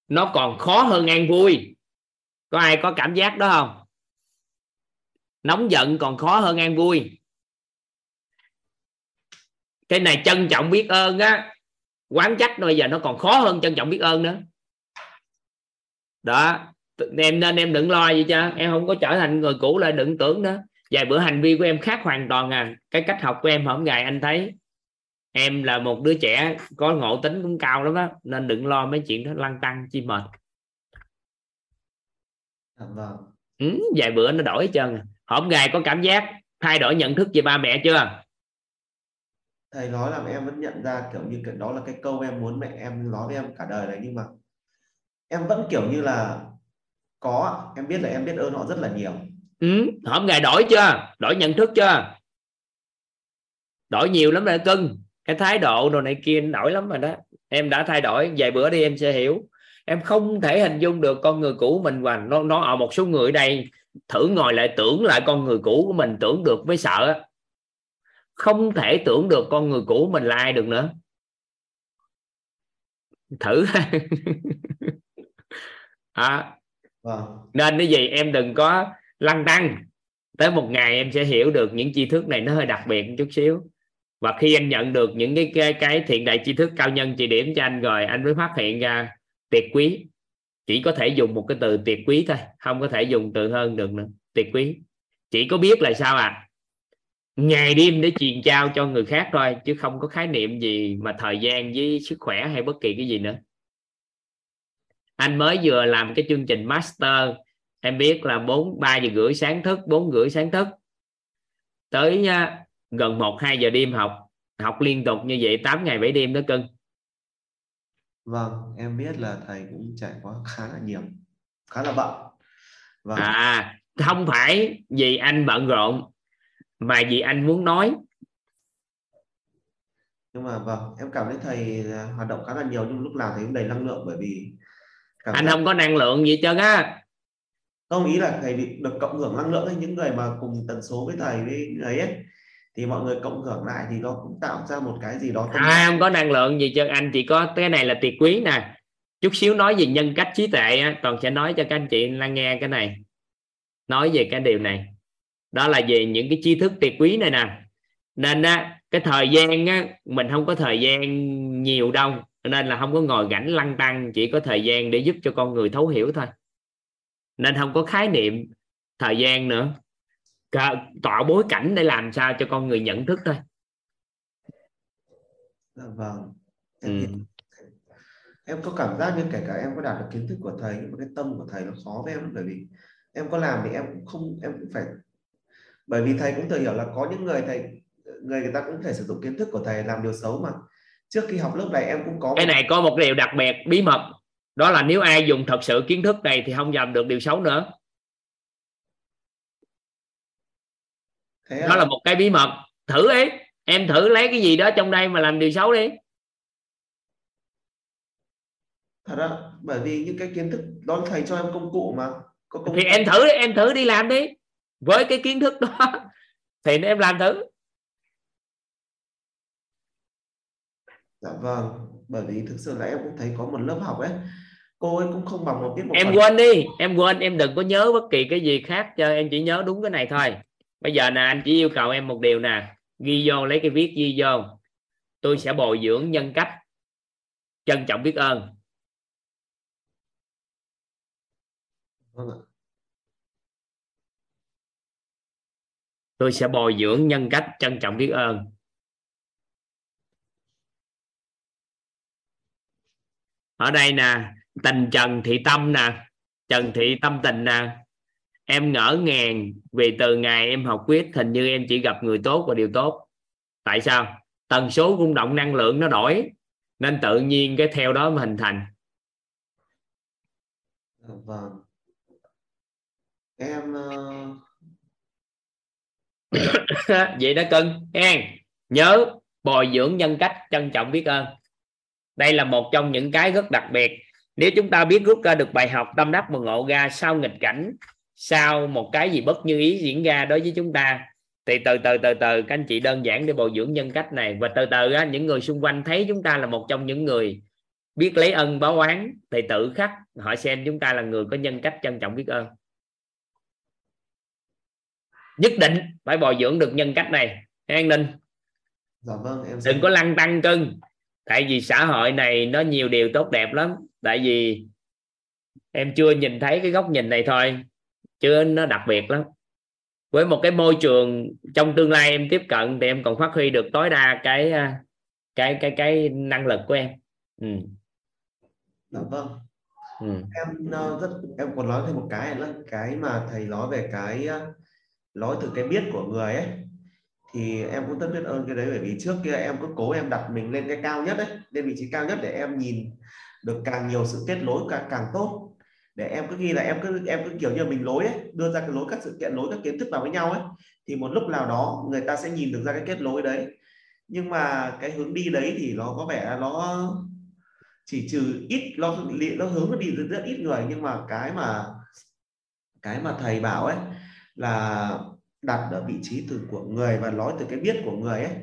Nó còn khó hơn an vui. Có ai có cảm giác đó không? Nóng giận còn khó hơn an vui. Cái này trân trọng biết ơn á, quán trách, bây giờ nó còn khó hơn trân trọng biết ơn nữa. Đó em nên em đừng lo gì cho em không có trở thành người cũ lại đừng tưởng đó. Vài bữa hành vi của em khác hoàn toàn à. Cái cách học của em hôm ngày anh thấy em là một đứa trẻ có ngộ tính cũng cao lắm đó nên đừng lo mấy chuyện đó lăn tăng chi mệt. Dạ vâng. Ừ, vài bữa nó đổi hết trơn à. hôm ngày có cảm giác thay đổi nhận thức về ba mẹ chưa? Thầy nói là em vẫn nhận ra kiểu như kiểu đó là cái câu em muốn mẹ em nói với em cả đời này nhưng mà em vẫn kiểu như là có em biết là em biết ơn họ rất là nhiều. Ừ, hôm ngày đổi chưa? Đổi nhận thức chưa? Đổi nhiều lắm rồi cưng. Cái thái độ đồ này kia đổi lắm rồi đó. Em đã thay đổi vài bữa đi em sẽ hiểu. Em không thể hình dung được con người cũ mình và nó nó ở một số người đây thử ngồi lại tưởng lại con người cũ của mình tưởng được mới sợ. Không thể tưởng được con người cũ mình là ai được nữa. Thử. À, vâng. Nên cái gì? Em đừng có lăng tăng. Tới một ngày em sẽ hiểu được những tri thức này nó hơi đặc biệt một chút xíu. Và khi anh nhận được những cái cái, cái thiện đại tri thức cao nhân chỉ điểm cho anh rồi anh mới phát hiện ra tuyệt quý. Chỉ có thể dùng một cái từ tuyệt quý thôi không có thể dùng từ hơn được nữa. Tuyệt quý. Chỉ có biết là sao à ngày đêm để truyền trao cho người khác thôi chứ không có khái niệm gì mà thời gian với sức khỏe hay bất kỳ cái gì nữa anh mới vừa làm cái chương trình master em biết là bốn ba giờ rưỡi sáng thức bốn rưỡi sáng thức. Tới uh, gần một hai giờ đêm học học liên tục như vậy 8 ngày 7 đêm đó cưng. Vâng em biết là thầy cũng trải qua khá là nhiều khá là bận. Vâng. à không phải vì anh bận rộn mà vì anh muốn nói. Nhưng mà vâng em cảm thấy thầy hoạt động khá là nhiều nhưng lúc nào thầy cũng đầy năng lượng bởi vì anh giác... không có năng lượng gì trơn á. Không ý là thầy được cộng hưởng năng lượng với những người mà cùng tần số với thầy với ấy ấy thì mọi người cộng hưởng lại thì nó cũng tạo ra một cái gì đó à, không có năng lượng gì cho anh chỉ có cái này là tuyệt quý nè. Chút xíu nói về nhân cách trí tuệ toàn sẽ nói cho các anh chị lắng nghe cái này. Nói về cái điều này. Đó là về những cái tri thức tuyệt quý này nè. Nên á, cái thời gian á, mình không có thời gian nhiều đâu nên là không có ngồi rảnh lăng tăng chỉ có thời gian để giúp cho con người thấu hiểu thôi. Nên không có khái niệm thời gian nữa. Tọa bối cảnh để làm sao cho con người nhận thức thôi. Dạ vâng. Em, ừ. em có cảm giác như kể cả em có đạt được kiến thức của thầy nhưng mà cái tâm của thầy nó khó với em bởi vì em có làm thì em cũng không em cũng phải bởi vì thầy cũng thừa hiểu là có những người thầy người người ta cũng thể sử dụng kiến thức của thầy làm điều xấu mà trước khi học lớp này em cũng có cái này có một điều đặc biệt bí mật. Đó là nếu ai dùng thật sự kiến thức này thì không làm được điều xấu nữa. Thế đó à? là một cái bí mật. Thử ấy em thử lấy cái gì đó trong đây mà làm điều xấu đi. Thật đó bởi vì những cái kiến thức đó thầy cho em công cụ mà. Có công thì cụ. em thử đi em thử đi làm đi. Với cái kiến thức đó thì em làm thử dạ vâng bởi vì thực sự là em cũng thấy có một lớp học ấy. Cô ấy cũng không bằng một tiết một em phần. quên đi em quên em đừng có nhớ bất kỳ cái gì khác cho em chỉ nhớ đúng cái này thôi. Bây giờ nè anh chỉ yêu cầu em một điều nè ghi vô lấy cái viết ghi vô. Tôi sẽ bồi dưỡng nhân cách. Trân trọng biết ơn. Vâng tôi sẽ bồi dưỡng nhân cách trân trọng biết ơn ở đây nè tình trần thị tâm nè trần thị tâm tình nè. Em ngỡ ngàng vì từ ngày em học quyết hình như em chỉ gặp người tốt và điều tốt. Tại sao? Tần số rung động năng lượng nó đổi nên tự nhiên cái theo đó mà hình thành. Vâng. Em uh... vậy đó cưng hen nhớ bồi dưỡng nhân cách trân trọng biết ơn đây là một trong những cái rất đặc biệt. Nếu chúng ta biết rút ra được bài học tâm đắc mà ngộ ra sau nghịch cảnh sau một cái gì bất như ý diễn ra đối với chúng ta thì từ từ từ từ các anh chị đơn giản để bồi dưỡng nhân cách này. Và từ từ á, những người xung quanh thấy chúng ta là một trong những người biết lấy ân báo oán thì tự khắc họ xem chúng ta là người có nhân cách trân trọng biết ơn. Nhất định phải bồi dưỡng được nhân cách này. An ninh. Dạ vâng em đừng có lăng tăng cưng tại vì xã hội này nó nhiều điều tốt đẹp lắm. Tại vì em chưa nhìn thấy cái góc nhìn này thôi. Chứ nó đặc biệt lắm. Với một cái môi trường trong tương lai em tiếp cận thì em còn phát huy được tối đa cái à, cái cái cái năng lực của em. Ừ. Dạ vâng. Ừ. em ờ, rất em còn nói thêm một cái là cái mà thầy nói về cái ờ, nói từ cái biết của người ấy thì em cũng rất biết ơn cái đấy bởi vì trước kia em cứ cố em đặt mình lên cái cao nhất đấy, lên vị trí cao nhất để em nhìn được càng nhiều sự kết nối càng càng tốt. Để em cứ ghi là em cứ em cứ kiểu như mình lối ấy, đưa ra cái lối các sự kiện lối các kiến thức vào với nhau ấy thì một lúc nào đó người ta sẽ nhìn được ra cái kết nối đấy. Nhưng mà cái hướng đi đấy thì nó có vẻ nó chỉ trừ ít nó nó hướng nó đi rất, rất ít người. Nhưng mà cái mà cái mà thầy bảo ấy là đặt ở vị trí từ của người và nói từ cái biết của người ấy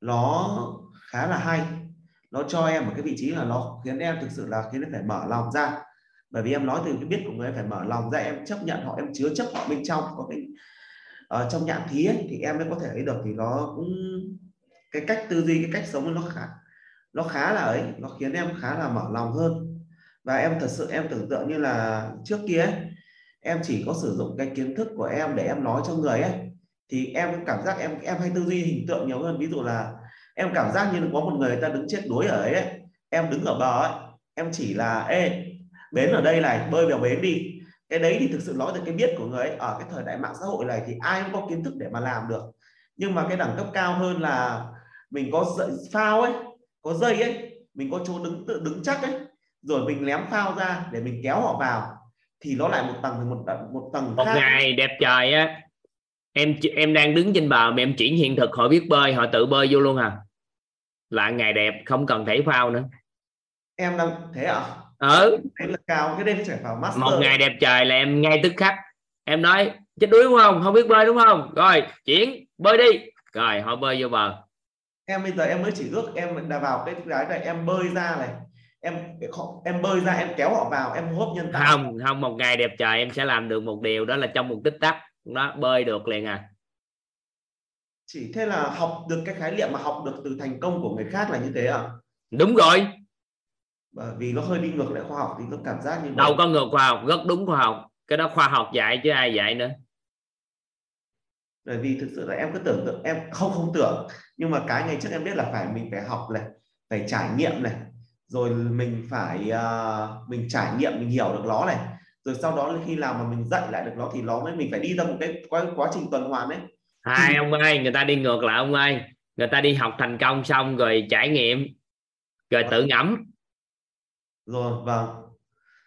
nó khá là hay. Nó cho em một cái vị trí là nó khiến em thực sự là khiến em phải mở lòng ra. Bởi vì em nói từ cái biết của người em phải mở lòng ra em chấp nhận họ em chứa chấp họ bên trong có cái ở trong nhãn thí ấy, thì em mới có thể thấy được. Thì nó cũng cái cách tư duy cái cách sống nó khá nó khá là ấy nó khiến em khá là mở lòng hơn. Và em thật sự em tưởng tượng như là trước kia ấy, em chỉ có sử dụng cái kiến thức của em để em nói cho người ấy. Thì em cảm giác em em hay tư duy hình tượng nhiều hơn. Ví dụ là em cảm giác như có một người, ta đứng chết đuối ở ấy, ấy. Em đứng ở bờ ấy em chỉ là ê bến ở đây này bơi vào bến đi. Cái đấy thì thực sự nói từ cái biết của người ấy. Ở cái thời đại mạng xã hội này thì ai cũng có kiến thức để mà làm được. Nhưng mà cái đẳng cấp cao hơn là mình có dây phao ấy có dây ấy mình có chỗ đứng tự đứng chắc ấy. Rồi mình ném phao ra để mình kéo họ vào thì nó lại một tầng một một tầng một khác. ngày đẹp trời á. Em em đang đứng trên bờ mà em chuyển hiện thực họ biết bơi họ tự bơi vô luôn à. Là ngày đẹp không cần thể phao nữa. Em đang thế à? Ừ. Đấy là cao cái đây nó phải vào master. Một ngày đẹp trời là em ngay tức khắc. Em nói chết đuối đúng không? Không biết bơi đúng không? Rồi chuyển bơi đi. Rồi họ bơi vô bờ. Em bây giờ em mới chỉ ước em đã vào cái cái này em bơi ra này em em bơi ra em kéo họ vào em hô hấp nhân tạo không không một ngày đẹp trời em sẽ làm được một điều đó là trong một tích tắc. Nó bơi được liền à. Chỉ thế là học được cái khái niệm mà học được từ thành công của người khác là như thế à đúng rồi. Bởi vì nó hơi đi ngược lại khoa học thì tôi cảm giác như đâu có ngược khoa học rất đúng khoa học. Cái đó khoa học dạy chứ ai dạy nữa. Bởi vì thực sự là em cứ tưởng tượng em không không tưởng. Nhưng mà cái ngày trước em biết là phải mình phải học này phải trải nghiệm này rồi mình phải uh, mình trải nghiệm mình hiểu được nó này. Rồi sau đó khi nào mà mình dạy lại được nó thì nó mới mình phải đi ra một cái quá, quá trình tuần hoàn đấy. Hai ông ơi người ta đi ngược lại ông ơi. Người ta đi học thành công xong rồi trải nghiệm rồi tự ngẫm. Rồi vâng.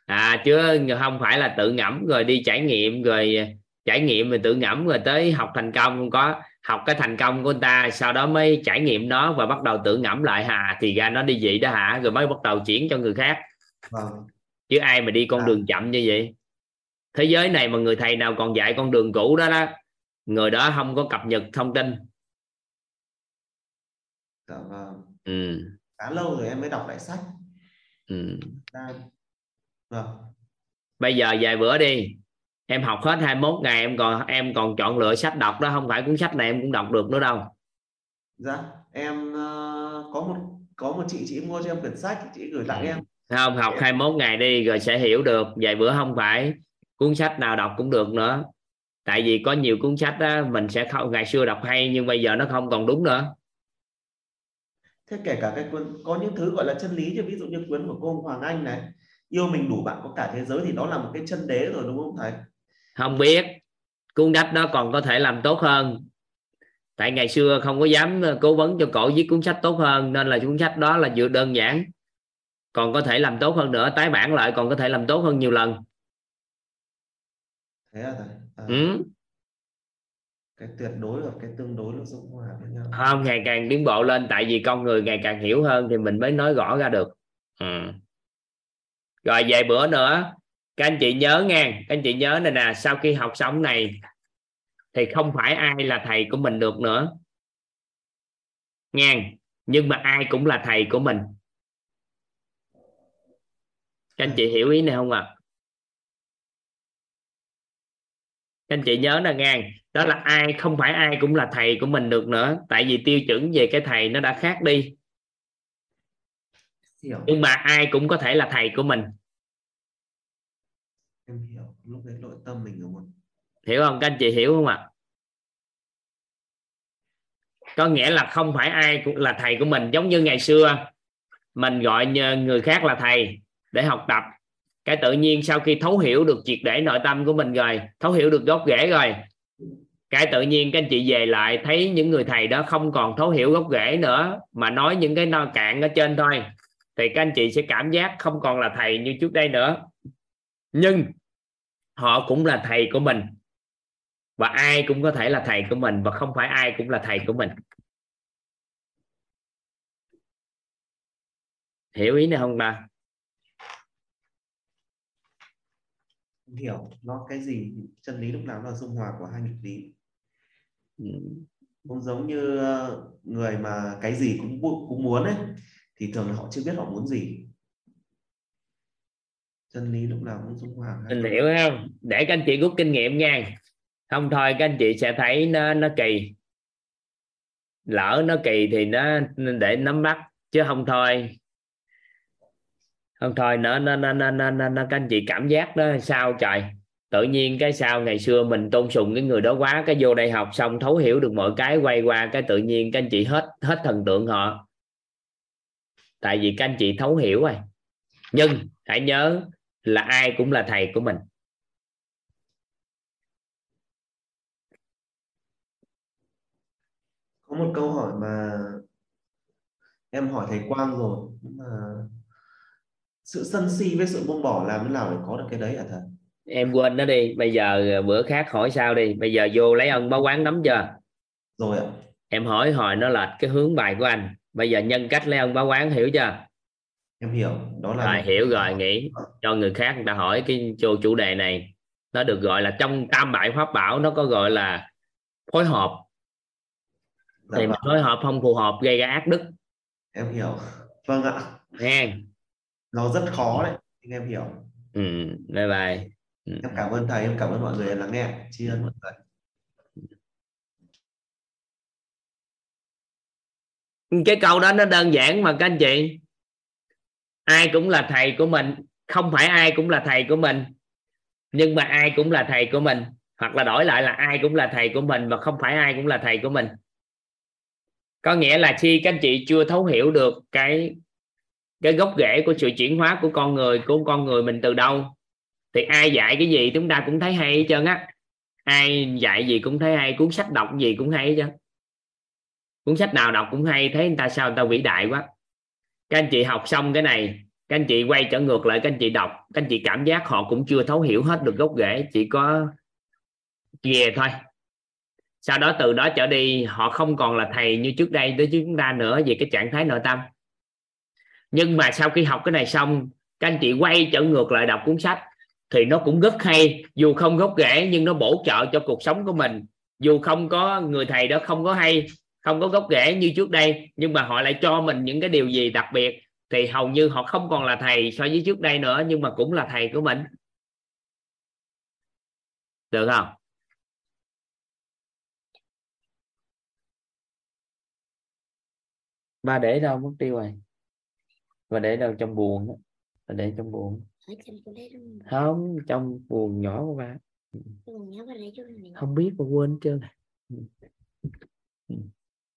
À chứ không phải là tự ngẫm rồi đi trải nghiệm rồi trải nghiệm rồi tự ngẫm rồi tới học thành công không có học cái thành công của người ta sau đó mới trải nghiệm nó và bắt đầu tự ngẫm lại hà thì ra nó đi vậy đó hả rồi mới bắt đầu chuyển cho người khác vâng. chứ ai mà đi con à. đường chậm như vậy thế giới này mà người thầy nào còn dạy con đường cũ đó đó người đó không có cập nhật thông tin dạ vâng ừ. khá lâu rồi em mới đọc lại sách ừ. vâng. bây giờ vài bữa đi em học hết 21 ngày em còn em còn chọn lựa sách đọc đó không phải cuốn sách này em cũng đọc được nữa đâu. Dạ em uh, có một có một chị chị mua cho em quyển sách chị gửi tặng em. Không học 21 ngày đi rồi sẽ hiểu được. Vài bữa không phải cuốn sách nào đọc cũng được nữa. Tại vì có nhiều cuốn sách đó mình sẽ không ngày xưa đọc hay nhưng bây giờ nó không còn đúng nữa. Thế kể cả cái cuốn có những thứ gọi là chân lý như ví dụ như cuốn của cô Hoàng Anh này. Yêu mình đủ bạn có cả thế giới thì đó là một cái chân đế rồi đúng không thầy không biết. Cuốn sách đó còn có thể làm tốt hơn. Tại ngày xưa không có dám cố vấn cho cổ viết cuốn sách tốt hơn nên là cuốn sách đó là vừa đơn giản còn có thể làm tốt hơn nữa tái bản lại còn có thể làm tốt hơn nhiều lần. Thế à à, ừ. cái tuyệt đối và cái tương đối nó dung hòa với nhau. Không ngày càng tiến bộ lên tại vì con người ngày càng hiểu hơn thì mình mới nói rõ ra được. Ừ. rồi vài bữa nữa các anh chị nhớ nghe các anh chị nhớ này nè sau khi học xong này thì không phải ai là thầy của mình được nữa. Nghe nhưng mà ai cũng là thầy của mình. Các anh chị hiểu ý này không ạ? À? các anh chị nhớ nè nghe đó là ai không phải ai cũng là thầy của mình được nữa. Tại vì tiêu chuẩn về cái thầy nó đã khác đi. Nhưng mà ai cũng có thể là thầy của mình em hiểu. Lúc đấy nội tâm mình đúng không hiểu không? Các anh chị hiểu không ạ? Có nghĩa là không phải ai cũng là thầy của mình. Giống như ngày xưa, mình gọi người khác là thầy để học tập. Cái tự nhiên sau khi thấu hiểu được triệt để nội tâm của mình rồi, thấu hiểu được gốc rễ rồi, cái tự nhiên các anh chị về lại thấy những người thầy đó không còn thấu hiểu gốc rễ nữa, mà nói những cái no cạn ở trên thôi, thì các anh chị sẽ cảm giác không còn là thầy như trước đây nữa nhưng họ cũng là thầy của mình. Và ai cũng có thể là thầy của mình và không phải ai cũng là thầy của mình. Hiểu ý này không ta hiểu nó cái gì chân lý lúc nào là dung hòa của hai nghịch lý. Ừ. cũng giống như ờ, người mà cái gì cũng cũng muốn ấy thì thường là họ chưa biết họ muốn gì chân lý lúc nào cũng dung hòa mình hiểu không? Để các anh chị rút kinh nghiệm nha. Không thôi các anh chị sẽ thấy nó nó kỳ. Lỡ nó kỳ thì nó để nắm bắt chứ không thôi. Không thôi nó nó nó nó nó, nó, nó các anh chị cảm giác đó sao trời? Tự nhiên cái sao ngày xưa mình tôn sùng cái người đó quá cái vô đây học xong thấu hiểu được mọi cái quay qua cái tự nhiên các anh chị hết hết thần tượng họ. Tại vì các anh chị thấu hiểu rồi. Nhưng hãy nhớ là ai cũng là thầy của mình. Có một câu hỏi mà em hỏi thầy Quang rồi nhưng mà sự sân si với sự buông bỏ làm thế nào để có được cái đấy hả thầy? Em quên nó đi bây giờ bữa khác hỏi sao đi. Bây giờ vô lấy ân báo quán nắm chưa? Rồi ạ. Em hỏi hồi nó lệch cái hướng bài của anh. Bây giờ nhân cách lấy ân báo quán hiểu chưa em hiểu đó là rồi hiểu rồi nghĩ cho người khác người ta hỏi cái chủ chủ đề này. Nó được gọi là trong tam bại pháp bảo nó có gọi là phối hợp. Dạ thì vâng. phối hợp không phù hợp gây ra ác đức. Em hiểu. Vâng ạ. Nghe nó rất khó đấy nhưng em hiểu. Ừ bye bye. Ừ. em cảm ơn thầy em cảm ơn mọi người lắng nghe. Tri ân mọi người. Cái câu đó nó đơn giản mà các anh chị ai cũng là thầy của mình. Không phải ai cũng là thầy của mình. Nhưng mà ai cũng là thầy của mình. Hoặc là đổi lại là ai cũng là thầy của mình mà không phải ai cũng là thầy của mình. Có nghĩa là khi các anh chị chưa thấu hiểu được cái cái gốc rễ của sự chuyển hóa của con người, của con người mình từ đâu, thì ai dạy cái gì chúng ta cũng thấy hay hết trơn á. Ai dạy gì cũng thấy hay, cuốn sách đọc gì cũng hay hết trơn. Cuốn sách nào đọc cũng hay, thấy người ta sao, người ta vĩ đại quá các anh chị học xong cái này, các anh chị quay trở ngược lại, các anh chị đọc, các anh chị cảm giác họ cũng chưa thấu hiểu hết được gốc rễ, chỉ có về thôi. Sau đó từ đó trở đi, họ không còn là thầy như trước đây đối với chúng ta nữa về cái trạng thái nội tâm. Nhưng mà sau khi học cái này xong, các anh chị quay trở ngược lại đọc cuốn sách, thì nó cũng rất hay. Dù không gốc rễ, nhưng nó bổ trợ cho cuộc sống của mình. Dù không có người thầy đó không có hay không có gốc rễ như trước đây nhưng mà họ lại cho mình những cái điều gì đặc biệt thì hầu như họ không còn là thầy so với trước đây nữa nhưng mà cũng là thầy của mình. Được không? Ba để đâu mất tiêu rồi. Và để đâu trong buồn đó và để trong buồn. Không? Trong buồn nhỏ của ba. Không biết mà quên chưa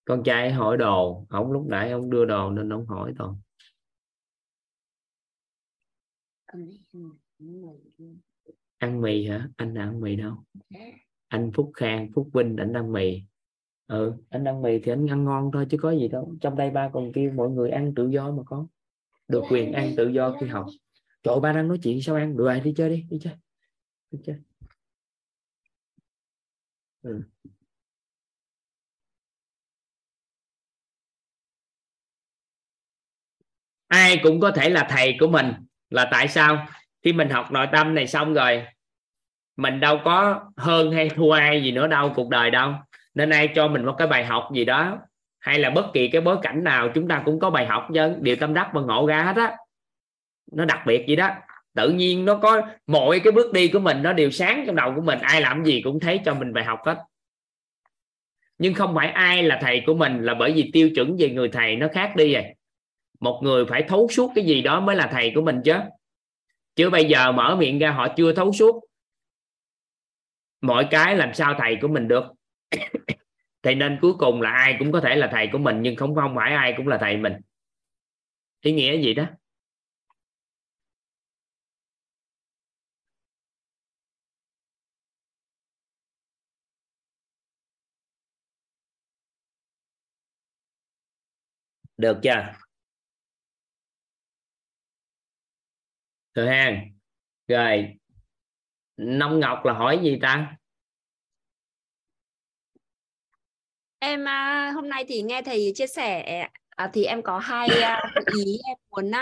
con trai hỏi đồ. Ông lúc nãy ông đưa đồ nên ông hỏi toàn ăn mì hả? Anh ăn mì đâu? Anh phúc khang phúc vinh anh ăn mì. Ừ anh ăn mì thì anh ăn ngon thôi chứ có gì đâu. Trong đây ba còn kêu mọi người ăn tự do mà có. Được quyền ăn tự do khi học. Trời ba đang nói chuyện sao ăn? Được rồi đi chơi đi đi chơi. Đi chơi. Ừ. ai cũng có thể là thầy của mình. Là tại sao? Khi mình học nội tâm này xong rồi, mình đâu có hơn hay thua ai gì nữa đâu cuộc đời đâu. Nên ai cho mình một cái bài học gì đó, hay là bất kỳ cái bối cảnh nào, chúng ta cũng có bài học chứ. Điều tâm đắc và ngộ ra hết á. Nó đặc biệt gì đó. Tự nhiên nó có mọi cái bước đi của mình, nó đều sáng trong đầu của mình. Ai làm gì cũng thấy cho mình bài học hết. Nhưng không phải ai là thầy của mình là bởi vì tiêu chuẩn về người thầy nó khác đi rồi một người phải thấu suốt cái gì đó mới là thầy của mình chứ. Chứ bây giờ mở miệng ra họ chưa thấu suốt. Mọi cái làm sao thầy của mình được. Thì nên cuối cùng là ai cũng có thể là thầy của mình, nhưng không không phải ai cũng là thầy mình. Ý nghĩa gì đó? Được chưa? Rồi ha rồi. Nông Ngọc là hỏi gì ta? Em à, hôm nay thì nghe thầy chia sẻ à, thì em có hai à, ý em muốn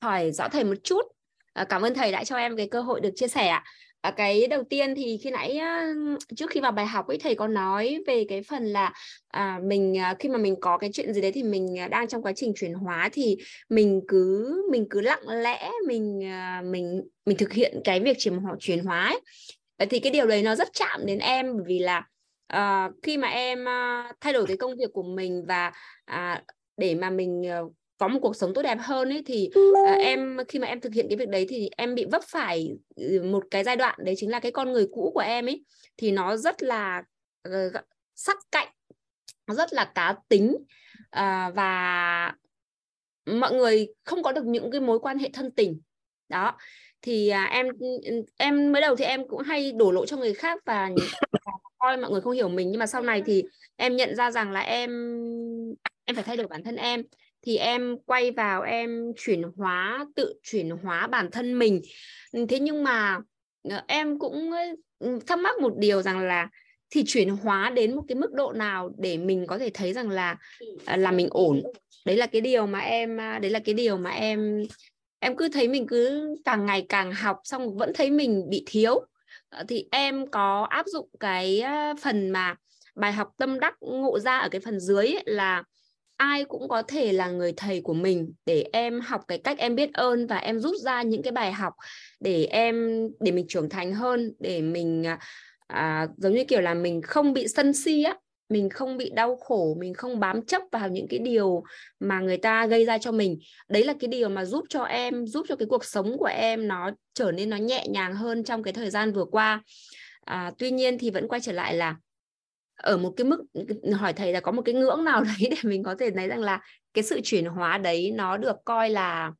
hỏi rõ thầy một chút. Cảm ơn thầy đã cho em cái cơ hội được chia sẻ ạ à, cái đầu tiên thì khi nãy trước khi vào bài học ấy thầy có nói về cái phần là à, mình à, khi mà mình có cái chuyện gì đấy thì mình à, đang trong quá trình chuyển hóa thì mình cứ mình cứ lặng lẽ mình à, mình mình thực hiện cái việc chuyển hóa chuyển hóa ấy. thì cái điều đấy nó rất chạm đến em bởi vì là à, khi mà em thay đổi cái công việc của mình và à, để mà mình ờ, có một cuộc sống tốt đẹp hơn ấy thì uh, em khi mà em thực hiện cái việc đấy thì em bị vấp phải ừ, một cái giai đoạn đấy chính là cái con người cũ của em ấy thì nó rất là uh, sắc cạnh nó rất là cá tính uh, và mọi người không có được những cái mối quan hệ thân tình. Đó thì à, em em mới đầu thì em cũng hay đổ lỗi cho người khác và coi mọi người không hiểu mình nhưng mà sau này thì em nhận ra rằng là em em phải thay đổi bản thân em thì em quay vào em chuyển hóa tự chuyển hóa bản thân mình. Thế nhưng mà ờ, em cũng thắc mắc một điều rằng là thì chuyển hóa đến một cái mức độ nào để mình có thể thấy rằng là ờ, là mình ổn? đấy là cái điều mà em à, đấy là cái điều mà em em cứ thấy mình cứ càng ngày càng học xong vẫn thấy mình bị thiếu. Ờ, thì em có áp dụng cái phần mà bài học tâm đắc ngộ ra ở cái phần dưới ấy, là ai cũng có thể là người thầy của mình. Để em học cái cách em biết ơn và em rút ra những cái bài học để em để mình trưởng thành hơn để mình à, giống như kiểu là mình không bị sân si á mình không bị đau khổ mình không bám chấp vào những cái điều mà người ta gây ra cho mình. Đấy là cái điều mà giúp cho em giúp cho cái cuộc sống của em nó trở nên nó nhẹ nhàng hơn trong cái thời gian vừa qua. À, tuy nhiên thì vẫn quay trở lại là ở một cái mức hỏi thầy là có một cái ngưỡng nào đấy để mình có thể thấy rằng là cái sự chuyển hóa đấy nó được coi là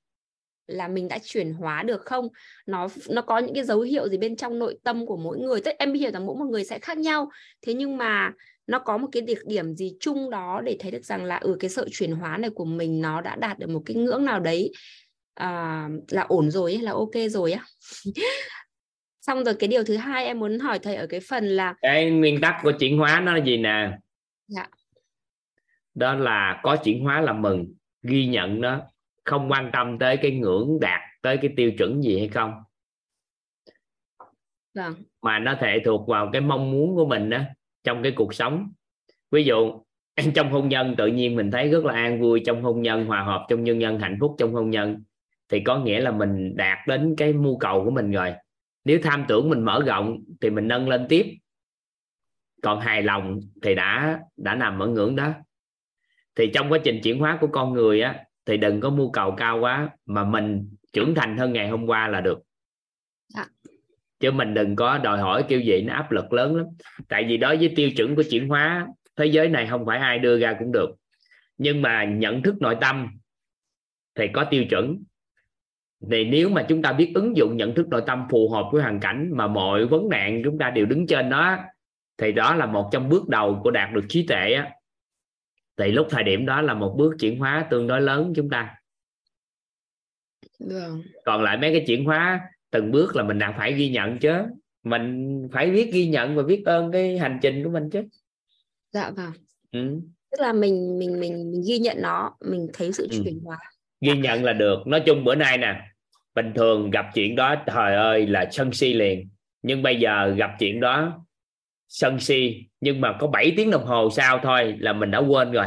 là mình đã chuyển hóa được không? Nó nó có những cái dấu hiệu gì bên trong nội tâm của mỗi người? Tức em hiểu rằng mỗi một người sẽ khác nhau. Thế nhưng mà nó có một cái đặc điểm gì chung đó để thấy được rằng là ở ừ, cái sự chuyển hóa này của mình nó đã đạt được một cái ngưỡng nào đấy à, là ổn rồi là ok rồi á? Xong rồi cái điều thứ hai em muốn hỏi thầy ở cái phần là cái nguyên tắc của chuyển hóa nó là gì nè dạ. đó là có chuyển hóa là mừng ghi nhận nó không quan tâm tới cái ngưỡng đạt tới cái tiêu chuẩn gì hay không vâng. mà nó thể thuộc vào cái mong muốn của mình đó trong cái cuộc sống ví dụ trong hôn nhân tự nhiên mình thấy rất là an vui trong hôn nhân hòa hợp trong nhân nhân hạnh phúc trong hôn nhân thì có nghĩa là mình đạt đến cái mưu cầu của mình rồi nếu tham tưởng mình mở rộng thì mình nâng lên tiếp. Còn hài lòng thì đã đã nằm ở ngưỡng đó. Thì trong quá trình chuyển hóa của con người á thì đừng có mưu cầu cao quá mà mình trưởng thành hơn ngày hôm qua là được. Dạ. Chứ mình đừng có đòi hỏi kêu gì nó áp lực lớn lắm. Tại vì đối với tiêu chuẩn của chuyển hóa thế giới này không phải ai đưa ra cũng được. Nhưng mà nhận thức nội tâm thì có tiêu chuẩn thì nếu mà chúng ta biết ứng dụng nhận thức nội tâm phù hợp với hoàn cảnh mà mọi vấn nạn chúng ta đều đứng trên đó thì đó là một trong bước đầu của đạt được trí tuệ á. Thì lúc thời điểm đó là một bước chuyển hóa tương đối lớn chúng ta. Vâng. còn lại mấy cái chuyển hóa từng bước là mình đang phải ghi nhận chứ. Mình phải biết ghi nhận và biết ơn cái hành trình của mình chứ. Dạ vâng. Ừ. tức là mình mình mình mình ghi nhận nó mình thấy sự ừ. chuyển hóa. Ghi nhận là được. Nói chung bữa nay nè bình thường gặp chuyện đó, trời ơi, là sân si liền. Nhưng bây giờ gặp chuyện đó, sân si, nhưng mà có 7 tiếng đồng hồ sau thôi là mình đã quên rồi.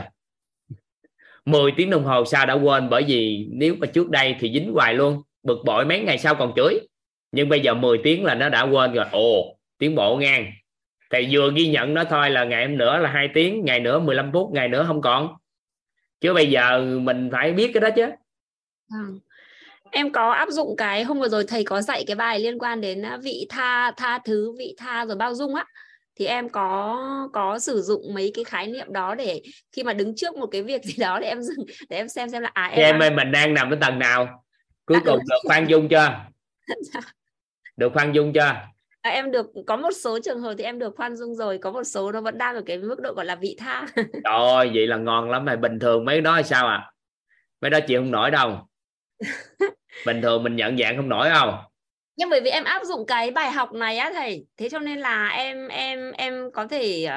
10 tiếng đồng hồ sau đã quên bởi vì nếu mà trước đây thì dính hoài luôn, bực bội mấy ngày sau còn chửi. Nhưng bây giờ 10 tiếng là nó đã quên rồi. Ồ tiến bộ ngang. Thì vừa ghi nhận nó thôi là ngày em nữa là hai tiếng, ngày nữa 15 phút, ngày nữa không còn. Chứ bây giờ mình phải biết cái đó chứ. Vâng em có áp dụng cái hôm vừa rồi thầy có dạy cái bài liên quan đến à, vị tha tha thứ vị tha rồi bao dung á. Thì em có có sử dụng mấy cái khái niệm đó để khi mà đứng trước một cái việc gì đó để em dừng để em xem xem là à em em ơi mình đang nằm ở tầng nào? Cuối cùng được khoan dung chưa? dạ. được khoan dung chưa? À, em được có một số trường hợp thì em được khoan dung rồi có một số nó vẫn đang ở cái mức độ gọi là vị tha. Rồi vậy là ngon lắm này bình thường mấy đó sao à? Mấy đó chịu không nổi đâu bình thường mình nhận dạng không nổi không nhưng bởi vì em áp dụng cái bài học này á thầy thế cho nên là em em em có thể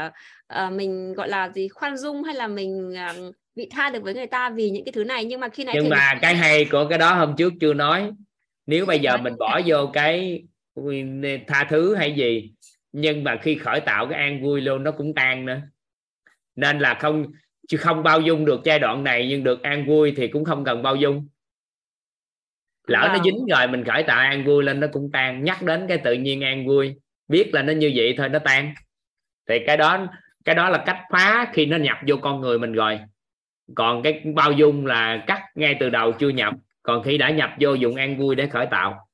uh, mình gọi là gì khoan dung hay là mình uh, bị tha được với người ta vì những cái thứ này. Nhưng mà khi này nhưng mà cái hay của cái đó hôm trước chưa nói. Nếu bây giờ mình bỏ vô cái tha thứ hay gì nhưng mà khi khởi tạo cái an vui luôn nó cũng tan nữa. Nên là không chứ không bao dung được giai đoạn này nhưng được an vui thì cũng không cần bao dung lỡ wow. nó dính rồi mình khởi tạo an vui lên nó cũng tan. Nhắc đến cái tự nhiên an vui biết là nó như vậy thôi nó tan. Thì cái đó cái đó là cách phá khi nó nhập vô con người mình rồi. Còn cái bao dung là cắt ngay từ đầu chưa nhập còn khi đã nhập vô dùng an vui để khởi tạo.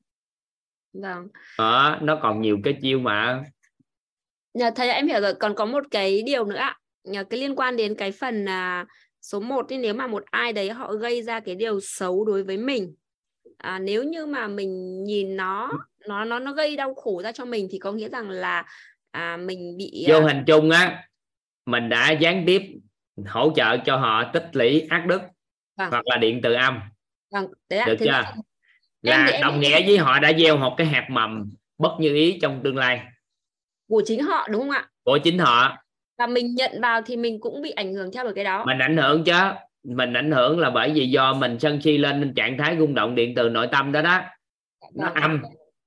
Vâng. Đó nó còn nhiều cái chiêu mà. Nhờ thầy em hiểu rồi. Còn có một cái điều nữa ạ. Cái liên quan đến cái phần à, số 1 thì nếu mà một ai đấy họ gây ra cái điều xấu đối với mình à, nếu như mà mình nhìn nó nó nó nó gây đau khổ ra cho mình thì có nghĩa rằng là à, mình bị vô à... hình chung á mình đã gián tiếp hỗ trợ cho họ tích lũy ác đức vâng. hoặc là điện từ âm. Vâng đấy được chưa? là em, đồng em... nghĩa với họ đã gieo một cái hạt mầm bất như ý trong tương lai. Của chính họ đúng không ạ? Của chính họ. Và mình nhận vào thì mình cũng bị ảnh hưởng theo bởi cái đó. Mình ảnh hưởng chứ mình ảnh hưởng là bởi vì do mình sân si lên trạng thái rung động điện từ nội tâm đó đó. Nó vâng. âm.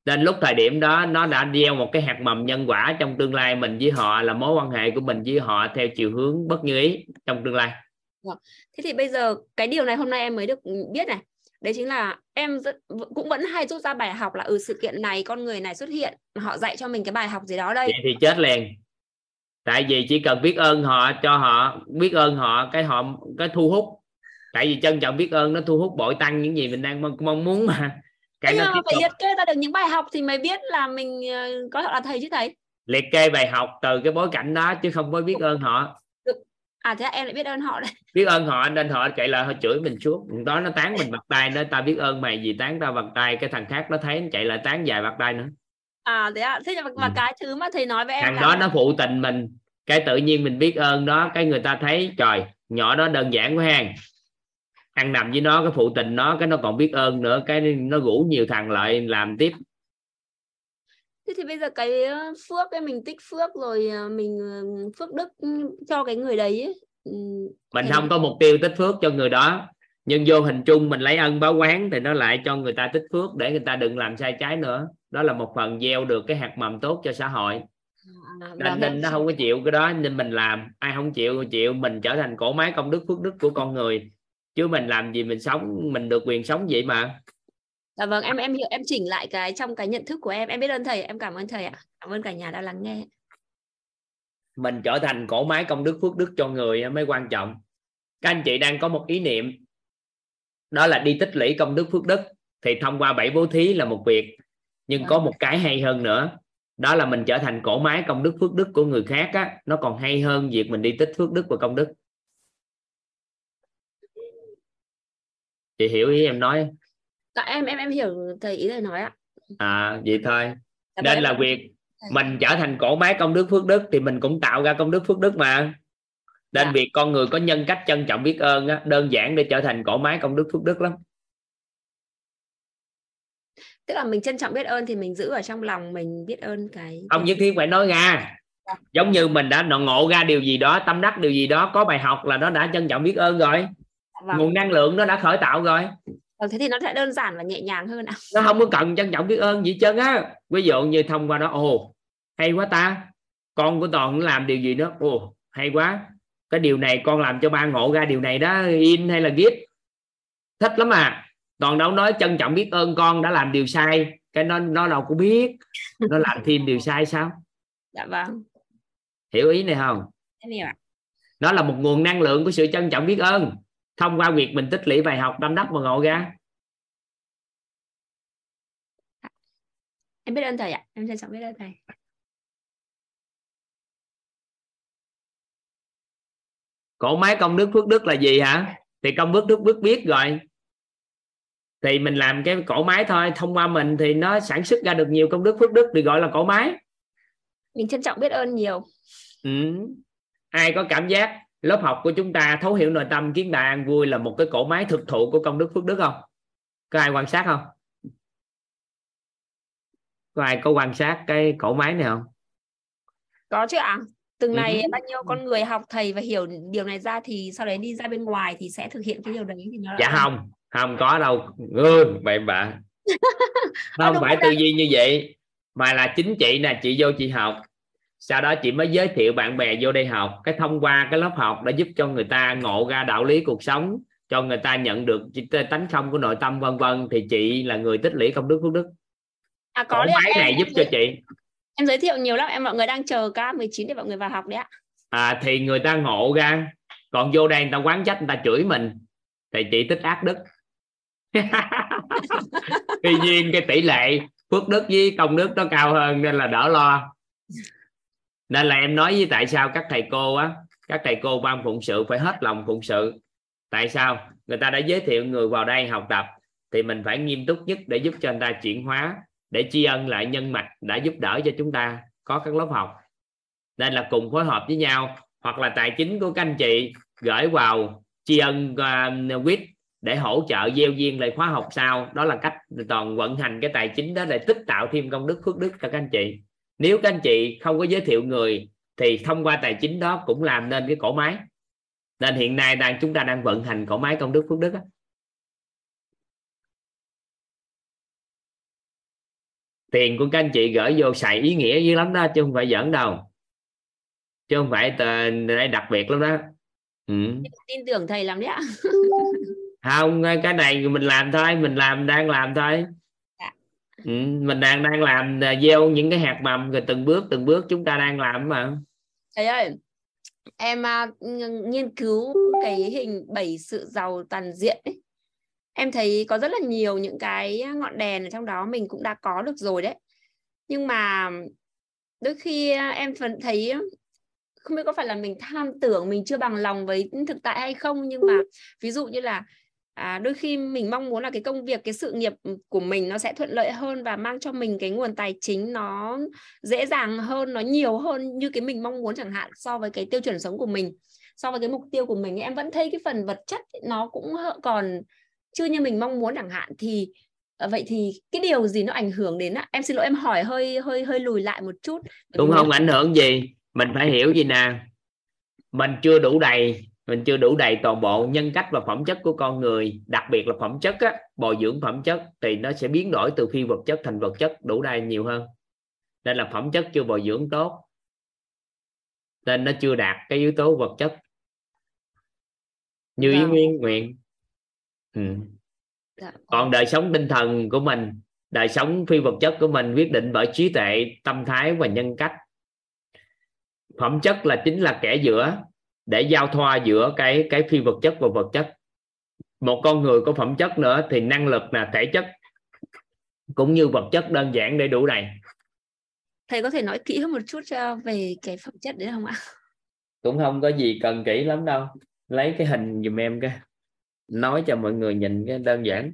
Nên lúc thời điểm đó nó đã gieo một cái hạt mầm nhân quả trong tương lai mình với họ là mối quan hệ của mình với họ theo chiều hướng bất như ý trong tương lai. Vâng. thế thì bây giờ cái điều này hôm nay em mới được biết này. Đấy chính là em rất, cũng vẫn hay rút ra bài học là ừ sự kiện này con người này xuất hiện họ dạy cho mình cái bài học gì đó đây. Vậy thì chết liền tại vì chỉ cần biết ơn họ cho họ biết ơn họ cái họ cái thu hút. Tại vì trân trọng biết ơn nó thu hút bội tăng những gì mình đang mong, mong muốn mà. Cái nhưng mà phải liệt kê ra được những bài học thì mới biết là mình ờ, có thể là thầy chứ thầy? Liệt kê bài học từ cái bối cảnh đó chứ không có biết ơn họ. À thế em lại biết ơn họ đấy biết ơn họ nên họ chạy lại họ chửi mình suốt. Đó nó tán mình bật tay nó ta biết ơn mày gì tán tao bật tay. Cái thằng khác nó thấy nó chạy lại tán dài bật tay nữa à thế à thế mà, mà ừ. cái thứ mà thầy nói với em thằng là... đó nó phụ tình mình. Cái tự nhiên mình biết ơn đó cái người ta thấy trời nhỏ đó đơn giản quá hàng ăn nằm với nó cái phụ tình nó cái nó còn biết ơn nữa. Cái nó rủ nhiều thằng lại làm tiếp. Thế thì bây giờ cái ờ, phước cái mình tích phước rồi ờ, mình ờ, phước đức cho cái người đấy ấy. Ừ, mình thì... không có mục tiêu tích phước cho người đó. Nhưng vô hình chung mình lấy ân báo quán thì nó lại cho người ta tích phước để người ta đừng làm sai trái nữa đó là một phần gieo được cái hạt mầm tốt cho xã hội. À, nên, nên nó không có chịu cái đó nên mình làm. Ai không chịu chịu. Mình trở thành cổ máy công đức phước đức của con người. Chứ mình làm gì mình sống mình được quyền sống vậy mà. Dạ vâng, em em hiểu em chỉnh lại cái trong cái nhận thức của em. Em biết ơn thầy, em cảm ơn thầy ạ. Cảm ơn cả nhà đã lắng nghe. Mình trở thành cổ máy công đức phước đức cho người mới quan trọng. Các anh chị đang có một ý niệm. Đó là đi tích lũy công đức phước đức. Thì thông qua bảy bố thí là một việc nhưng có vâng. một cái hay hơn nữa đó là mình trở thành cổ máy công đức phước đức của người khác á nó còn hay hơn việc mình đi tích phước đức và công đức. Chị hiểu ý em nói dạ em em em hiểu thầy ý thầy nói ạ. À vậy thôi. Dạ, nên là việc mình trở thành cổ máy công đức phước đức thì mình cũng tạo ra công đức phước đức mà. Nên dạ. việc con người có nhân cách trân trọng biết ơn á, đơn giản để trở thành cổ máy công đức phước đức lắm tức là mình trân trọng biết ơn thì mình giữ ở trong lòng mình biết ơn cái không nhất thiết phải nói ra. Dạ. giống như mình đã ngộ ra điều gì đó tâm đắc điều gì đó có bài học là nó đã trân trọng biết ơn rồi. Vâng. nguồn năng lượng nó đã khởi tạo rồi. Ừ, thế thì nó sẽ đơn giản và nhẹ nhàng hơn ạ. Nó không có cần trân trọng biết ơn gì chân á. Ví dụ như thông qua đó ồ hay quá ta. Con của toàn làm điều gì đó ồ hay quá. Cái điều này con làm cho ba ngộ ra điều này đó in hay là viết thích lắm à toàn đâu nói trân trọng biết ơn con đã làm điều sai cái nó nó đâu cũng biết. Nó làm thêm điều sai sao? Dạ vâng. Hiểu ý này không? Hiểu ạ. Nó là một nguồn năng lượng của sự trân trọng biết ơn. Thông qua việc mình tích lũy bài học tâm đắc và ngộ ra. Em biết ơn thầy ạ. Em trân trọng biết ơn thầy. Cổ máy công đức phước đức là gì hả? Thì công đức đức biết biết rồi thì mình làm cái cổ máy thôi thông qua mình thì nó sản xuất ra được nhiều công đức phước đức thì gọi là cổ máy. Mình trân trọng biết ơn nhiều. Ừ. ai có cảm giác lớp học của chúng ta thấu hiểu nội tâm kiến đại an vui là một cái cổ máy thực thụ của công đức phước đức không? Có ai quan sát không? Có ai có quan sát cái cổ máy này không? Có chứ ạ. Từng Ừ. này bao nhiêu con người học thầy và hiểu điều này ra thì sau đấy đi ra bên ngoài thì sẽ thực hiện cái điều đấy thì nó dạ lại- không không có đâu gương bậy bạ không đúng phải tư duy như vậy mà là chính chị nè chị vô chị học. Sau đó chị mới giới thiệu bạn bè vô đây học. Cái thông qua cái lớp học đã giúp cho người ta ngộ ra đạo lý cuộc sống cho người ta nhận được tánh không của nội tâm vân vân. Thì chị là người tích lũy công đức phước đức. À có ạ. máy em, này em giúp cho giới- chị. em giới thiệu nhiều lắm em mọi người đang chờ ca 19 để mọi người vào học đấy ạ. À, thì người ta ngộ ra còn vô đây người ta quán trách người ta chửi mình thì chị tích ác đức tuy nhiên cái tỷ lệ phước đức với công đức nó cao hơn nên là đỡ lo. Nên là em nói với tại sao các thầy cô á các thầy cô ban phụng sự phải hết lòng phụng sự. Tại sao? Người ta đã giới thiệu người vào đây học tập thì mình phải nghiêm túc nhất để giúp cho người ta chuyển hóa để tri ân lại nhân mạch đã giúp đỡ cho chúng ta có các lớp học. Nên là cùng phối hợp với nhau hoặc là tài chính của các anh chị gửi vào tri ân à, uh, quýt để hỗ trợ gieo duyên lại khóa học sau. Đó là cách toàn vận hành cái tài chính đó để tích tạo thêm công đức phước đức cho các anh chị. Nếu các anh chị không có giới thiệu người thì thông qua tài chính đó cũng làm nên cái cổ máy. Nên hiện nay đang chúng ta đang vận hành cổ máy công đức phước đức á. tiền của các anh chị gửi vô xài ý nghĩa dữ lắm đó chứ không phải giỡn đâu. Chứ không phải đây đặc biệt lắm đó. Ừ. tin tưởng thầy lắm đấy ạ không cái này mình làm thôi mình làm đang làm thôi Dạ. ừ, mình đang đang làm à, gieo những cái hạt mầm rồi từng bước từng bước chúng ta đang làm mà thầy ơi em ng- nghiên cứu cái hình bảy sự giàu toàn diện ấy. em thấy có rất là nhiều những cái ngọn đèn ở trong đó mình cũng đã có được rồi đấy nhưng mà đôi khi à, em vẫn thấy không biết có phải là mình tham tưởng mình chưa bằng lòng với thực tại hay không nhưng mà ví dụ như là à, đôi khi mình mong muốn là cái công việc cái sự nghiệp của mình nó sẽ thuận lợi hơn và mang cho mình cái nguồn tài chính nó dễ dàng hơn nó nhiều hơn như cái mình mong muốn chẳng hạn so với cái tiêu chuẩn sống của mình. So với cái mục tiêu của mình em vẫn thấy cái phần vật chất nó cũng còn chưa như mình mong muốn chẳng hạn thì ờ, vậy thì cái điều gì nó ảnh hưởng đến em xin lỗi em hỏi hơi hơi hơi lùi lại một chút. Cũng không? ảnh hưởng gì? Mình phải hiểu gì nè. Mình chưa đủ đầy mình chưa đủ đầy toàn bộ nhân cách và phẩm chất của con người đặc biệt là phẩm chất á, bồi dưỡng phẩm chất thì nó sẽ biến đổi từ phi vật chất thành vật chất đủ đầy nhiều hơn nên là phẩm chất chưa bồi dưỡng tốt nên nó chưa đạt cái yếu tố vật chất như ý Vâng. nguyên nguyện ừ. Dạ. còn đời sống tinh thần của mình đời sống phi vật chất của mình quyết định bởi trí tuệ tâm thái và nhân cách phẩm chất là chính là kẻ giữa để giao thoa giữa cái cái phi vật chất và vật chất. Một con người có phẩm chất nữa thì năng lực là thể chất cũng như vật chất đơn giản để đủ đầy. Thầy có thể nói kỹ hơn một chút cho về cái phẩm chất đấy không ạ? Cũng không có gì cần kỹ lắm đâu. Lấy cái hình giùm em cái. Nói cho mọi người nhìn cái đơn giản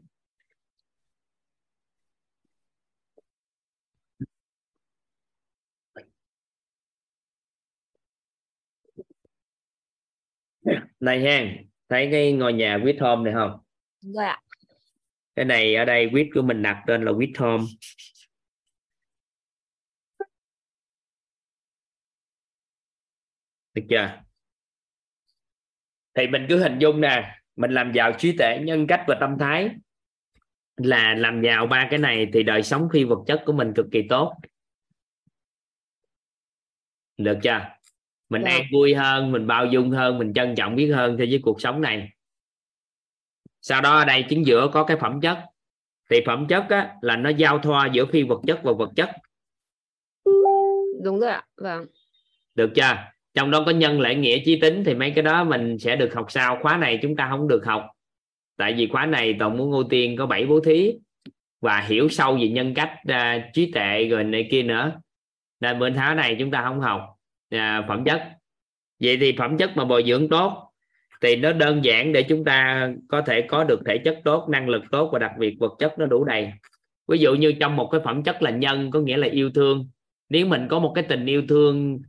này ha thấy cái ngôi nhà quýt home này không? Rồi ạ cái này ở đây quýt của mình đặt tên là quýt home được chưa? Thì mình cứ hình dung nè mình làm giàu trí tuệ nhân cách và tâm thái là làm giàu ba cái này thì đời sống phi vật chất của mình cực kỳ tốt. Được chưa mình Dạ. an vui hơn mình bao dung hơn mình trân trọng biết hơn thế với cuộc sống này. Sau đó ở đây chính giữa có cái phẩm chất. Thì phẩm chất á, là nó giao thoa giữa phi vật chất và vật chất. Đúng rồi ạ vâng. Được chưa? Trong đó có nhân lễ nghĩa trí tính thì mấy cái đó mình sẽ được học sau. Khóa này chúng ta không được học. Tại vì khóa này toàn muốn ưu tiên có bảy bố thí. Và hiểu sâu về nhân cách à, trí tuệ rồi này kia nữa. Nên bên tháng này chúng ta không học à, phẩm chất. Vậy thì phẩm chất mà bồi dưỡng tốt thì nó đơn giản để chúng ta có thể có được thể chất tốt năng lực tốt và đặc biệt vật chất nó đủ đầy. Ví dụ như trong một cái phẩm chất là nhân có nghĩa là yêu thương. Nếu mình có một cái tình yêu thương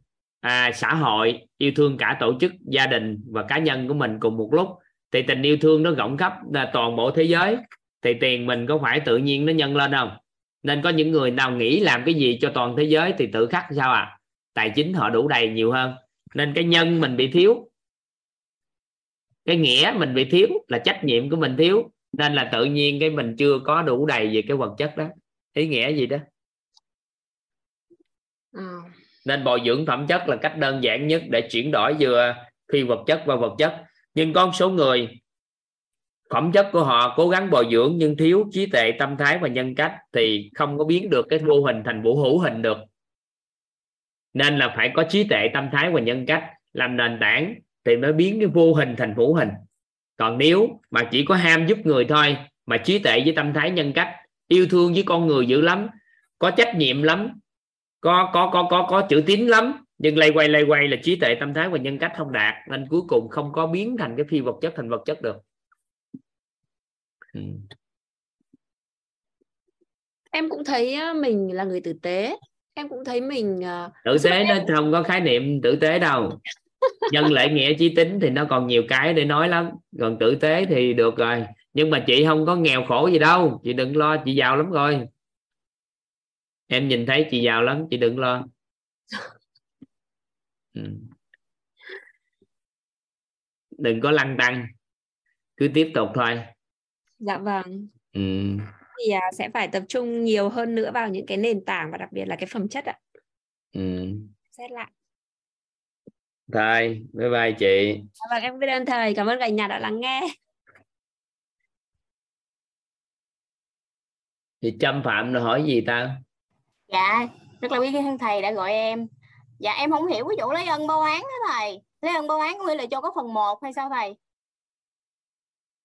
à, xã hội yêu thương cả tổ chức gia đình và cá nhân của mình cùng một lúc thì tình yêu thương nó rộng khắp là toàn bộ thế giới thì tiền mình có phải tự nhiên nó nhân lên không? Nên có những người nào nghĩ làm cái gì cho toàn thế giới thì tự khắc sao à? Tài chính họ đủ đầy nhiều hơn. Nên cái nhân mình bị thiếu cái nghĩa mình bị thiếu là trách nhiệm của mình thiếu. Nên là tự nhiên cái mình chưa có đủ đầy về cái vật chất đó. Ý nghĩa gì đó? Ừ. nên bồi dưỡng phẩm chất là cách đơn giản nhất để chuyển đổi vừa phi vật chất và vật chất. Nhưng có một số người phẩm chất của họ cố gắng bồi dưỡng nhưng thiếu trí tuệ tâm thái và nhân cách thì không có biến được cái vô hình thành vũ hữu hình được nên là phải có trí tuệ tâm thái và nhân cách làm nền tảng thì mới biến cái vô hình thành hữu hình. Còn nếu mà chỉ có ham giúp người thôi mà trí tuệ với tâm thái nhân cách yêu thương với con người dữ lắm có trách nhiệm lắm có có có có có chữ tín lắm nhưng lay quay lay quay là trí tuệ tâm thái và nhân cách không đạt nên cuối cùng không có biến thành cái phi vật chất thành vật chất được. Ừ. em cũng thấy mình là người tử tế em cũng thấy mình uh, tử tế nó em... không có khái niệm tử tế đâu. Nhân lễ nghĩa trí tính thì nó còn nhiều cái để nói lắm. Còn tử tế thì được rồi. Nhưng mà chị không có nghèo khổ gì đâu. Chị đừng lo chị giàu lắm rồi. Em nhìn thấy chị giàu lắm chị đừng lo. Ừ. đừng có lăng tăng. Cứ tiếp tục thôi. Dạ vâng. Ừ. thì à, sẽ phải tập trung nhiều hơn nữa vào những cái nền tảng và đặc biệt là cái phẩm chất ạ. Ừ. xét lại. Thôi bye bye chị. Dạ vâng em biết ơn thầy. Cảm ơn cả nhà đã lắng nghe. Thì châm phạm nó hỏi gì ta? Dạ rất là biết ơn thầy đã gọi em. Dạ em không hiểu cái chỗ lấy ân báo án đó thầy. Lấy ân báo án có nghĩa là cho có phần 1 hay sao thầy?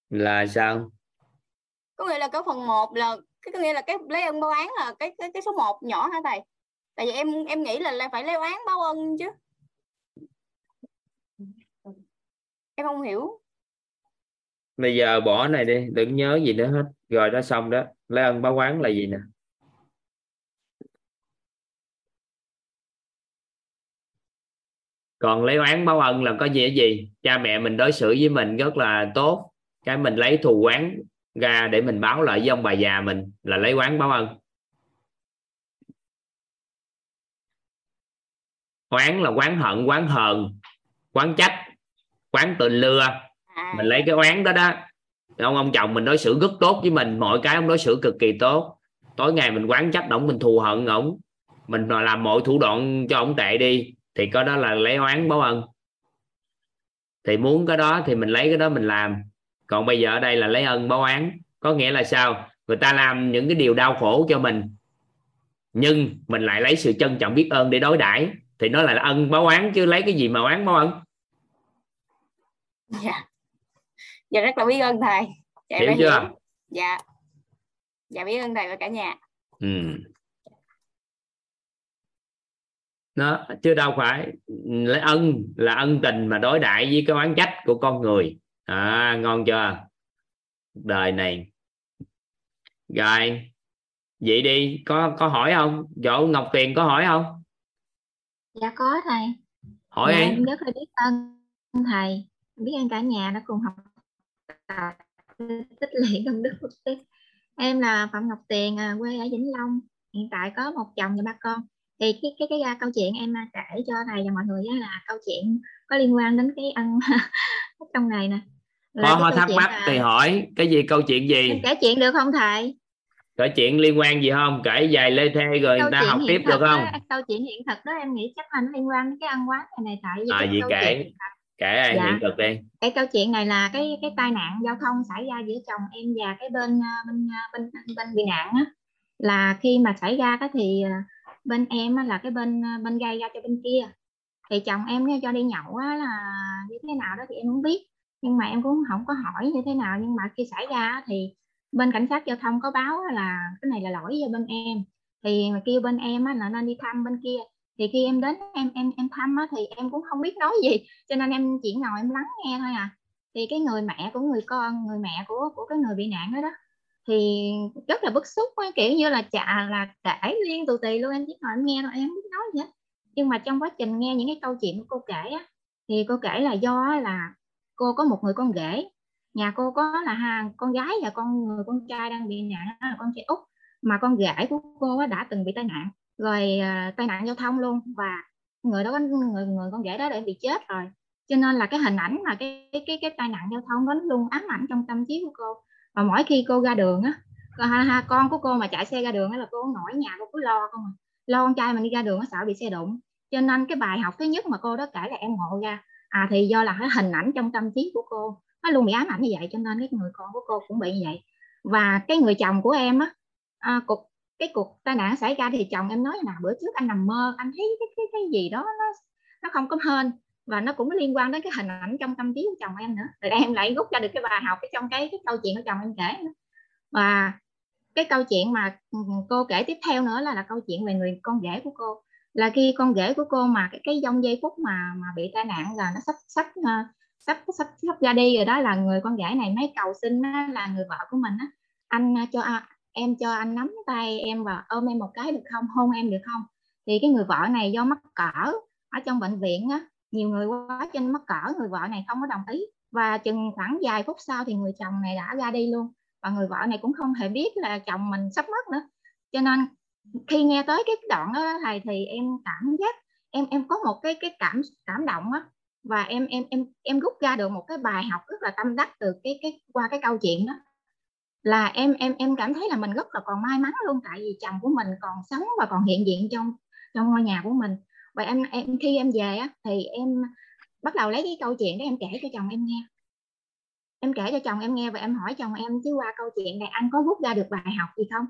Là sao có nghĩa là cái phần 1 là cái có nghĩa là cái lấy ơn báo án là cái cái cái số 1 nhỏ hả thầy? Tại vì em em nghĩ là, là phải lấy oán báo ân chứ. Em không hiểu. Bây giờ bỏ này đi đừng nhớ gì nữa hết. Rồi đó xong đó. Lấy ân báo oán là gì nè? Còn lấy oán báo ân là có nghĩa gì? Cha mẹ mình đối xử với mình rất là tốt. Cái mình lấy thù oán ra để mình báo lại với ông bà già mình là lấy oán báo ân. Oán là oán hận oán hờn oán trách oán tự lừa. À. mình lấy cái oán đó đó. Ông ông chồng mình đối xử rất tốt với mình mọi cái ông đối xử cực kỳ tốt. Tối ngày mình quán trách ổng mình thù hận ổng. Mình làm mọi thủ đoạn cho ổng tệ đi thì có đó là lấy oán báo ân. Thì muốn cái đó thì mình lấy cái đó mình làm còn bây giờ ở đây là lấy ân báo oán có nghĩa là sao? Người ta làm những cái điều đau khổ cho mình nhưng mình lại lấy sự trân trọng biết ơn để đối đãi. Thì nó là ân báo oán chứ lấy cái gì mà oán báo ân? Dạ. Dạ rất là biết ơn thầy. Dạ, hiểu chưa? hiểu. dạ. Dạ biết ơn thầy và cả nhà. Ừ. nó chứ đâu phải lấy ân là ân tình mà đối đãi với cái oán trách của con người à ngon chưa? Đời này. Rồi vậy đi có có hỏi không? Dỗ ngọc tiền có hỏi không? Dạ có thầy. Hỏi dạ, đi. em rất là biết ơn thầy. Biết ơn cả nhà đã cùng học tập tích lũy công đức phước tích em là phạm ngọc tiền à, quê ở vĩnh long. Hiện tại có một chồng và ba con. Thì cái cái cái, cái câu chuyện em à, kể cho thầy và mọi người là câu chuyện có liên quan đến cái ân trong này nè. Có ho thắc mắc là... thì hỏi cái gì câu chuyện gì? Kể chuyện được không thầy? Kể chuyện liên quan gì không? Kể dài lê thê rồi câu người ta học tiếp được không? đó, câu chuyện hiện thực đó em nghĩ chắc là nó liên quan đến cái ăn quán này, này tại vì à gì kể kể dạ. hiện thực đi. Cái câu chuyện này là cái cái tai nạn giao thông xảy ra giữa chồng em và cái bên bên bên bên bị nạn á. Là khi mà xảy ra cái thì bên em là cái bên bên gây ra cho bên kia thì chồng em nghe cho đi nhậu á là như thế nào đó thì em không biết. Nhưng mà em cũng không có hỏi như thế nào. Nhưng mà khi xảy ra thì bên cảnh sát giao thông có báo là cái này là lỗi do bên em. Thì mà kêu bên em là nên đi thăm bên kia. Thì khi em đến em em em thăm á, thì em cũng không biết nói gì. Cho nên em chỉ ngồi em lắng nghe thôi à. Thì cái người mẹ của người con người mẹ của của cái người bị nạn đó đó thì rất là bức xúc ấy, kiểu như là chà là kể liên tù tì luôn. Em chỉ ngồi em nghe thôi em không biết nói gì hết nhưng mà trong quá trình nghe những cái câu chuyện của cô kể á, thì cô kể là do là cô có một người con rể. Nhà cô có là hàng con gái và con người con trai đang bị nạn là con trai út. Mà con rể của cô đã từng bị tai nạn rồi à, tai nạn giao thông luôn. Và người đó người người con rể đó đã bị chết rồi. Cho nên là cái hình ảnh mà cái cái cái, tai nạn giao thông đó luôn ám ảnh trong tâm trí của cô. Và mỗi khi cô ra đường á con, của cô mà chạy xe ra đường á là cô nổi nhà cô cứ lo con lo con trai mình đi ra đường nó sợ bị xe đụng. Cho nên cái bài học thứ nhất mà cô đó kể là em ngộ ra à thì do là cái hình ảnh trong tâm trí của cô nó luôn bị ám ảnh như vậy cho nên cái người con của cô cũng bị như vậy. Và cái người chồng của em á à, cuộc cái cuộc tai nạn xảy ra thì chồng em nói là bữa trước anh nằm mơ anh thấy cái cái cái gì đó nó nó không có hên. Và nó cũng liên quan đến cái hình ảnh trong tâm trí của chồng em nữa. Rồi em lại rút ra được cái bài học cái trong cái cái câu chuyện của chồng em kể nữa. và cái câu chuyện mà ừ, ừ, cô kể tiếp theo nữa là là câu chuyện về người con rể của cô. Là khi con rể của cô mà cái cái dông giây phút mà mà bị tai nạn là nó sắp sắp ờ, sắp sắp sắp ra đi rồi đó là người con rể này mấy cầu xin á, là người vợ của mình á anh ờ, cho à, em cho anh nắm tay em và ôm em một cái được không? Hôn em được không? Thì cái người vợ này do mắc cỡ ở trong bệnh viện á nhiều người quá trên mắc cỡ người vợ này không có đồng ý. Và chừng khoảng vài phút sau thì người chồng này đã ra đi luôn và người vợ này cũng không hề biết là chồng mình sắp mất nữa. Cho nên khi nghe tới cái đoạn đó thầy, thì em cảm giác em em có một cái cái cảm cảm động á. Và em em em em rút ra được một cái bài học rất là tâm đắc từ cái cái, qua cái câu chuyện đó. Là em em em cảm thấy là mình rất là còn may mắn luôn, tại vì chồng của mình còn sống và còn hiện diện trong trong ngôi nhà của mình. Và em em, khi em về á, thì em bắt đầu lấy cái câu chuyện đó, em kể cho chồng em nghe em kể cho chồng em nghe và em hỏi chồng em chứ qua câu chuyện này anh có rút ra được bài học gì không?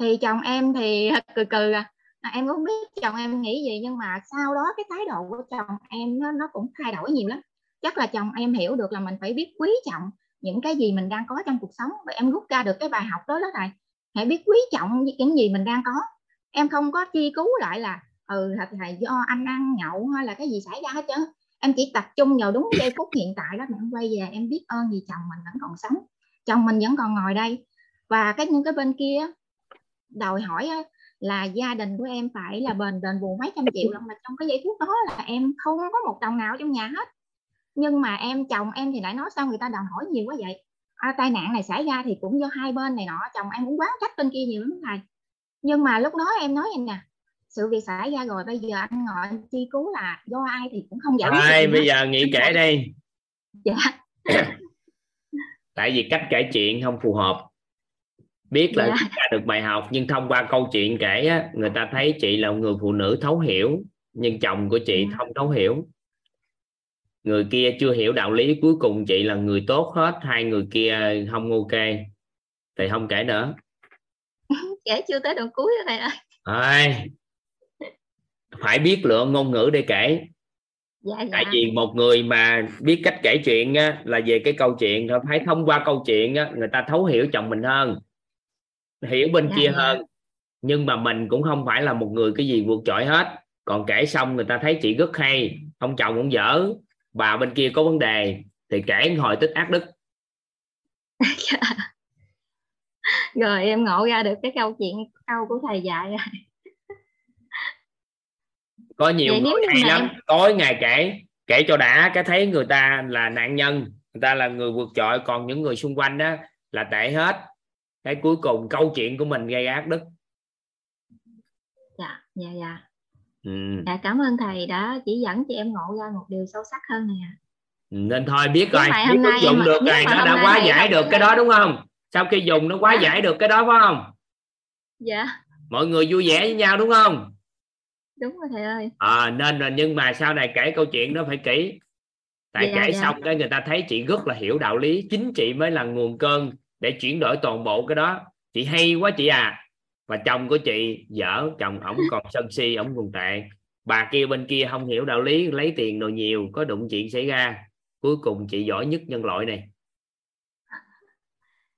Thì chồng em thì cười cười à. à. Em cũng biết chồng em nghĩ gì nhưng mà sau đó cái thái độ của chồng em nó nó cũng thay đổi nhiều lắm. Chắc là chồng em hiểu được là mình phải biết quý trọng những cái gì mình đang có trong cuộc sống và em rút ra được cái bài học đó đó này, hãy biết quý trọng những gì mình đang có. Em không có chi cứu lại là ừ thật là do anh ăn nhậu hay là cái gì xảy ra hết trơn em chỉ tập trung vào đúng giây phút hiện tại đó mà em quay về em biết ơn vì chồng mình vẫn còn sống. Chồng mình vẫn còn ngồi đây. Và cái những cái bên kia đòi hỏi là gia đình của em phải là bền đền bù mấy trăm triệu lần mà trong cái giây phút đó là em không có một đồng nào trong nhà hết. Nhưng mà em chồng em thì lại nói sao người ta đòi hỏi nhiều quá vậy? À, tai nạn này xảy ra thì cũng do hai bên này nọ chồng em cũng quán trách bên kia nhiều lắm thầy. Nhưng mà lúc đó em nói em nè sự việc xảy ra rồi bây giờ anh ngồi anh chi cứu là do ai thì cũng không giải quyết ai bây giờ nghĩ kể đi. Dạ. Tại vì cách kể chuyện không phù hợp. Biết là dạ. được bài học nhưng thông qua câu chuyện kể á, người ta thấy chị là một người phụ nữ thấu hiểu nhưng chồng của chị dạ. không thấu hiểu. Người kia chưa hiểu đạo lý cuối cùng chị là người tốt hết hai người kia không ok. Thì không kể nữa. Kể chưa tới đoạn cuối rồi thầy ơi phải biết lựa ngôn ngữ để kể. Dạ, dạ. tại vì một người mà biết cách kể chuyện á, là về cái câu chuyện thôi phải thông qua câu chuyện á, người ta thấu hiểu chồng mình hơn hiểu bên dạ, kia dạ. hơn. Nhưng mà mình cũng không phải là một người cái gì vượt trội hết. Còn kể xong người ta thấy chị rất hay ông chồng cũng dở bà bên kia có vấn đề thì kể hồi tích ác đức. Rồi em ngộ ra được cái câu chuyện câu của thầy dạy rồi có nhiều Vậy người hay lắm. em... tối ngày kể kể cho đã cái thấy người ta là nạn nhân người ta là người vượt trội còn những người xung quanh đó là tệ hết. Cái cuối cùng câu chuyện của mình gây ác đức. Dạ dạ dạ. Ừ. dạ cảm ơn thầy đã chỉ dẫn cho em ngộ ra một điều sâu sắc hơn nè. Nên thôi biết rồi. biết ứng dụng được rồi nó đã quá giải được cái đó đúng không? Sau khi dùng nó quá dạ. giải được cái đó phải không? Dạ. Mọi người vui vẻ với nhau đúng không đúng rồi thầy ơi. À, nên là nhưng mà sau này kể câu chuyện đó phải kỹ. Tại dạ, kể dạ. xong cái người ta thấy chị rất là hiểu đạo lý chính chị mới là nguồn cơn để chuyển đổi toàn bộ cái đó. Chị hay quá chị à. Và chồng của chị dở chồng ổng còn sân si ổng còn tệ. Bà kia bên kia không hiểu đạo lý lấy tiền đồ nhiều có đụng chuyện xảy ra. Cuối cùng chị giỏi nhất nhân loại này.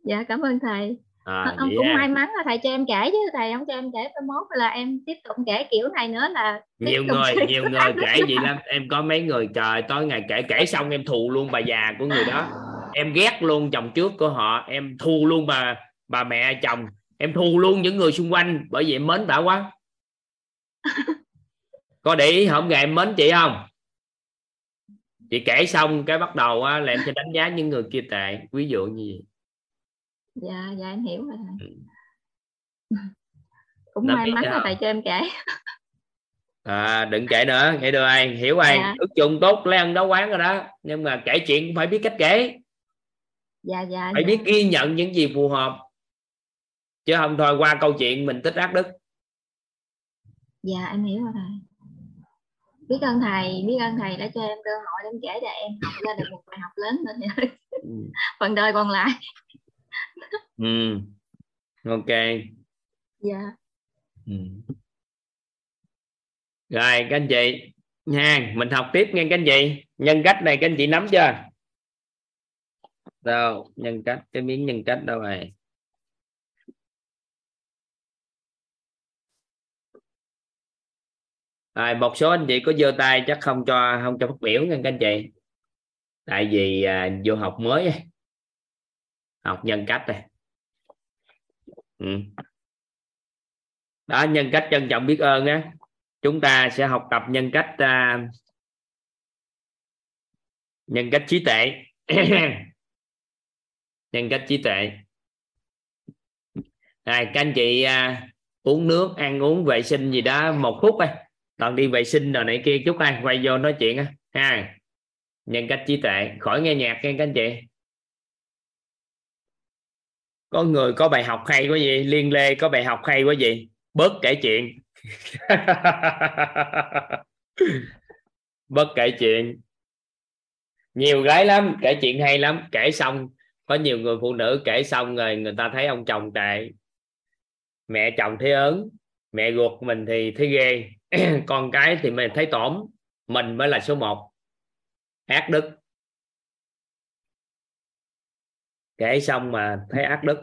Dạ cảm ơn thầy à, ông cũng à. may mắn là thầy cho em kể chứ thầy không cho em kể tới mốt là em tiếp tục kể kiểu này nữa là nhiều người nhiều người kể gì lắm. Em có mấy người trời tối ngày kể kể xong em thù luôn bà già của người đó. Em ghét luôn chồng trước của họ em thù luôn bà bà mẹ chồng. Em thù luôn những người xung quanh bởi vì em mến bà quá. Có để ý không ngày em mến chị không? Chị kể xong cái bắt đầu á, là em sẽ đánh giá những người kia tệ. Ví dụ như vậy dạ dạ em hiểu rồi. Ừ. cũng Làm may mắn là thầy cho em kể. À, đừng kể nữa kể được ai? Hiểu ai? Dạ. ước chung tốt lấy ăn đấu quán rồi đó. Nhưng mà kể chuyện cũng phải biết cách kể. Dạ dạ phải dạ. biết ghi nhận những gì phù hợp. Chứ không thôi qua câu chuyện mình tích ác đức. Dạ em hiểu rồi. Thầy biết ơn thầy biết ơn thầy đã cho em cơ hội để em kể cho em học ra được một bài học lớn nữa. Thầy. Ừ. phần đời còn lại ừ. ok. Dạ. Ừ. rồi các anh chị. Nha mình học tiếp nghe các anh chị. Nhân cách này các anh chị nắm chưa? Đâu nhân cách cái miếng nhân cách đâu rồi? Rồi một số anh chị có giơ tay chắc không cho không cho phát biểu nha các anh chị. Tại vì à, vô học mới học nhân cách này ừ. đó nhân cách trân trọng biết ơn á. Chúng ta sẽ học tập nhân cách uh, nhân cách trí tuệ. Nhân cách trí tuệ. Này các anh chị à, uống nước ăn uống vệ sinh gì đó một phút thôi toàn đi vệ sinh rồi này kia chút ai quay vô nói chuyện á. Ha nhân cách trí tuệ. Khỏi nghe nhạc nghe các anh chị có người có bài học hay quá gì liên lê có bài học hay quá gì bớt kể chuyện. Bớt kể chuyện. Nhiều gái lắm, kể chuyện hay lắm. Kể xong, có nhiều người phụ nữ kể xong rồi người ta thấy ông chồng tệ. Mẹ chồng thấy ớn. Mẹ ruột mình thì thấy ghê. Con cái thì mình thấy tổn mình mới là số một. Ác đức. Kể xong mà thấy ác đức.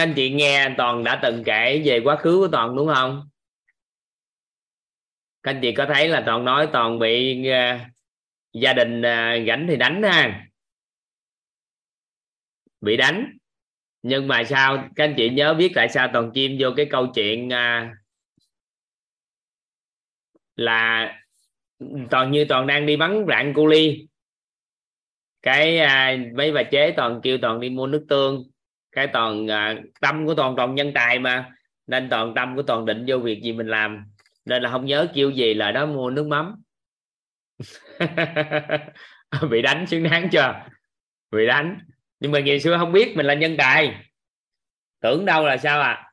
Các anh chị nghe toàn đã từng kể về quá khứ của toàn đúng không? Các anh chị có thấy là toàn nói toàn bị uh, gia đình ờ, uh, gánh thì đánh ha? Bị đánh. Nhưng mà sao các anh chị nhớ biết tại sao toàn chim vô cái câu chuyện uh, là toàn như toàn đang đi bắn rạn cu ly. Cái uh, mấy bà chế toàn kêu toàn đi mua nước tương cái toàn à, tâm của toàn toàn nhân tài mà. Nên toàn tâm của toàn định vô việc gì mình làm. Nên là không nhớ kêu gì là đó mua nước mắm. Bị đánh xứng đáng chưa? Bị đánh. Nhưng mà ngày xưa không biết mình là nhân tài. Tưởng đâu là sao à?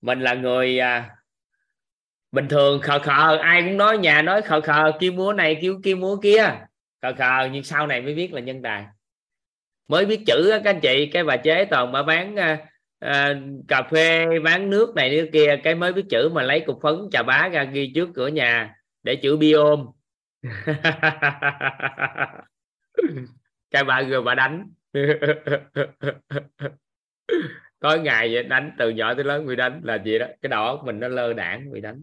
Mình là người à, bình thường khờ khờ. Ai cũng nói nhà nói khờ khờ kêu múa này kêu kêu múa kia. Khờ khờ nhưng sau này mới biết là nhân tài mới biết chữ các anh chị cái bà chế toàn bà bán à, à, cà phê bán nước này nước kia cái mới biết chữ mà lấy cục phấn trà bá ra ghi trước cửa nhà để chữ biôm cái bà rồi bà đánh. Có ngày vậy đánh từ nhỏ tới lớn bị đánh là gì đó cái đầu óc mình nó lơ đảng bị đánh.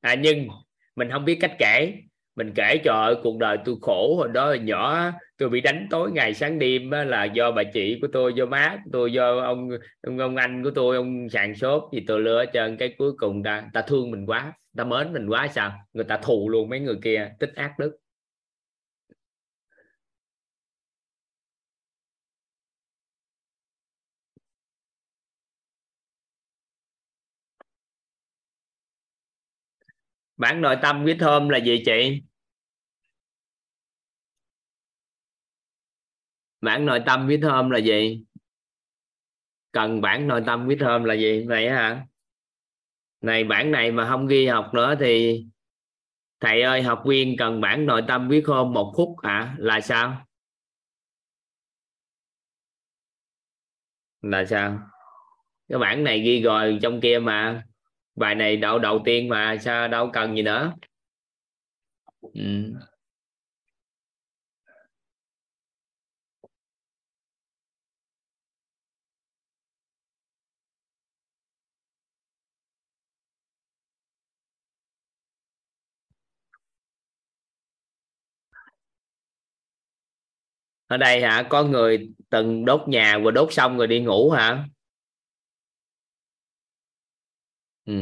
À, nhưng mình không biết cách kể. Mình kể trời ơi cuộc đời tôi khổ hồi đó là nhỏ tôi bị đánh tối ngày sáng đêm á, là do bà chị của tôi do má của tôi do ông ông, ông anh của tôi ông sàn sốt thì tôi lừa trơn. Cái cuối cùng ta ta thương mình quá ta mến mình quá sao? Người ta thù luôn mấy người kia tích ác đức. Bản nội tâm viết thơm là gì chị? Bản nội tâm viết thơm là gì? Cần bản nội tâm viết thơm là gì? Này hả? Này, bản này mà không ghi học nữa thì thầy ơi, học viên cần bản nội tâm viết thơm một phút hả? Là sao? Là sao? Cái bản này ghi rồi trong kia mà. Bài này đậu đầu tiên mà, sao đâu cần gì nữa? Ừ. ở đây hả? Có người từng đốt nhà và đốt xong rồi đi ngủ hả? Ừ.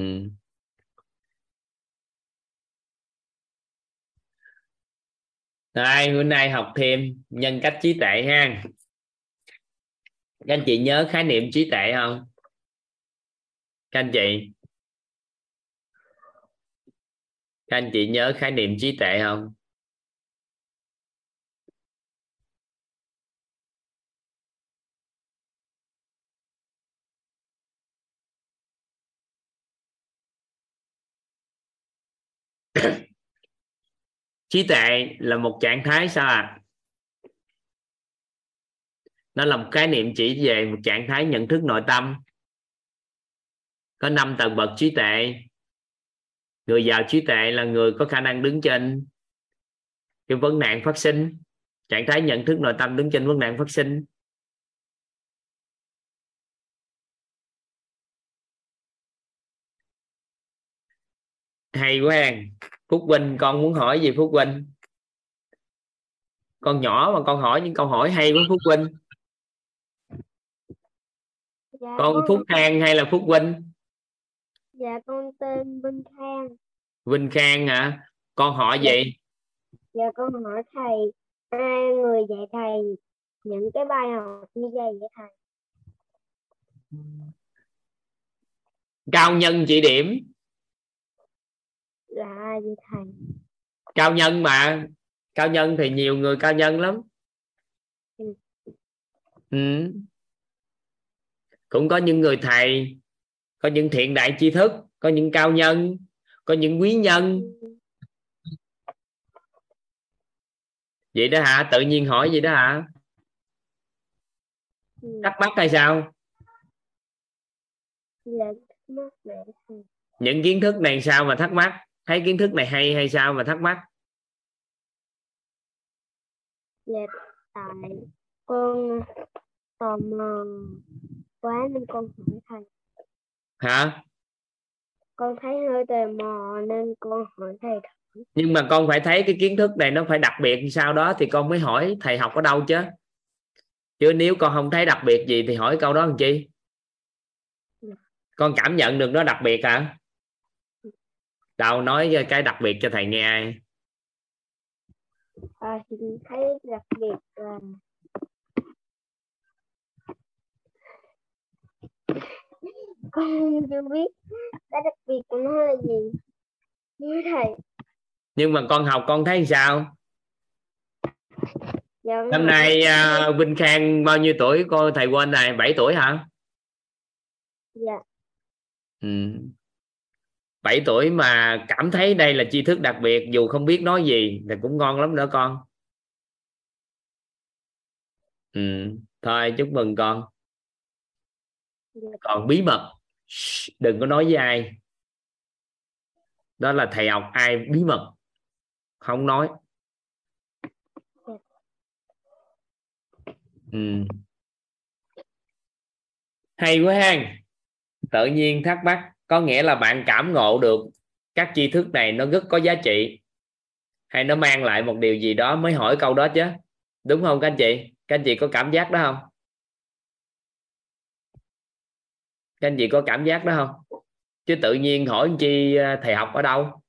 Đây, bữa nay học thêm nhân cách trí tuệ ha. Các anh chị nhớ khái niệm trí tuệ không? Các anh chị? Các anh chị nhớ khái niệm trí tuệ không? Trí tuệ là một trạng thái sao à nó là một khái niệm chỉ về một trạng thái nhận thức nội tâm. Có năm tầng bậc trí tuệ người giàu trí tuệ là người có khả năng đứng trên cái vấn nạn phát sinh. Trạng thái nhận thức nội tâm đứng trên vấn nạn phát sinh. Hay quá phúc huynh con muốn hỏi gì phúc huynh. Con nhỏ mà con hỏi những câu hỏi hay với phúc huynh. Dạ con con, phúc khang hay là phúc huynh? Dạ con tên Vinh Khang. vinh khang hả? Con hỏi gì Dạ con hỏi thầy, ai người dạy thầy những cái bài học như vậy vậy thầy? cao nhân chỉ điểm Là ai vậy thầy? cao nhân mà cao nhân thì nhiều người cao nhân lắm Ừ. ừ. cũng có những người thầy có những thiện đại tri thức có những cao nhân có những quý nhân vậy đó hả tự nhiên hỏi vậy đó hả Ừ. thắc mắc hay sao Dạ những kiến thức này sao mà thắc mắc thấy kiến thức này hay hay sao mà thắc mắc? Dạ tại con tò mò quá nên con hỏi thầy. hả? Con thấy hơi tò mò nên con hỏi thầy. nhưng mà con phải thấy cái kiến thức này nó phải đặc biệt sau đó thì con mới hỏi thầy học ở đâu chứ? Chứ nếu con không thấy đặc biệt gì thì hỏi câu đó làm chi? Con cảm nhận được nó đặc biệt hả đâu nói cái đặc biệt cho thầy nghe ai? À, thì thấy đặc biệt là con chưa biết cái đặc biệt của nó là gì. Như thầy, nhưng mà con học con thấy sao? Dạ năm nay à, Vinh Khang bao nhiêu tuổi? Cô thầy quên này 7 tuổi hả? Dạ. Ừ. 7 tuổi mà cảm thấy đây là tri thức đặc biệt, dù không biết nói gì thì cũng ngon lắm nữa con. Ừ. thôi, chúc mừng con. Còn bí mật đừng có nói với ai. Đó là thầy học, ai bí mật? Không nói. Ừ. hay quá ha tự nhiên thắc mắc có nghĩa là bạn cảm ngộ được các tri thức này nó rất có giá trị, hay nó mang lại một điều gì đó mới hỏi câu đó chứ? Đúng không các anh chị? Các anh chị có cảm giác đó không? Các anh chị có cảm giác đó không? Chứ tự nhiên hỏi chi à, thầy học ở đâu?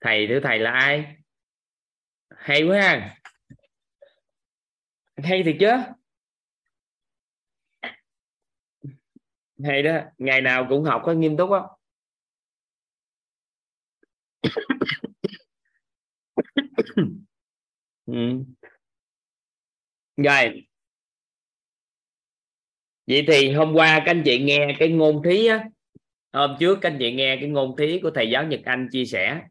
Thầy thưa thầy là ai? Hay quá ha hay thiệt chứ. Hay đó, ngày nào cũng học có nghiêm túc không ừ. rồi. Vậy thì hôm qua các anh chị nghe cái ngôn thí á. Hôm trước các anh chị nghe cái ngôn thí của thầy giáo Nhật Anh chia sẻ.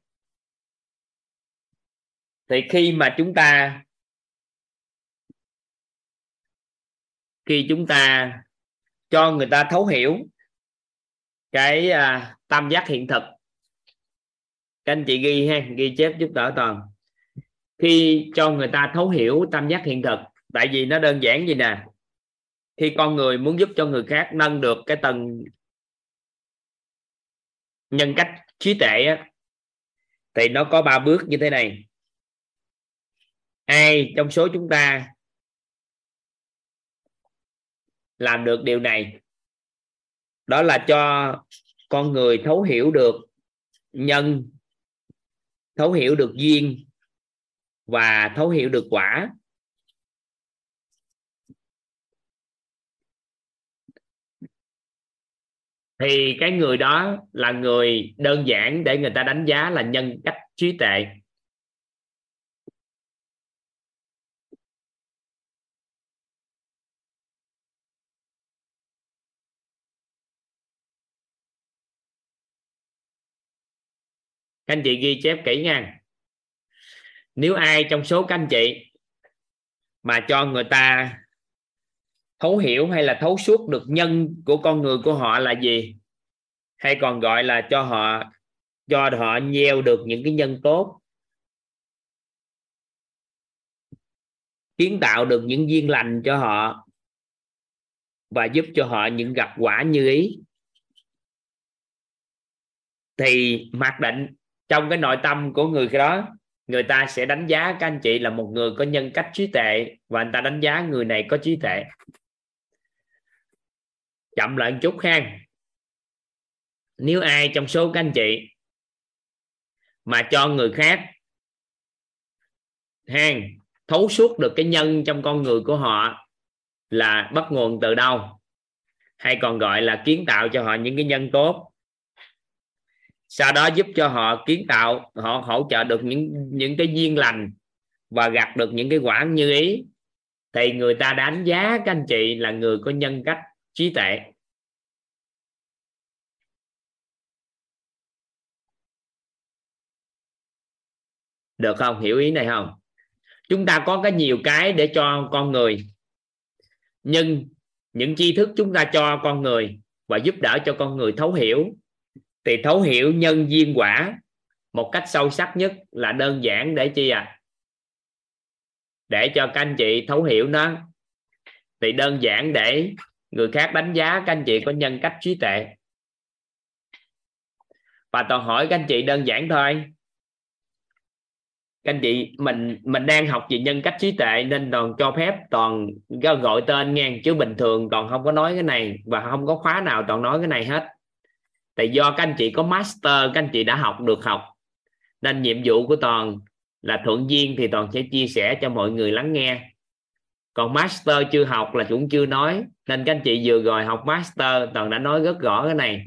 Thì khi mà chúng ta khi chúng ta cho người ta thấu hiểu cái à, tam giác hiện thực các anh chị ghi ha ghi chép giúp đỡ toàn. Khi cho người ta thấu hiểu tam giác hiện thực tại vì nó đơn giản gì nè? Khi con người muốn giúp cho người khác nâng được cái tầng nhân cách trí tuệ á, thì nó có ba bước như thế này. Ai trong số chúng ta làm được điều này? Đó là cho con người thấu hiểu được nhân thấu hiểu được duyên và thấu hiểu được quả. Thì cái người đó là người đơn giản để người ta đánh giá là nhân cách trí tệ các anh chị ghi chép kỹ nha. Nếu ai trong số các anh chị mà cho người ta thấu hiểu hay là thấu suốt được nhân của con người của họ là gì, hay còn gọi là cho họ cho họ gieo được những cái nhân tốt, kiến tạo được những duyên lành cho họ và giúp cho họ những gặp quả như ý, thì mặc định trong cái nội tâm của người đó, người ta sẽ đánh giá các anh chị là một người có nhân cách trí tệ và người ta đánh giá người này có trí tệ chậm lại một chút ha. Nếu ai trong số các anh chị mà cho người khác hang thấu suốt được cái nhân trong con người của họ là bắt nguồn từ đâu? Hay còn gọi là kiến tạo cho họ những cái nhân tốt? Sau đó giúp cho họ kiến tạo, họ hỗ trợ được những những cái duyên lành và gặt được những cái quả như ý. Thì người ta đánh giá, các anh chị, là người có nhân cách trí tệ được không? Hiểu ý này không? Chúng ta có cái nhiều cái để cho con người. Nhưng những tri thức chúng ta cho con người và giúp đỡ cho con người thấu hiểu thì thấu hiểu nhân duyên quả một cách sâu sắc nhất là đơn giản để chi à? Để cho các anh chị thấu hiểu nó. Thì đơn giản để người khác đánh giá các anh chị có nhân cách trí tệ và toàn hỏi các anh chị đơn giản thôi. Các anh chị, mình mình đang học về nhân cách trí tệ nên toàn cho phép, toàn gọi tên nghe chứ bình thường, toàn không có nói cái này và không có khóa nào toàn nói cái này hết tại do các anh chị có master, các anh chị đã học được học. Nên nhiệm vụ của toàn là thuận duyên thì toàn sẽ chia sẻ cho mọi người lắng nghe. Còn master chưa học là cũng chưa nói. Nên các anh chị vừa rồi học master, toàn đã nói rất rõ cái này.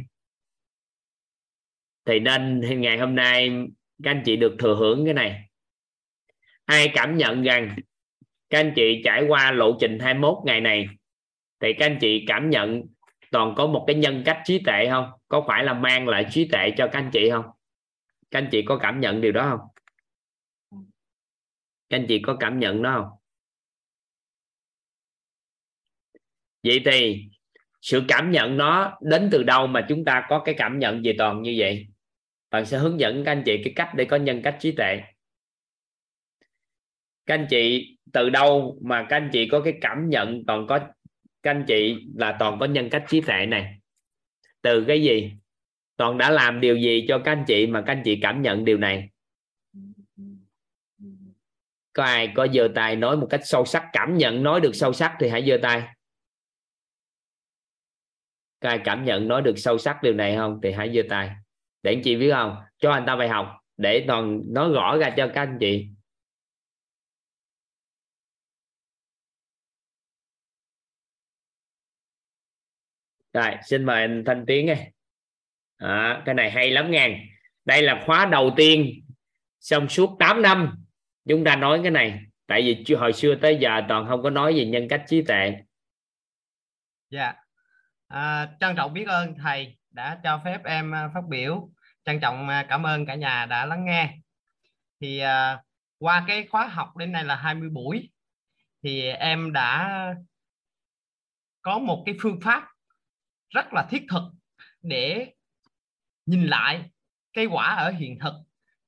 Thì nên ngày hôm nay các anh chị được thừa hưởng cái này. Ai cảm nhận rằng các anh chị trải qua lộ trình 21 ngày này, thì các anh chị cảm nhận toàn có một cái nhân cách trí tệ không? Có phải là mang lại trí tệ cho các anh chị không? Các anh chị có cảm nhận điều đó không? Các anh chị có cảm nhận đó không? Vậy thì sự cảm nhận nó đến từ đâu mà chúng ta có cái cảm nhận về toàn như vậy? Toàn sẽ hướng dẫn các anh chị cái cách để có nhân cách trí tệ các anh chị từ đâu mà các anh chị có cái cảm nhận toàn có các anh chị là toàn có nhân cách trí tuệ này? Từ cái gì? Toàn đã làm điều gì cho các anh chị mà các anh chị cảm nhận điều này? Có ai có giơ tay nói một cách sâu sắc, cảm nhận nói được sâu sắc thì hãy giơ tay. Có ai cảm nhận nói được sâu sắc điều này không? Thì hãy giơ tay. Để anh chị biết không? Cho anh ta bài học để toàn nói rõ ra cho các anh chị. Rồi xin mời anh thanh tiến nghe. À, cái này hay lắm ngàn đây là khóa đầu tiên trong suốt 8 năm. Chúng ta nói cái này tại vì hồi xưa tới giờ toàn không có nói về nhân cách trí tuệ. Dạ. À, trân trọng biết ơn thầy đã cho phép em à, phát biểu. Trân trọng à, cảm ơn cả nhà đã lắng nghe. Thì à, qua cái khóa học đến nay là 20 buổi. Thì em đã có một cái phương pháp rất là thiết thực để nhìn lại cái quả ở hiện thực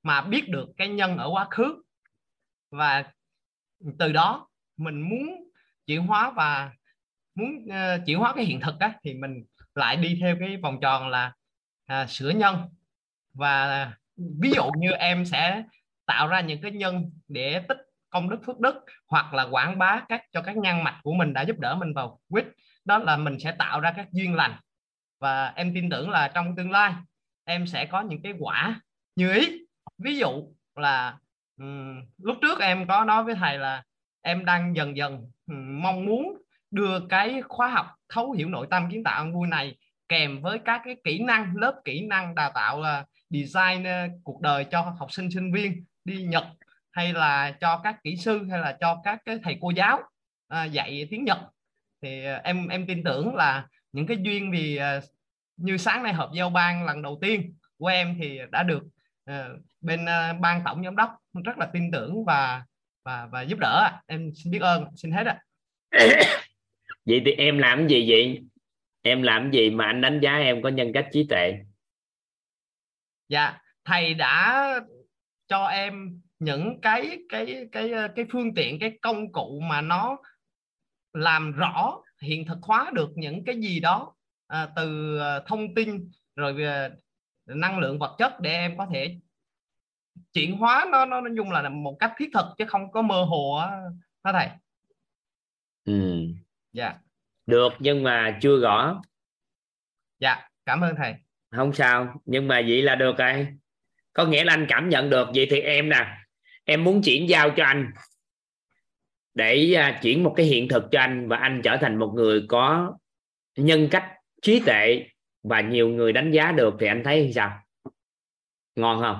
mà biết được cái nhân ở quá khứ. Và từ đó mình muốn chuyển hóa và muốn uh, chuyển hóa cái hiện thực á, thì mình lại đi theo cái vòng tròn là uh, sửa nhân. Và ví dụ như em sẽ tạo ra những cái nhân để tích công đức phước đức hoặc là quảng bá các cho các nhân mạch của mình đã giúp đỡ mình vào quýt đó là mình sẽ tạo ra các duyên lành. Và em tin tưởng là trong tương lai em sẽ có những cái quả như ý. Ví dụ là um, lúc trước em có nói với thầy là em đang dần dần um, mong muốn đưa cái khóa học thấu hiểu nội tâm kiến tạo vui này kèm với các cái kỹ năng lớp kỹ năng đào tạo là design uh, cuộc đời cho học sinh sinh viên đi Nhật hay là cho các kỹ sư hay là cho các cái thầy cô giáo uh, dạy tiếng Nhật thì uh, em em tin tưởng là những cái duyên vì uh, như sáng nay họp giao ban lần đầu tiên của em thì đã được uh, bên ban tổng giám đốc rất là tin tưởng và và và giúp đỡ em xin biết ơn xin hết ạ. Vậy thì em làm gì vậy? Em làm gì mà anh đánh giá em có nhân cách trí tuệ? Dạ thầy đã cho em những cái cái cái cái phương tiện cái công cụ mà nó làm rõ hiện thực hóa được những cái gì đó à, từ thông tin rồi về năng lượng vật chất để em có thể chuyển hóa nó nó nói chung là một cách thiết thực chứ không có mơ hồ á đó thầy? Ừ. dạ. Được nhưng mà chưa rõ dạ cảm ơn thầy. Không sao nhưng mà vậy là được rồi. Có nghĩa là anh cảm nhận được vậy thì em nè em muốn chuyển giao cho anh để uh, chuyển một cái hiện thực cho anh và anh trở thành một người có nhân cách trí tuệ và nhiều người đánh giá được thì anh thấy sao? Ngon không?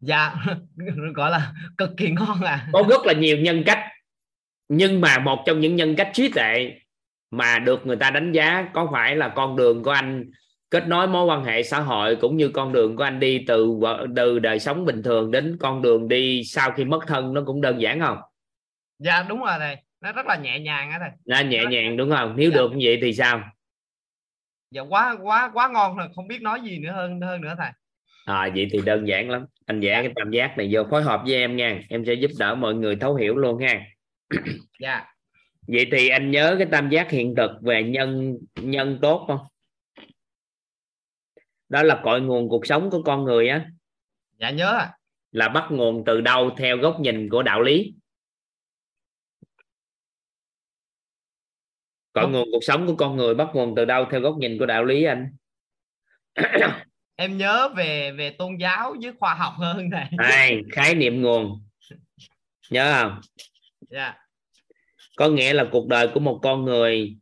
Dạ gọi là cực kỳ ngon à có rất là nhiều nhân cách nhưng mà một trong những nhân cách trí tuệ mà được người ta đánh giá có phải là con đường của anh kết nối mối quan hệ xã hội cũng như con đường của anh đi từ từ đời sống bình thường đến con đường đi sau khi mất thân nó cũng đơn giản không dạ đúng rồi thầy. Nó rất là nhẹ nhàng á thầy. Nó nhẹ nhàng đúng không nếu dạ. được như vậy thì sao? Dạ quá quá quá ngon rồi. Không biết nói gì nữa hơn hơn nữa thầy. À vậy thì đơn giản lắm. Anh vẽ cái tam giác này vô phối hợp với em nha. Em sẽ giúp đỡ mọi người thấu hiểu luôn ha. Dạ. Vậy thì anh nhớ cái tam giác hiện thực về nhân nhân tốt không? Đó là cội nguồn cuộc sống của con người á. Dạ nhớ là bắt nguồn từ đâu theo góc nhìn của đạo lý cội nguồn cuộc sống của con người bắt nguồn từ đâu theo góc nhìn của đạo lý anh? Em nhớ về về tôn giáo với khoa học hơn này. Này, khái niệm nguồn. Nhớ không? Dạ. Có nghĩa là cuộc đời của một con người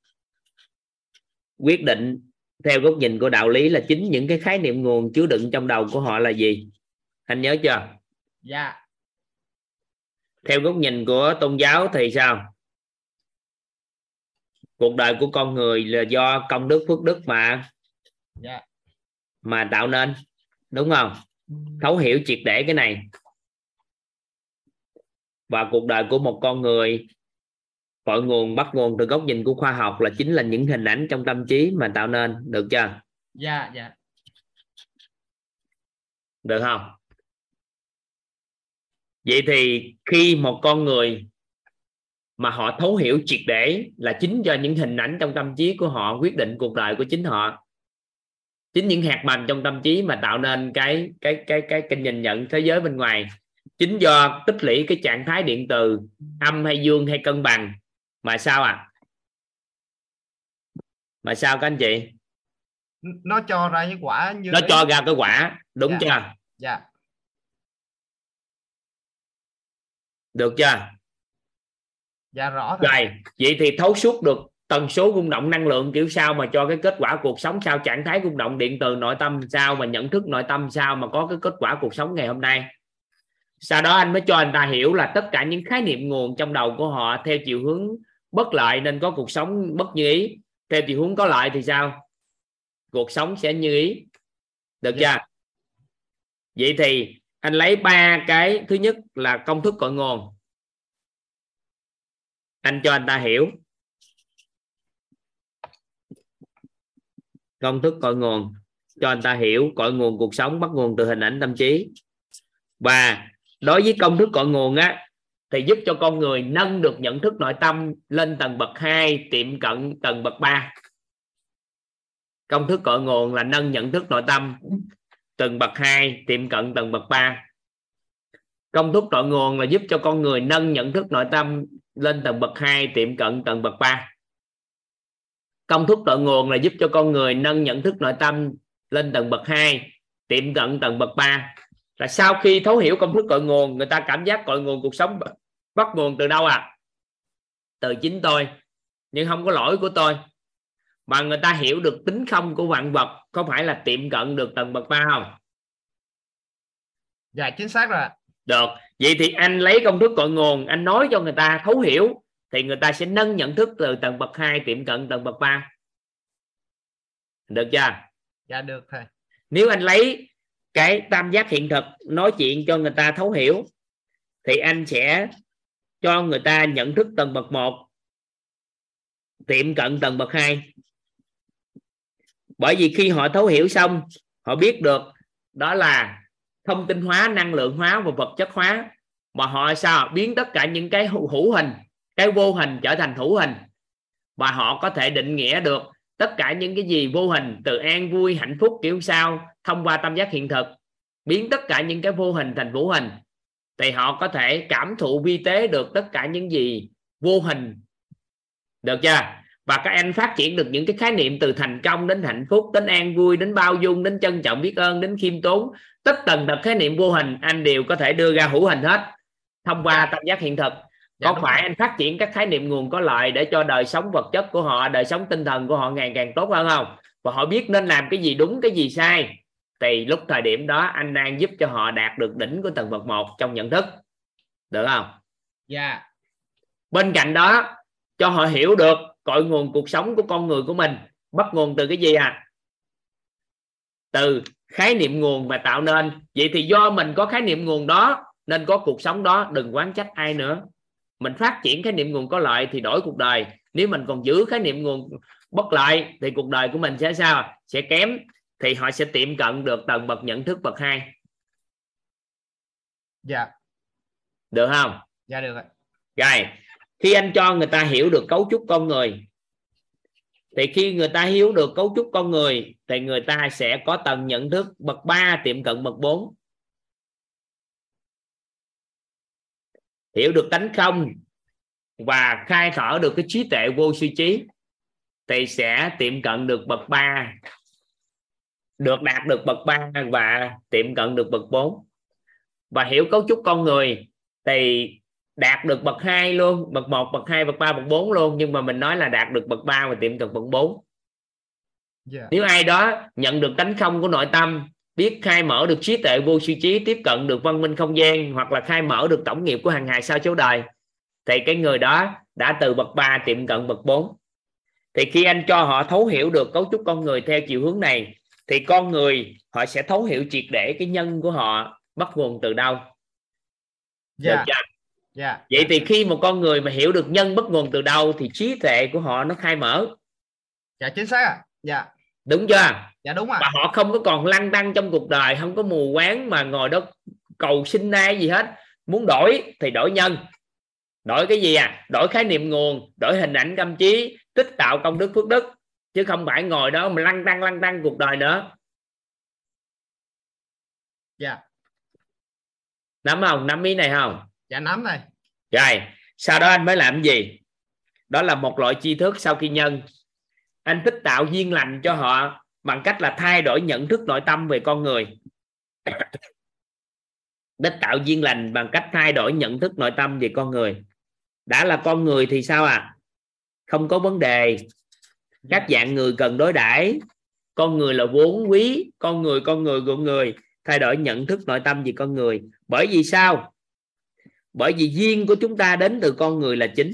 quyết định theo góc nhìn của đạo lý là chính những cái khái niệm nguồn chứa đựng trong đầu của họ là gì? Anh nhớ chưa? Dạ. Theo góc nhìn của tôn giáo thì sao cuộc đời của con người là do công đức phước đức mà dạ. mà tạo nên đúng không? Thấu hiểu triệt để cái này. Và cuộc đời của một con người cội nguồn bắt nguồn từ góc nhìn của khoa học là chính là những hình ảnh trong tâm trí mà tạo nên được chưa? Dạ dạ. Được không? Vậy thì khi một con người mà họ thấu hiểu triệt để là chính do những hình ảnh trong tâm trí của họ quyết định cuộc đời của chính họ. Chính những hạt mầm trong tâm trí mà tạo nên cái cái cái cái cái nhìn nhận thế giới bên ngoài. Chính do tích lũy cái trạng thái điện từ âm hay dương hay cân bằng. Mà sao à mà sao các anh chị? Nó cho ra cái quả như nó cho ra cái quả đúng dạ. chưa? Dạ. Được chưa dạ rõ rồi. Vậy thì thấu suốt được tần số rung động năng lượng kiểu sao mà cho cái kết quả cuộc sống sao trạng thái rung động điện từ nội tâm sao mà nhận thức nội tâm sao mà có cái kết quả cuộc sống ngày hôm nay. Sau đó anh mới cho anh ta hiểu là tất cả những khái niệm nguồn trong đầu của họ theo chiều hướng bất lợi nên có cuộc sống bất như ý. Theo chiều hướng có lợi thì sao? Cuộc sống sẽ như ý. Được chưa? Vậy thì anh lấy ba cái thứ nhất là công thức cội nguồn anh cho anh ta hiểu. Công thức cội nguồn. Cho anh ta hiểu cội nguồn cuộc sống bắt nguồn từ hình ảnh tâm trí. Và đối với công thức cội nguồn á, thì giúp cho con người nâng được nhận thức nội tâm lên tầng bậc 2 tiệm cận tầng bậc 3 công thức cội nguồn là nâng nhận thức nội tâm tầng bậc 2 tiệm cận tầng bậc 3 công thức cội nguồn là giúp cho con người nâng nhận thức nội tâm lên tầng bậc 2 tiệm cận tầng bậc 3 công thức cội nguồn là giúp cho con người nâng nhận thức nội tâm lên tầng bậc 2 tiệm cận tầng bậc 3 là sau khi thấu hiểu công thức cội nguồn, người ta cảm giác cội nguồn cuộc sống bắt nguồn từ đâu à từ chính tôi, nhưng không có lỗi của tôi. Mà người ta hiểu được tính không của vạn vật, có phải là tiệm cận được tầng bậc ba không? Dạ chính xác rồi được. Vậy thì anh lấy công thức cội nguồn anh nói cho người ta thấu hiểu thì người ta sẽ nâng nhận thức từ tầng bậc 2 tiệm cận tầng bậc 3 được chưa? Dạ được thầy. Nếu anh lấy cái tam giác hiện thực nói chuyện cho người ta thấu hiểu thì anh sẽ cho người ta nhận thức tầng bậc 1 tiệm cận tầng bậc 2 bởi vì khi họ thấu hiểu xong họ biết được đó là thông tin hóa, năng lượng hóa và vật chất hóa. Mà họ sao? Biến tất cả những cái hữu hình, cái vô hình trở thành hữu hình. Và họ có thể định nghĩa được tất cả những cái gì vô hình, từ an, vui, hạnh phúc, kiểu sao, thông qua tâm giác hiện thực. Biến tất cả những cái vô hình thành vũ hình. Thì họ có thể cảm thụ vi tế được tất cả những gì vô hình. Được chưa? Và các anh phát triển được những cái khái niệm từ thành công đến hạnh phúc đến an vui đến bao dung đến trân trọng biết ơn đến khiêm tốn. Tất tần tật khái niệm vô hình anh đều có thể đưa ra hữu hình hết thông qua tâm giác hiện thực. Có dạ, phải anh phát triển các khái niệm nguồn có lợi để cho đời sống vật chất của họ đời sống tinh thần của họ ngày càng tốt hơn không? Và họ biết nên làm cái gì đúng cái gì sai. Thì lúc thời điểm đó anh đang giúp cho họ đạt được đỉnh của tầng bậc một trong nhận thức. Được không? Dạ. Bên cạnh đó cho họ hiểu được cội nguồn cuộc sống của con người của mình. Bắt nguồn từ cái gì à từ khái niệm nguồn mà tạo nên. Vậy thì do mình có khái niệm nguồn đó nên có cuộc sống đó đừng quán trách ai nữa. Mình phát triển khái niệm nguồn có lợi thì đổi cuộc đời. Nếu mình còn giữ khái niệm nguồn bất lợi thì cuộc đời của mình sẽ sao? Sẽ kém. Thì họ sẽ tiệm cận được tầng bậc nhận thức bậc hai. Dạ. Được không? Dạ được ạ. Rồi khi anh cho người ta hiểu được cấu trúc con người, thì khi người ta hiểu được cấu trúc con người, thì người ta sẽ có tầng nhận thức bậc 3 tiệm cận bậc 4 hiểu được tánh không và khai thở được cái trí tuệ vô suy trí, thì sẽ tiệm cận được bậc 3 được đạt được bậc 3 và tiệm cận được bậc 4 và hiểu cấu trúc con người, thì đạt được bậc 2 luôn bậc 1 bậc 2 bậc 3 bậc 4 luôn nhưng mà mình nói là đạt được bậc 3 và tiệm cận bậc 4 yeah. nếu ai đó nhận được tánh không của nội tâm biết khai mở được trí tuệ vô suy trí tiếp cận được văn minh không gian hoặc là khai mở được tổng nghiệp của hàng hài sao số đời thì cái người đó đã từ bậc 3 tiệm cận bậc 4 thì khi anh cho họ thấu hiểu được cấu trúc con người theo chiều hướng này thì con người họ sẽ thấu hiểu triệt để cái nhân của họ bắt nguồn từ đâu dạ Được chưa? Dạ vậy thì khi một con người mà hiểu được nhân bắt nguồn từ đâu thì trí tuệ của họ nó khai mở. Dạ chính xác ạ. Dạ. Đúng chưa? Dạ đúng ạ. Và họ không có còn lăn tăng trong cuộc đời không có mù quáng mà ngồi đó cầu xin ai gì hết. Muốn đổi thì đổi nhân. Đổi cái gì à? Đổi khái niệm nguồn đổi hình ảnh tâm trí tích tạo công đức phước đức. Chứ không phải ngồi đó mà lăn tăng lăn tăng cuộc đời nữa. Dạ. Nắm không? Nắm ý này không dạ nắm này rồi sau đó anh mới làm gì? Đó là một loại tri thức sau khi nhân. Anh tích tạo duyên lành cho họ bằng cách là thay đổi nhận thức nội tâm về con người. Tích tạo duyên lành bằng cách thay đổi nhận thức nội tâm về con người. Đã là con người thì sao à? Không có vấn đề. Các dạng người cần đối đãi. Con người là vốn quý. Con người con người của người. Thay đổi nhận thức nội tâm về con người. Bởi vì sao bởi vì duyên của chúng ta đến từ con người là chính.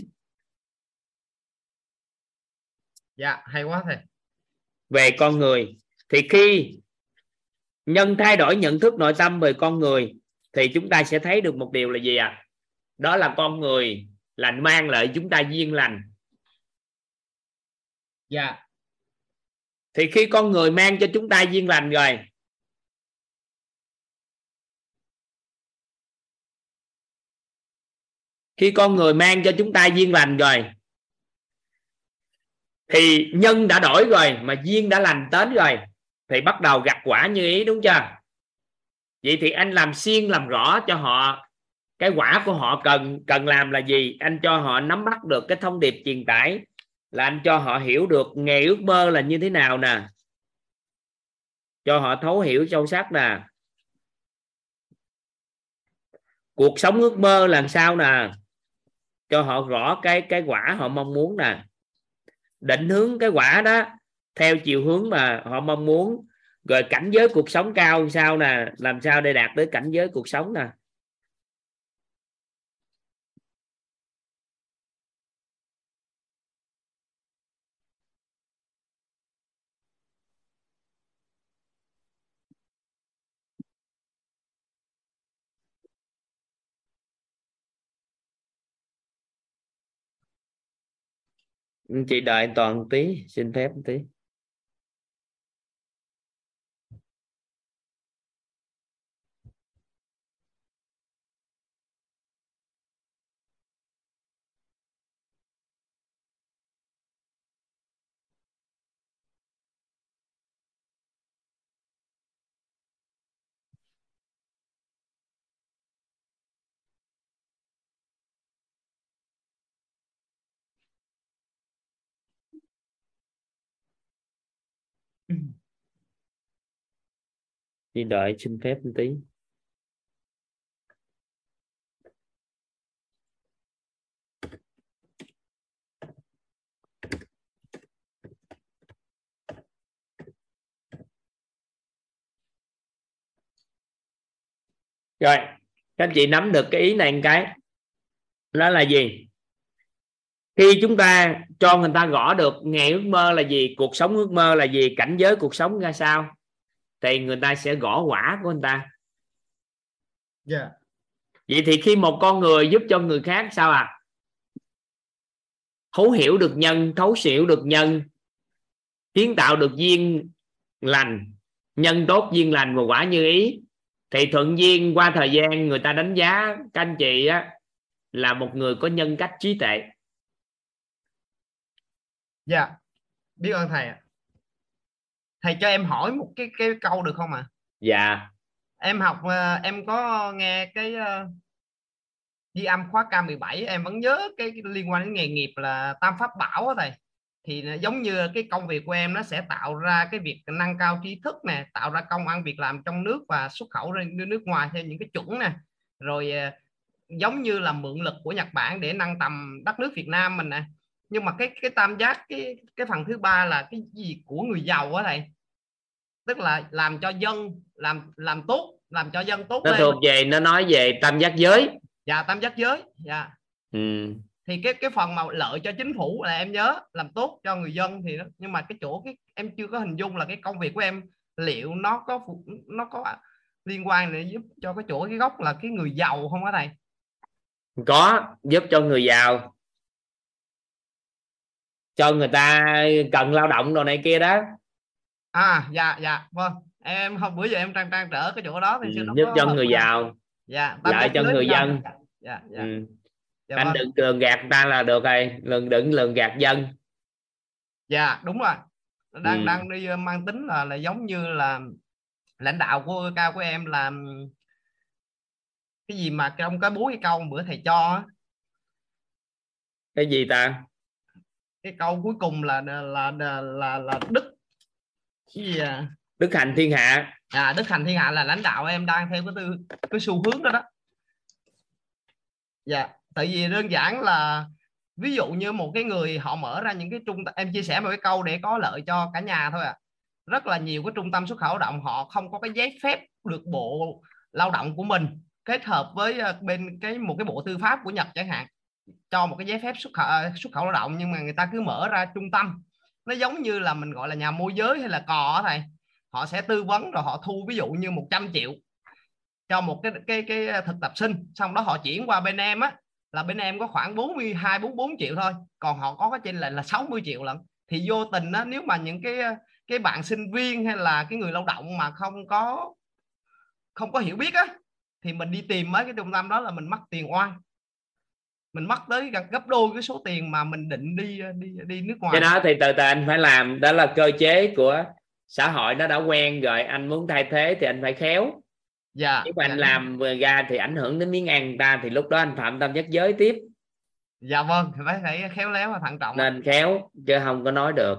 Dạ hay quá thầy. Về con người thì khi nhân thay đổi nhận thức nội tâm về con người thì chúng ta sẽ thấy được một điều là gì à đó là con người là mang lại chúng ta duyên lành. Dạ. Thì khi con người mang cho chúng ta duyên lành rồi khi con người mang cho chúng ta duyên lành rồi, thì nhân đã đổi rồi mà duyên đã lành đến rồi, thì bắt đầu gặt quả như ý, đúng chưa? Vậy thì anh làm xuyên làm rõ cho họ, cái quả của họ cần cần làm là gì? Anh cho họ nắm bắt được cái thông điệp truyền tải, là anh cho họ hiểu được nghề ước mơ là như thế nào nè. Cho họ thấu hiểu sâu sắc nè. Cuộc sống ước mơ là sao nè? Cho họ rõ cái cái quả họ mong muốn nè. Định hướng cái quả đó theo chiều hướng mà họ mong muốn. Rồi cảnh giới cuộc sống cao sao nè, làm sao để đạt tới cảnh giới cuộc sống nè. Chị đợi toàn tí xin phép tí. Chị đợi, xin phép một tí. Rồi, các anh chị nắm được cái ý này một cái. Đó là gì? Khi chúng ta cho người ta gõ được, ngày ước mơ là gì, cuộc sống ước mơ là gì, cảnh giới cuộc sống ra sao? Thì người ta sẽ gõ quả của người ta. Yeah. vậy thì khi một con người giúp cho người khác sao à? Thấu hiểu được nhân thấu hiểu được nhân kiến tạo được duyên lành nhân tốt duyên lành và quả như ý. Thì thuận duyên qua thời gian người ta đánh giá các anh chị á, là một người có nhân cách trí tuệ. Dạ. Yeah. biết ơn thầy ạ thầy cho em hỏi một cái cái câu được không ạ? À? dạ. Em học ờ, em có nghe cái ghi âm khóa K17 em vẫn nhớ cái, liên quan đến nghề nghiệp là tam pháp bảo đó thầy. Thì giống như cái công việc của em nó sẽ tạo ra cái việc nâng cao trí thức nè tạo ra công ăn việc làm trong nước và xuất khẩu ra nước ngoài theo những cái chuẩn nè. Rồi uh, giống như là mượn lực của Nhật Bản để nâng tầm đất nước Việt Nam mình nè. Nhưng mà cái cái tam giác cái cái phần thứ ba là cái gì của người giàu á thầy tức là làm cho dân làm làm tốt làm cho dân tốt nó lên. thuộc về nó nói về tam giác giới. Dạ tam giác giới dạ. Ừ. thì cái cái phần mà lợi cho chính phủ là em nhớ làm tốt cho người dân thì nó, nhưng mà cái chỗ cái em chưa có hình dung là cái công việc của em liệu nó có nó có liên quan để giúp cho cái chỗ cái gốc là cái người giàu không có thầy? Có giúp cho người giàu. Cho người ta cần lao động đồ này kia đó à dạ dạ vâng. Em không bữa giờ em trang trang trở cái chỗ đó thì ừ, giúp cho người giàu dạ lại cho người dân. dạ, dạ. Ừ. dạ anh vâng. đừng lường gạt ta là được rồi. Đừng đừng lường gạt dân. Dạ đúng rồi. Đang ừ. đang đi ờ, mang tính là là giống như là lãnh đạo của cao của em là cái gì mà trong cái bố cái câu bữa thầy cho cái gì ta? Cái câu cuối cùng là là là, là, là đức gì à? đức hành thiên hạ. À đức hành thiên hạ là lãnh đạo em đang theo cái tư cái xu hướng đó đó. Dạ tại vì đơn giản là ví dụ như một cái người họ mở ra những cái trung em chia sẻ một cái câu để có lợi cho cả nhà thôi à rất là nhiều cái trung tâm xuất khẩu động họ không có cái giấy phép được bộ lao động của mình kết hợp với ờ, bên cái một cái bộ tư pháp của Nhật chẳng hạn cho một cái giấy phép xuất khẩu xuất khẩu lao động nhưng mà người ta cứ mở ra trung tâm nó giống như là mình gọi là nhà môi giới hay là cò thầy. Họ sẽ tư vấn rồi họ thu, ví dụ như 100 triệu cho một cái cái cái thực tập sinh. Xong đó họ chuyển qua bên em á, là bên em có khoảng 42 44 triệu thôi. Còn họ có cái trên lệnh là 60 triệu lận. Thì vô tình á, nếu mà những cái cái bạn sinh viên hay là cái người lao động mà không có không có hiểu biết á, thì mình đi tìm mấy cái trung tâm đó là mình mất tiền oan mình mất tới gấp đôi cái số tiền mà mình định đi đi đi nước ngoài. Cái đó thì từ từ anh phải làm đó là cơ chế của xã hội nó đã quen rồi anh muốn thay thế thì anh phải khéo. Dạ nếu mà anh dạ. làm ra thì ảnh hưởng đến miếng ăn ta thì lúc đó anh phạm tam giác giới tiếp. Dạ vâng phải phải khéo léo và thận trọng nên khéo chứ không có nói được.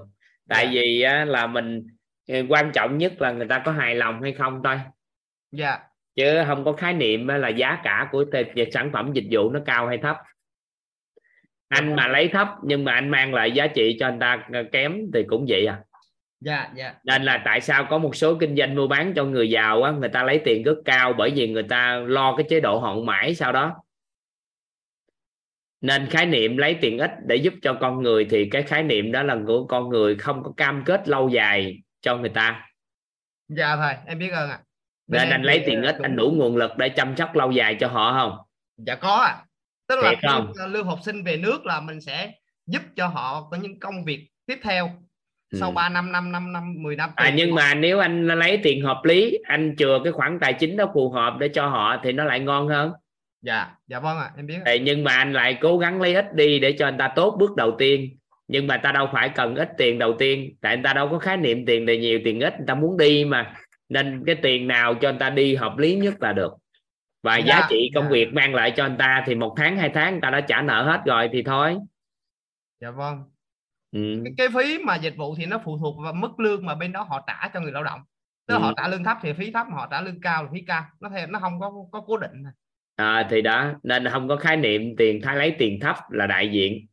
Tại Dạ. vì á, là mình ờ, quan trọng nhất là người ta có hài lòng hay không thôi. Dạ. Chứ không có khái niệm là giá cả của về sản phẩm dịch vụ nó cao hay thấp anh mà lấy thấp nhưng mà anh mang lại giá trị cho anh ta kém thì cũng vậy à. Dạ dạ. Nên là tại sao có một số kinh doanh mua bán cho người giàu á người ta lấy tiền rất cao bởi vì người ta lo cái chế độ hậu mãi sau đó. Nên khái niệm lấy tiền ít để giúp cho con người thì cái khái niệm đó là của con người không có cam kết lâu dài cho người ta. Dạ thầy em biết ơn ạ. Bên nên anh lấy tiền ờ, ít cũng- anh đủ nguồn lực để chăm sóc lâu dài cho họ không? Dạ có ạ tức là không? lương, lương học sinh về nước là mình sẽ giúp cho họ có những công việc tiếp theo sau Ừ. 3 năm 5 năm năm 10 năm à nhưng mà nếu anh lấy tiền hợp lý anh chừa cái khoản tài chính đó phù hợp để cho họ thì nó lại ngon hơn dạ dạ vâng ạ em biết. Thì nhưng mà anh lại cố gắng lấy ít đi để cho anh ta tốt bước đầu tiên nhưng mà ta đâu phải cần ít tiền đầu tiên tại anh ta đâu có khái niệm tiền đề nhiều tiền ít người ta muốn đi mà nên cái tiền nào cho anh ta đi hợp lý nhất là được và Dạ, giá trị công dạ. việc mang lại cho anh ta thì một tháng hai tháng anh ta đã trả nợ hết rồi thì thôi. Dạ vâng. Ừ. cái, cái phí mà dịch vụ thì nó phụ thuộc vào mức lương mà bên đó họ trả cho người lao động. Tức Ừ. họ trả lương thấp thì phí thấp họ trả lương cao thì phí cao. Nó theo nó không có có cố định à, thì đó nên không có khái niệm tiền thay lấy tiền thấp là đại diện.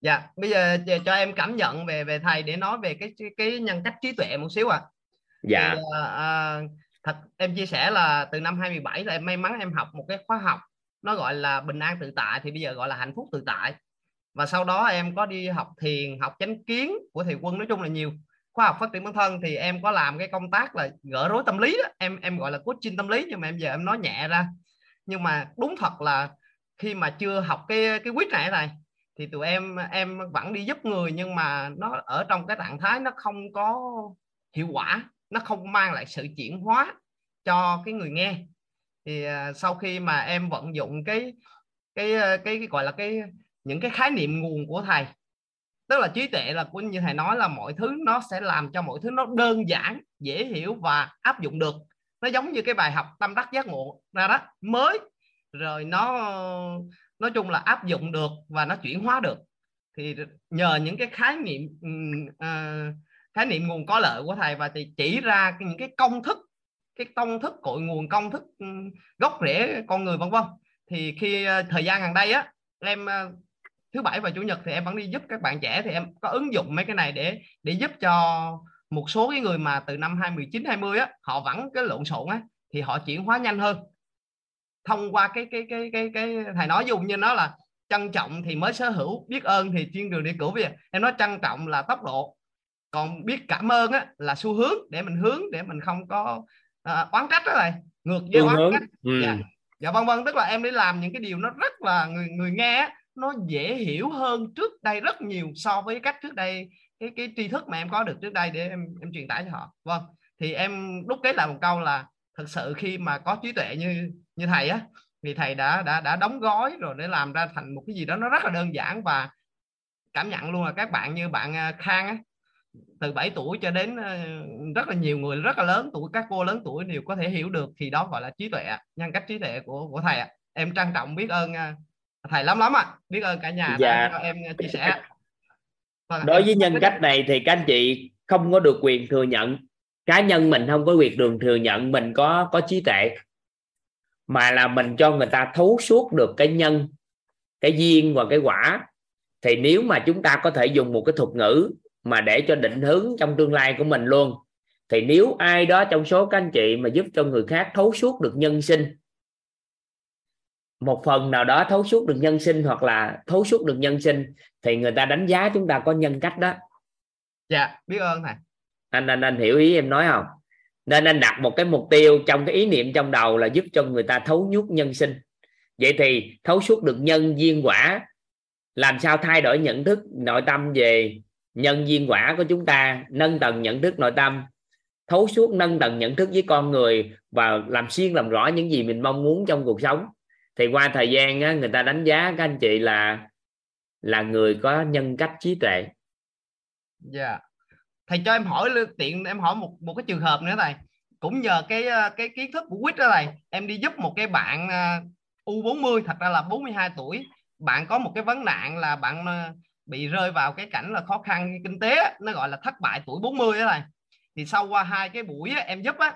Dạ bây giờ cho- em cảm nhận về về thầy để nói về cái cái, nhân cách trí tuệ một xíu ạ. Dạ. Thì, à, à, thật, em chia sẻ là từ năm 2017 là em may mắn em học một cái khóa học, nó gọi là bình an tự tại, thì bây giờ gọi là hạnh phúc tự tại. Và sau đó em có đi học thiền, học chánh kiến của thầy quân, nói chung là nhiều khoa học phát triển bản thân. Thì em có làm cái công tác là gỡ rối tâm lý đó. em em gọi là coaching tâm lý, nhưng mà em giờ em nói nhẹ ra. Nhưng mà đúng thật là khi mà chưa học cái cái quyết này này thì tụi em em vẫn đi giúp người, nhưng mà nó ở trong cái trạng thái nó không có hiệu quả nó không mang lại sự chuyển hóa cho cái người nghe. Thì à, sau khi mà em vận dụng cái cái à, cái, cái gọi là cái những cái khái niệm nguồn của thầy tức là trí tuệ là cũng như thầy nói là mọi thứ nó sẽ làm cho mọi thứ nó đơn giản dễ hiểu và áp dụng được. Nó giống như cái bài học tâm đắc giác ngộ ra đó mới rồi nó nói chung là áp dụng được và nó chuyển hóa được. Thì nhờ những cái khái niệm uh, khái niệm nguồn có lợi của thầy và thì chỉ ra những cái công thức, cái công thức, cội nguồn công thức ừ, gốc rễ con người, vân vân. Thì khi ờ, thời gian gần đây á, em ờ, thứ bảy và chủ nhật thì em vẫn đi giúp các bạn trẻ, thì em có ứng dụng mấy cái này để để giúp cho một số cái người mà từ năm 2019 20 á, họ vẫn cái lộn xộn á, thì họ chuyển hóa nhanh hơn. Thông qua cái cái cái cái cái thầy nói dùng như nó là trân trọng thì mới sở hữu, biết ơn thì chuyên đường đi cửu bây giờ em nói trân trọng là tốc độ còn biết cảm ơn á là xu hướng để mình hướng để mình không có à, oán trách đó này ngược với oán trách. ừ. dạ. Dạ vân vân tức là em đi làm những cái điều nó rất là người người nghe á, nó dễ hiểu hơn trước đây rất nhiều so với cách trước đây cái cái tri thức mà em có được trước đây để em em truyền tải cho họ. Vâng. Thì em đúc kết lại một câu là thực sự khi mà có trí tuệ như như thầy á thì thầy đã đã đã đóng gói rồi để làm ra thành một cái gì đó nó rất là đơn giản và cảm nhận luôn là các bạn như bạn à, Khang á từ 7 tuổi cho đến ờ, rất là nhiều người rất là lớn tuổi các cô lớn tuổi đều có thể hiểu được thì đó gọi là trí tuệ nhân cách trí tuệ của của thầy ạ. em trân trọng biết ơn à, thầy lắm lắm ạ. Biết ơn cả nhà Dạ. đã cho em chia sẻ. Vâng đối với nhân cách này thì các anh chị không có được quyền thừa nhận. Cá nhân mình không có quyền đường thừa nhận mình có có trí tuệ. Mà là mình cho người ta thấu suốt được cái nhân cái duyên và cái quả. Thì nếu mà chúng ta có thể dùng một cái thuật ngữ mà để cho định hướng trong tương lai của mình luôn. Thì nếu ai đó trong số các anh chị mà giúp cho người khác thấu suốt được nhân sinh một phần nào đó thấu suốt được nhân sinh hoặc là thấu suốt được nhân sinh thì người ta đánh giá chúng ta có nhân cách đó. Dạ biết ơn thầy. Anh anh anh hiểu ý em nói không? Nên anh đặt một cái mục tiêu trong cái ý niệm trong đầu là giúp cho người ta thấu nhuốc nhân sinh. Vậy thì thấu suốt được nhân duyên quả làm sao thay đổi nhận thức nội tâm về nhân duyên quả của chúng ta nâng tầng nhận thức nội tâm thấu suốt nâng tầng nhận thức với con người và làm xuyên làm rõ những gì mình mong muốn trong cuộc sống. Thì qua thời gian á, người ta đánh giá các anh chị là là người có nhân cách trí tuệ. Dạ. Thầy cho em hỏi tiện em hỏi một một cái trường hợp nữa này. Cũng nhờ cái ờ, cái kiến thức của quýt đó này em đi giúp một cái bạn ờ, U40 thật ra là 42 tuổi. Bạn có một cái vấn nạn là bạn ờ, bị rơi vào cái cảnh là khó khăn kinh tế nó gọi là thất bại tuổi 40 đó này thì sau qua hai cái buổi em giúp á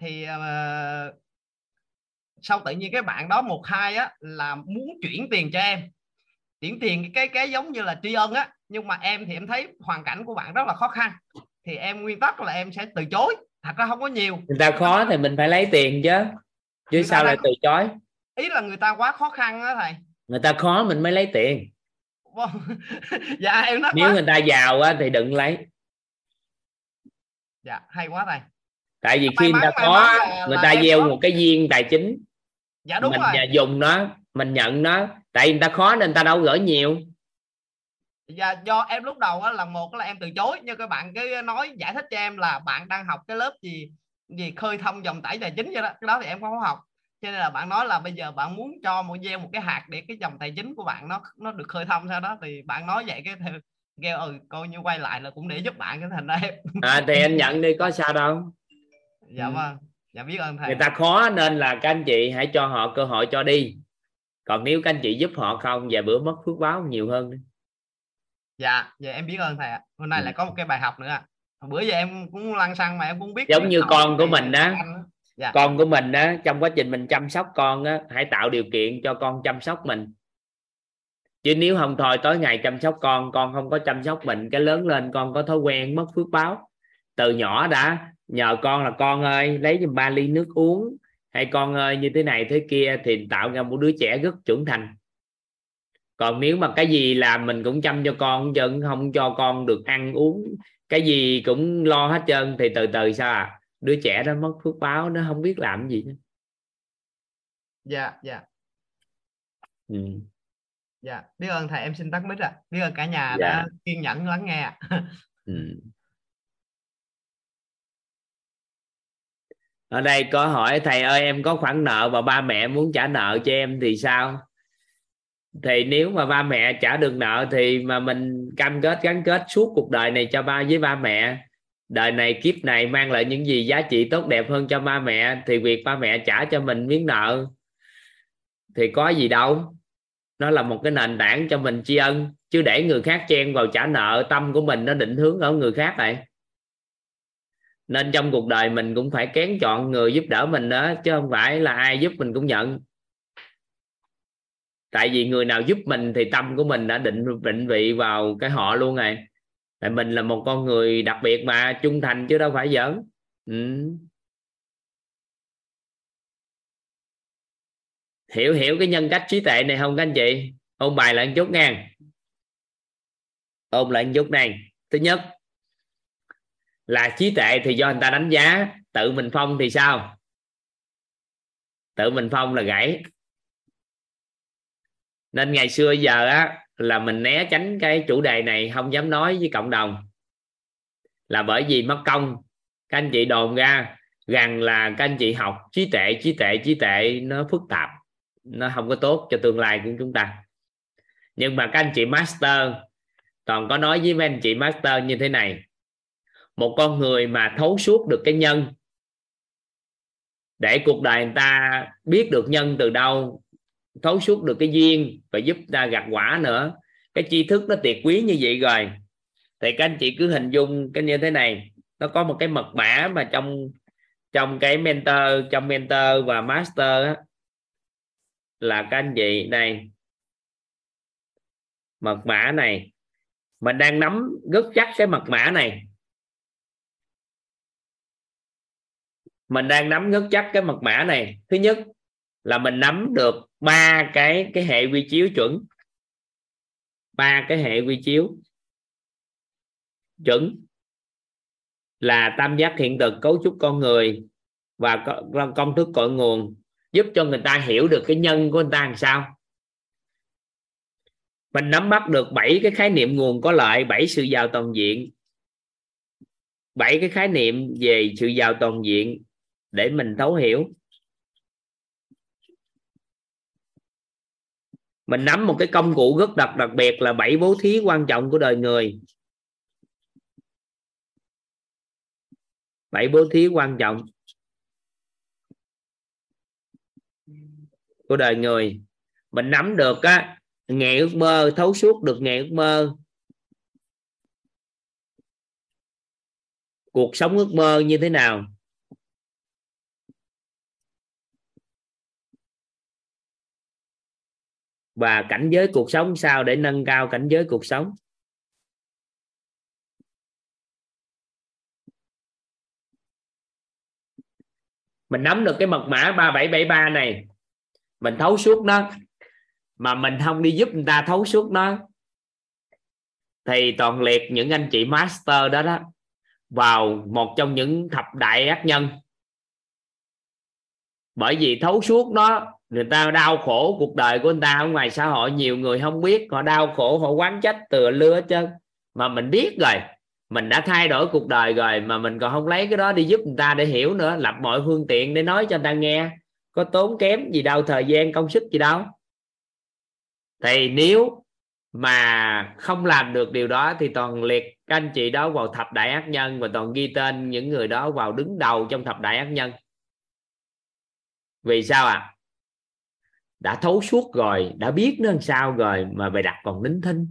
thì uh, sau tự nhiên cái bạn đó một hai á là muốn chuyển tiền cho em. Chuyển tiền cái cái giống như là tri ân á nhưng mà em thì em thấy hoàn cảnh của bạn rất là khó khăn. Thì em nguyên tắc là em sẽ từ chối thật ra không có nhiều. Người ta khó thì mình phải lấy tiền chứ chứ sao lại từ chối? Ý là người ta quá khó khăn đó thầy. Người ta khó mình mới lấy tiền dạ em nói nếu quá. người ta giàu á thì đừng lấy. Dạ hay quá thầy. Tại vì may khi người ta may có là- người là ta gieo có- một cái duyên tài chính. Dạ đúng mình rồi. dùng nó mình nhận nó. Tại người ta khó nên người ta đâu gửi nhiều. Dạ, do em lúc đầu á, là một là em từ chối nhưng các bạn cứ nói giải thích cho em là bạn đang học cái lớp gì gì khơi thông dòng chảy tài chính vậy đó. Cái đó thì em không có học cho nên là bạn nói là bây giờ bạn muốn cho một gieo một cái hạt để cái dòng tài chính của bạn nó nó được khơi thông sau đó thì bạn nói vậy cái theo kêu ừ coi như quay lại là cũng để giúp bạn cái thành ra em. À, thì anh nhận đi có sao đâu. Dạ Ừ. vâng dạ biết ơn thầy. Người ta khó nên là các anh chị hãy cho họ cơ hội cho đi. Còn nếu các anh chị giúp họ không vài bữa mất phước báo nhiều hơn dạ dạ em biết ơn thầy ạ. Hôm nay Ừ. lại có một cái bài học nữa bữa giờ em cũng lăn xăng mà em cũng biết giống như con của mình đó dạ. Con của mình á, trong quá trình mình chăm sóc con á, hãy tạo điều kiện cho con chăm sóc mình. Chứ nếu không thôi tối ngày chăm sóc con con không có chăm sóc mình, cái lớn lên con có thói quen mất phước báo. Từ nhỏ đã, nhờ con là con ơi, lấy giùm ba ly nước uống. Hay con ơi, như thế này thế kia thì tạo ra một đứa trẻ rất trưởng thành. Còn nếu mà cái gì làm mình cũng chăm cho con chứ không cho con được ăn uống, cái gì cũng lo hết trơn, thì từ từ sao à? Đứa trẻ đó mất phước báo nó không biết làm gì dạ dạ ừ. dạ biết ơn thầy em xin tắt mic ạ biết ơn cả nhà Dạ. đã kiên nhẫn lắng nghe. Ừ. ở đây có hỏi thầy ơi em có khoản nợ và ba mẹ muốn trả nợ cho em thì sao thì nếu mà ba mẹ trả được nợ thì mà mình cam kết gắn kết suốt cuộc đời này cho ba với ba mẹ đời này kiếp này mang lại những gì giá trị tốt đẹp hơn cho ba mẹ, thì việc ba mẹ trả cho mình miếng nợ thì có gì đâu. Nó là một cái nền tảng cho mình tri ân, chứ để người khác chen vào trả nợ, tâm của mình nó định hướng ở người khác này. Nên trong cuộc đời mình cũng phải kén chọn người giúp đỡ mình đó, chứ không phải là ai giúp mình cũng nhận. Tại vì người nào giúp mình thì tâm của mình đã định định vị vào cái họ luôn này tại mình là một con người đặc biệt mà, trung thành chứ đâu phải giỡn. Ừ. hiểu hiểu cái nhân cách trí tuệ này không các anh chị? Ôn bài lại một chút nha. Ôn lại một chút này. Thứ nhất, là trí tuệ thì do người ta đánh giá. Tự mình phong thì sao? Tự mình phong là gãy. Nên ngày xưa giờ á là mình né tránh cái chủ đề này không dám nói với cộng đồng. Là bởi vì mất công. Các anh chị đồn ra rằng là các anh chị học trí tệ trí tệ trí tệ nó phức tạp, nó không có tốt cho tương lai của chúng ta. Nhưng mà các anh chị master còn có nói với mấy anh chị master như thế này. Một con người mà thấu suốt được cái nhân, để cuộc đời người ta biết được nhân từ đâu thấu suốt được cái duyên và giúp ta gặt quả nữa. Cái tri thức nó tuyệt quý như vậy rồi. Thì các anh chị cứ hình dung cái như thế này. Nó có một cái mật mã mà trong trong cái mentor trong mentor và master á, là các anh chị này. Mật mã này. Mình đang nắm rất chắc cái mật mã này. Mình đang nắm rất chắc cái mật mã này. Thứ nhất là mình nắm được ba cái cái hệ quy chiếu chuẩn. Ba cái hệ quy chiếu chuẩn là tam giác hiện thực, cấu trúc con người và công thức cội nguồn, giúp cho người ta hiểu được cái nhân của người ta làm sao. Mình nắm bắt được bảy cái khái niệm nguồn có lợi, bảy sự giàu toàn diện. Bảy cái khái niệm về sự giàu toàn diện để mình thấu hiểu. Mình nắm một cái công cụ rất đặc đặc biệt là bảy bố thí quan trọng của đời người. Bảy bố thí quan trọng của đời người. Mình nắm được á nghệ ước mơ, thấu suốt được nghệ ước mơ. Cuộc sống ước mơ như thế nào? Và cảnh giới cuộc sống sao để nâng cao cảnh giới cuộc sống? Mình nắm được cái mật mã 3773 này. Mình thấu suốt nó. Mà mình không đi giúp người ta thấu suốt nó. Thì toàn liệt những anh chị master đó đó vào một trong những thập đại ác nhân. Bởi vì thấu suốt nó người ta đau khổ cuộc đời của người ta ở ngoài xã hội, nhiều người không biết, họ đau khổ, họ quán trách từ lưa chứ mà mình biết rồi, mình đã thay đổi cuộc đời rồi, mà mình còn không lấy cái đó đi giúp người ta để hiểu nữa, lập mọi phương tiện để nói cho người ta nghe. Có tốn kém gì đâu, thời gian, công sức gì đâu. Thì nếu mà không làm được điều đó thì toàn liệt các anh chị đó vào thập đại ác nhân và toàn ghi tên những người đó vào đứng đầu trong thập đại ác nhân. Vì sao ạ? à? Đã thấu suốt rồi, đã biết nó làm sao rồi mà bài đặt còn nín thinh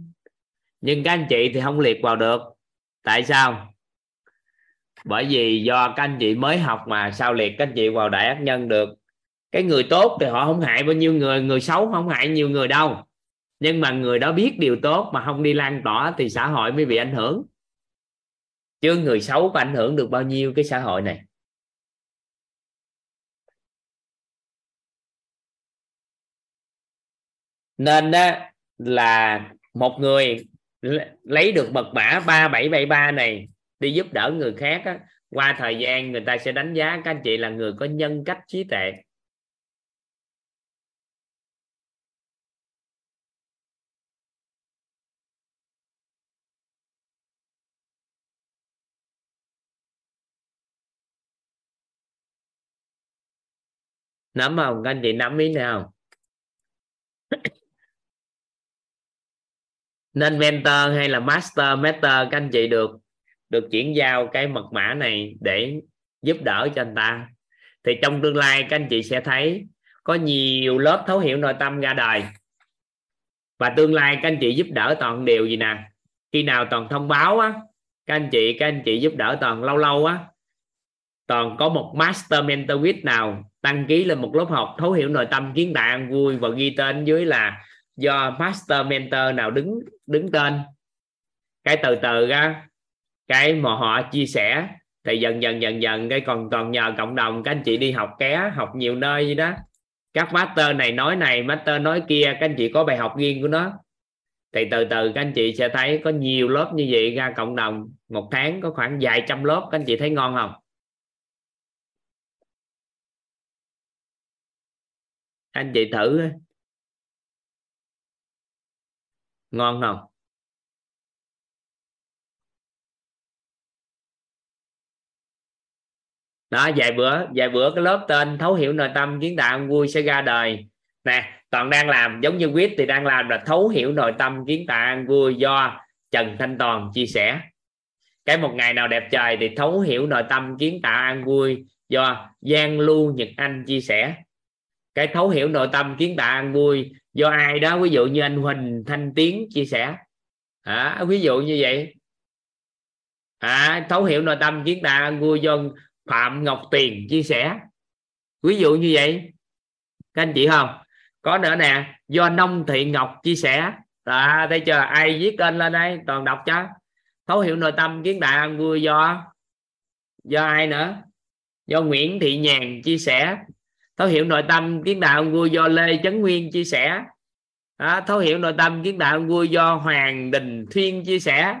nhưng các anh chị thì không liệt vào được. Tại sao? Bởi vì do các anh chị mới học mà, sao liệt các anh chị vào đại ác nhân được? Cái người tốt thì họ không hại bao nhiêu người người xấu không hại nhiều người đâu. Nhưng mà người đó biết điều tốt mà không đi lan tỏa thì xã hội mới bị ảnh hưởng. Chứ người xấu có ảnh hưởng được bao nhiêu cái xã hội này? Nên đó là một người lấy được mật mã 3773 này đi giúp đỡ người khác á, qua thời gian người ta sẽ đánh giá các anh chị là người có nhân cách trí tuệ. Nắm không? Các anh chị nắm ý nào? Nên mentor hay là master master các anh chị được được chuyển giao cái mật mã này để giúp đỡ cho anh ta. Thì trong tương lai các anh chị sẽ thấy có nhiều lớp thấu hiểu nội tâm ra đời. Và tương lai các anh chị giúp đỡ toàn điều gì nè? Khi nào toàn thông báo á, các anh chị, các anh chị giúp đỡ toàn lâu lâu á, toàn có một master mentor with nào đăng ký lên một lớp học thấu hiểu nội tâm kiến tạo, vui và ghi tên dưới là do master mentor nào đứng đứng tên? Cái từ từ ra cái mà họ chia sẻ, thì dần dần dần dần, cái còn còn nhờ cộng đồng, các anh chị đi học ké, học nhiều nơi gì đó. Các master này nói này, master nói kia, các anh chị có bài học riêng của nó. Thì từ từ các anh chị sẽ thấy có nhiều lớp như vậy ra cộng đồng. Một tháng có khoảng vài trăm lớp, các anh chị thấy ngon không? Anh chị thử ngon không? Đó, vài bữa vài bữa cái lớp tên thấu hiểu nội tâm kiến tạo vui sẽ ra đời. Nè toàn đang làm, giống như quyết thì đang làm là thấu hiểu nội tâm kiến tạo vui do trần thanh toàn chia sẻ. Cái một ngày nào đẹp trời thì thấu hiểu nội tâm kiến tạo an vui do giang lưu nhật anh chia sẻ. Cái thấu hiểu nội tâm kiến tạo an vui do ai đó ví dụ như anh huỳnh thanh tiến chia sẻ. À, ví dụ như vậy. À, thấu hiểu nội tâm kiến tạo vua vui do phạm ngọc tiền chia sẻ. Ví dụ như vậy. Các anh chị không? Có nữa nè do nông thị ngọc chia sẻ. À, thấy chưa? Ai viết tên lên đây? Toàn đọc cho. Thấu hiểu nội tâm kiến tạo vua vui do. Do ai nữa? Do nguyễn thị nhàn chia sẻ thấu hiểu nội tâm kiến đạo vui do lê chấn nguyên chia sẻ. Đó, thấu hiểu nội tâm kiến đạo vui do hoàng đình thuyên chia sẻ.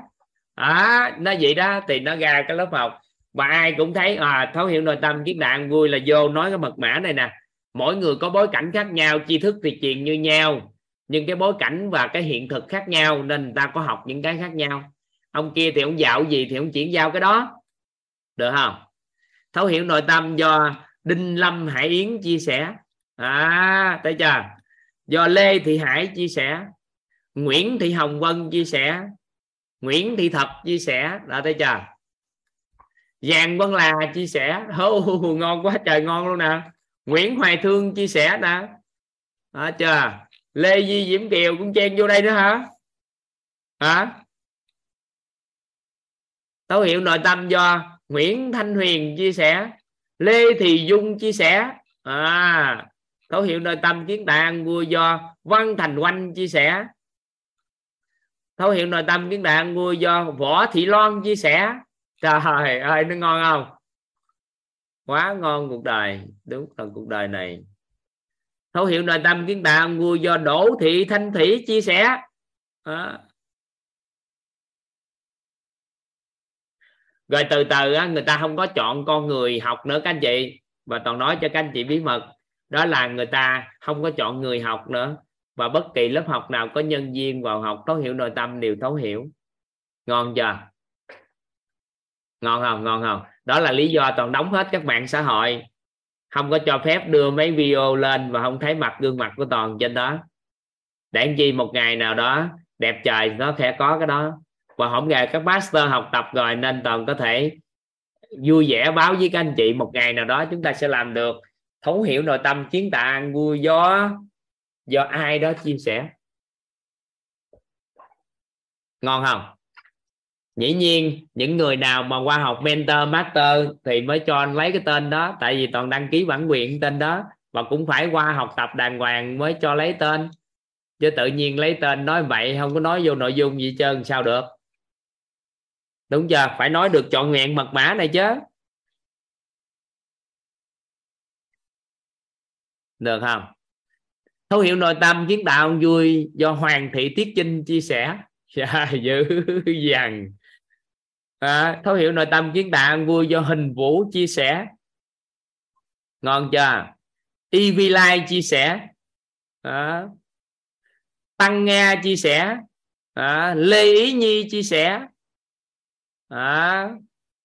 Đó, nó vậy đó thì nó ra cái lớp học. Và ai cũng thấy à, thấu hiểu nội tâm kiến đạo vui là vô nói cái mật mã này nè. Mỗi người có bối cảnh khác nhau tri thức thì truyền như nhau. Nhưng cái bối cảnh và cái hiện thực khác nhau nên người ta có học những cái khác nhau. Ông kia thì ông dạo gì thì ông chuyển giao cái đó. Được không? Thấu hiểu nội tâm do đinh lâm hải yến chia sẻ. À thấy chưa? Do lê thị hải chia sẻ. Nguyễn thị hồng vân chia sẻ. Nguyễn thị thập chia sẻ. Đã thấy chưa? Giàng vân là chia sẻ. Oh, ngon quá trời ngon luôn nè. Nguyễn hoài thương chia sẻ nè. Đó chưa? Lê di diễm kiều cũng chen vô đây nữa hả? Hả? Thấu hiệu nội tâm do nguyễn thanh huyền chia sẻ lê thị dung chia sẻ à thấu hiểu nội tâm kiến tạng vua do văn thành oanh chia sẻ. Thấu hiểu nội tâm kiến tạng vua do võ thị loan chia sẻ. Trời ơi, nó ngon không? Quá ngon cuộc đời, đúng là cuộc đời này. Thấu hiểu nội tâm kiến tạng vua do đỗ thị thanh thủy chia sẻ. À. rồi từ từ á, người ta không có chọn con người học nữa các anh chị. Và toàn nói cho các anh chị bí mật đó là người ta không có chọn người học nữa. Và bất kỳ lớp học nào có nhân viên vào học thấu hiểu nội tâm đều thấu hiểu. Ngon chưa? Ngon không? Ngon không? Đó là lý do toàn đóng hết các mạng xã hội. Không có cho phép đưa mấy video lên và không thấy mặt gương mặt của toàn trên đó. Để chi một ngày nào đó đẹp trời nó sẽ có cái đó và không ngày các master học tập rồi nên toàn có thể vui vẻ báo với các anh chị một ngày nào đó chúng ta sẽ làm được. Thấu hiểu nội tâm chiến tạng vui do do ai đó chia sẻ? Ngon không? Dĩ nhiên, những người nào mà qua học mentor, master thì mới cho anh lấy cái tên đó, tại vì toàn đăng ký bản quyền tên đó và cũng phải qua học tập đàng hoàng mới cho lấy tên. Chứ tự nhiên lấy tên nói vậy, không có nói vô nội dung gì trơn, sao được? Đúng chưa phải nói được chọn vẹn mật mã này chứ. Được không? Thấu hiểu nội tâm kiến tạo vui do hoàng thị tiết chinh chia sẻ. Dạ, dữ dằn. À, thấu hiểu nội tâm kiến tạo vui do hình vũ chia sẻ. Ngon chưa? EV Live chia sẻ. À, tăng nga chia sẻ. À, lê ý nhi chia sẻ à,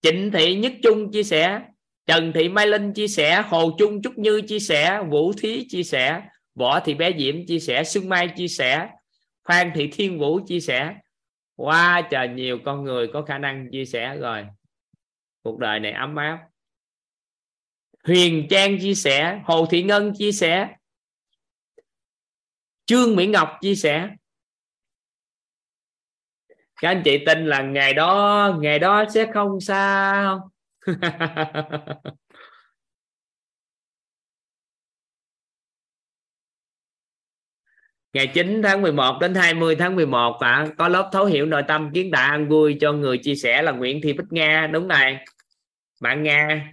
trịnh thị nhất trung chia sẻ trần thị mai linh chia sẻ hồ trung trúc như chia sẻ vũ thí chia sẻ võ thị bé diễm chia sẻ xuân mai chia sẻ phan thị thiên vũ chia sẻ. Quá wow, trời nhiều con người có khả năng chia sẻ rồi. Cuộc đời này ấm áp. Huyền trang chia sẻ hồ thị ngân chia sẻ trương mỹ ngọc chia sẻ các anh chị tin là ngày đó ngày đó sẽ không xa không? Ngày 9 tháng 11 đến 20 tháng 11 và có lớp thấu hiểu nội tâm kiến tạo ăn vui cho người chia sẻ là Nguyễn Thị Bích Nga, đúng này. Bạn Nga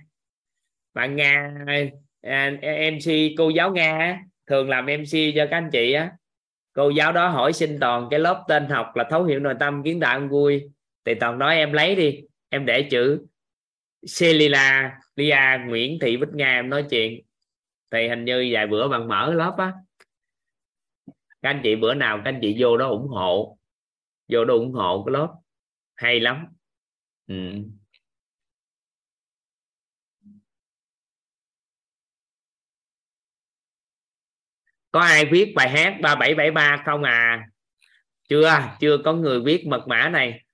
bạn Nga à, MC cô giáo Nga thường làm MC cho các anh chị á cô giáo đó hỏi xin toàn cái lớp tên học là thấu hiểu nội tâm kiến tạo ăn vui. Thì toàn nói em lấy đi, em để chữ Celila Lia, Nguyễn, Thị, Bích Nga, em nói chuyện. Thì hình như vài bữa bạn mở lớp á. Các anh chị bữa nào các anh chị vô đó ủng hộ. Vô đó ủng hộ cái lớp. Hay lắm. Ừ. có ai viết bài hát 3773 không à? Chưa chưa có người viết mật mã này.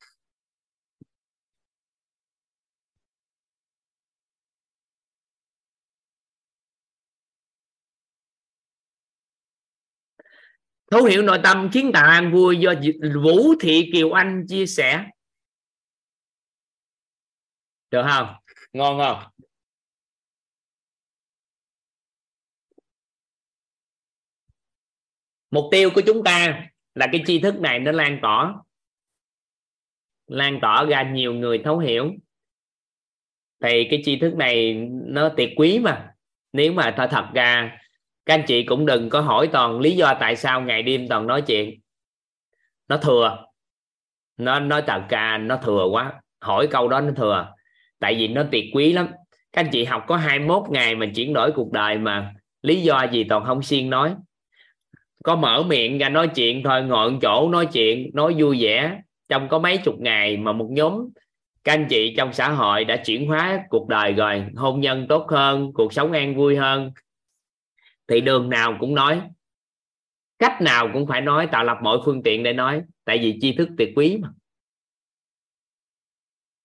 Thấu hiểu nội tâm khiến tạ an vui do vũ thị kiều anh chia sẻ. Được không? Ngon không? Mục tiêu của chúng ta là cái tri thức này nó lan tỏa. Lan tỏa ra nhiều người thấu hiểu. Thì cái tri thức này nó tuyệt quý mà. Nếu mà thật thật ra, các anh chị cũng đừng có hỏi toàn lý do tại sao ngày đêm toàn nói chuyện. Nó thừa. Nó, nói thật ra nó thừa quá. Hỏi câu đó nó thừa. Tại vì nó tuyệt quý lắm. Các anh chị học có 21 ngày mà chuyển đổi cuộc đời mà lý do gì toàn không xuyên nói có mở miệng ra nói chuyện thôi, ngồi chỗ nói chuyện, nói vui vẻ. Trong có mấy chục ngày mà một nhóm các anh chị trong xã hội đã chuyển hóa cuộc đời rồi, hôn nhân tốt hơn, cuộc sống an vui hơn, thì đường nào cũng nói. Cách nào cũng phải nói, tạo lập mọi phương tiện để nói, tại vì tri thức tuyệt quý mà.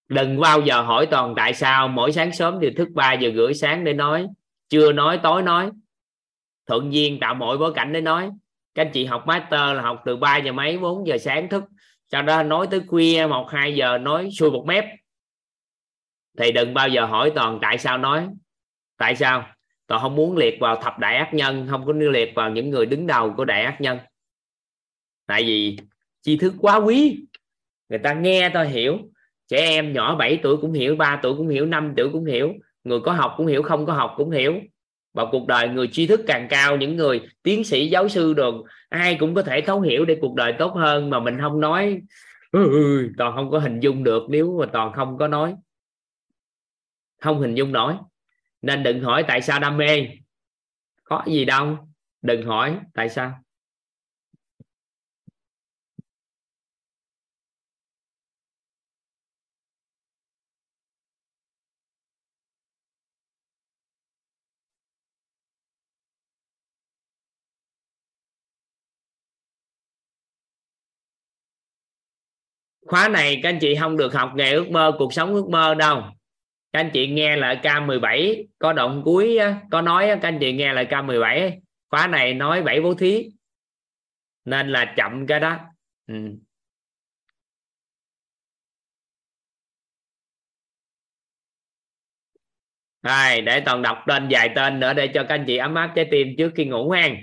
Đừng bao giờ hỏi toàn tại sao, mỗi sáng sớm thì thức 3 giờ rưỡi sáng để nói chưa nói, tối nói. Thuận duyên tạo mọi bối cảnh để nói các anh chị học master là học từ 3 giờ mấy 4 giờ sáng thức, sau đó nói tới khuya, một, hai giờ nói xui một mép. Thì đừng bao giờ hỏi toàn tại sao nói. Tại sao? Toàn không muốn liệt vào thập đại ác nhân, không có liệt vào những người đứng đầu của đại ác nhân. Tại vì tri thức quá quý. Người ta nghe tôi hiểu. Trẻ em nhỏ 7 tuổi cũng hiểu 3 tuổi cũng hiểu 5 tuổi cũng hiểu. Người có học cũng hiểu, không có học cũng hiểu vào cuộc đời người tri thức càng cao, những người tiến sĩ, giáo sư đường ai cũng có thể thấu hiểu để cuộc đời tốt hơn mà mình không nói. Toàn không có hình dung được nếu mà toàn không có nói. Không hình dung nổi. Nên đừng hỏi tại sao đam mê. Có gì đâu. Đừng hỏi tại sao. Khóa này các anh chị không được học nghề ước mơ cuộc sống ước mơ đâu. Các anh chị nghe lại K17 có động cuối có nói các anh chị nghe lại K17 khóa này nói bảy bố thí nên là chậm cái đó. Ừ. Rồi, để toàn đọc tên vài tên nữa để cho các anh chị ấm áp trái tim trước khi ngủ ngoan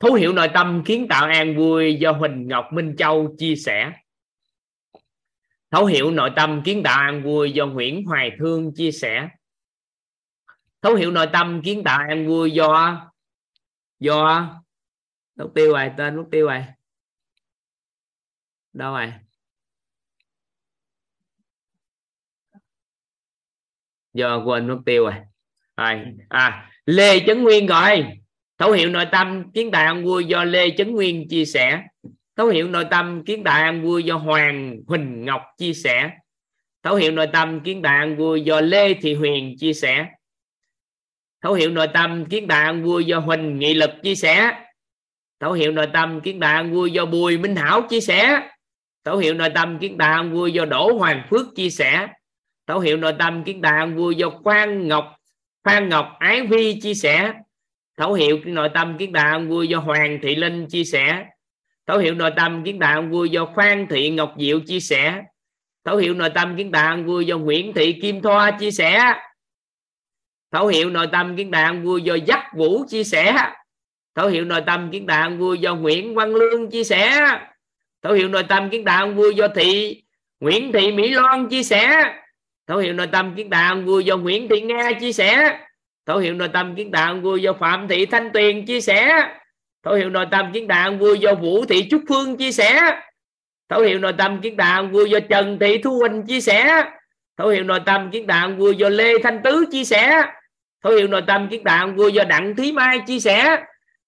thấu hiểu nội tâm kiến tạo an vui do Huỳnh Ngọc Minh Châu chia sẻ thấu hiểu nội tâm kiến tạo an vui do Nguyễn Hoài Thương chia sẻ. Thấu hiểu nội tâm kiến tạo an vui do do mục tiêu rồi tên mục tiêu rồi đâu rồi do quên mục tiêu rồi rồi à Lê Chấn Nguyên gọi. Thấu hiểu nội tâm kiến tạo an vui do Lê Chấn Nguyên chia sẻ thấu hiểu nội tâm kiến đại an vui do Hoàng Huỳnh Ngọc chia sẻ. Thấu hiểu nội tâm kiến đại an vui do Lê Thị Huyền chia sẻ. Thấu hiểu nội tâm kiến đại an vui do Huỳnh Nghị Lực chia sẻ. Thấu hiểu nội tâm kiến đại an vui do Bùi Minh Hảo chia sẻ. Thấu hiểu nội tâm kiến đại an vui do Đỗ Hoàng Phước chia sẻ. Thấu hiểu nội tâm kiến đại an vui do Quang Ngọc Phan Ngọc Ái Vi chia sẻ. Thấu hiểu nội tâm kiến đại an vui do Hoàng Thị Linh chia sẻ thấu hiểu nội tâm kiến tạo vui do Phan Thị Ngọc Diệu chia sẻ. Thấu hiểu nội tâm kiến tạo vui do Nguyễn Thị Kim Thoa chia sẻ. Thấu hiểu nội tâm kiến tạo vui do Dắt Vũ chia sẻ. Thấu hiểu nội tâm kiến tạo vui do Nguyễn Văn Lương chia sẻ. Thấu hiểu nội tâm kiến tạo vui do Thị Nguyễn Thị Mỹ Loan chia sẻ. Thấu hiểu nội tâm kiến tạo vui do Nguyễn Thị Nga chia sẻ. Thấu hiểu nội tâm kiến tạo vui do Phạm Thị Thanh Tuyền chia sẻ thấu hiểu nội tâm kiến tạo vui do vũ thị trúc phương chia sẻ. Thấu hiểu nội tâm kiến tạo vui do trần thị thu huỳnh chia sẻ. Thấu hiểu nội tâm kiến tạo vui do lê thanh tứ chia sẻ. Thấu hiểu nội tâm kiến tạo vui do đặng thúy mai chia sẻ.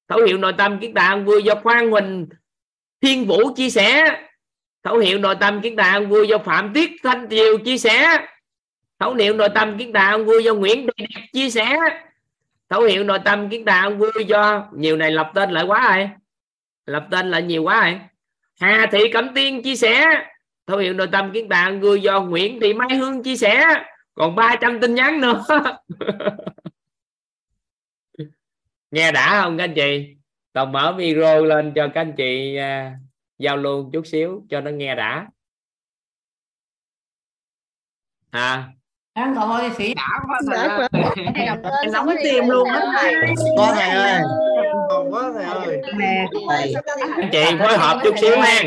Thấu hiểu nội tâm kiến tạo vui do khoan huỳnh thiên vũ chia sẻ. Thấu hiểu nội tâm kiến tạo vui do phạm tiết thanh triều chia sẻ. Thấu hiểu nội tâm kiến tạo vui do nguyễn thị đẹp chia sẻ thấu hiểu nội tâm kiến tạo vui do nhiều này lập tên lại quá rồi. Lập tên lại nhiều quá rồi. Hà Thị Cẩm Tiên chia sẻ thấu hiểu nội tâm kiến tạo vui do Nguyễn Thị Mai Hương chia sẻ còn 300 tin nhắn nữa. Nghe đã không các anh chị? Còn mở video lên cho các anh chị uh, giao lưu chút xíu cho nó nghe đã. À ăn thôi sĩ đã quá quá em nóng tim luôn đó thầy có thầy ơi có thầy ơi anh chị phối hợp chút xíu nha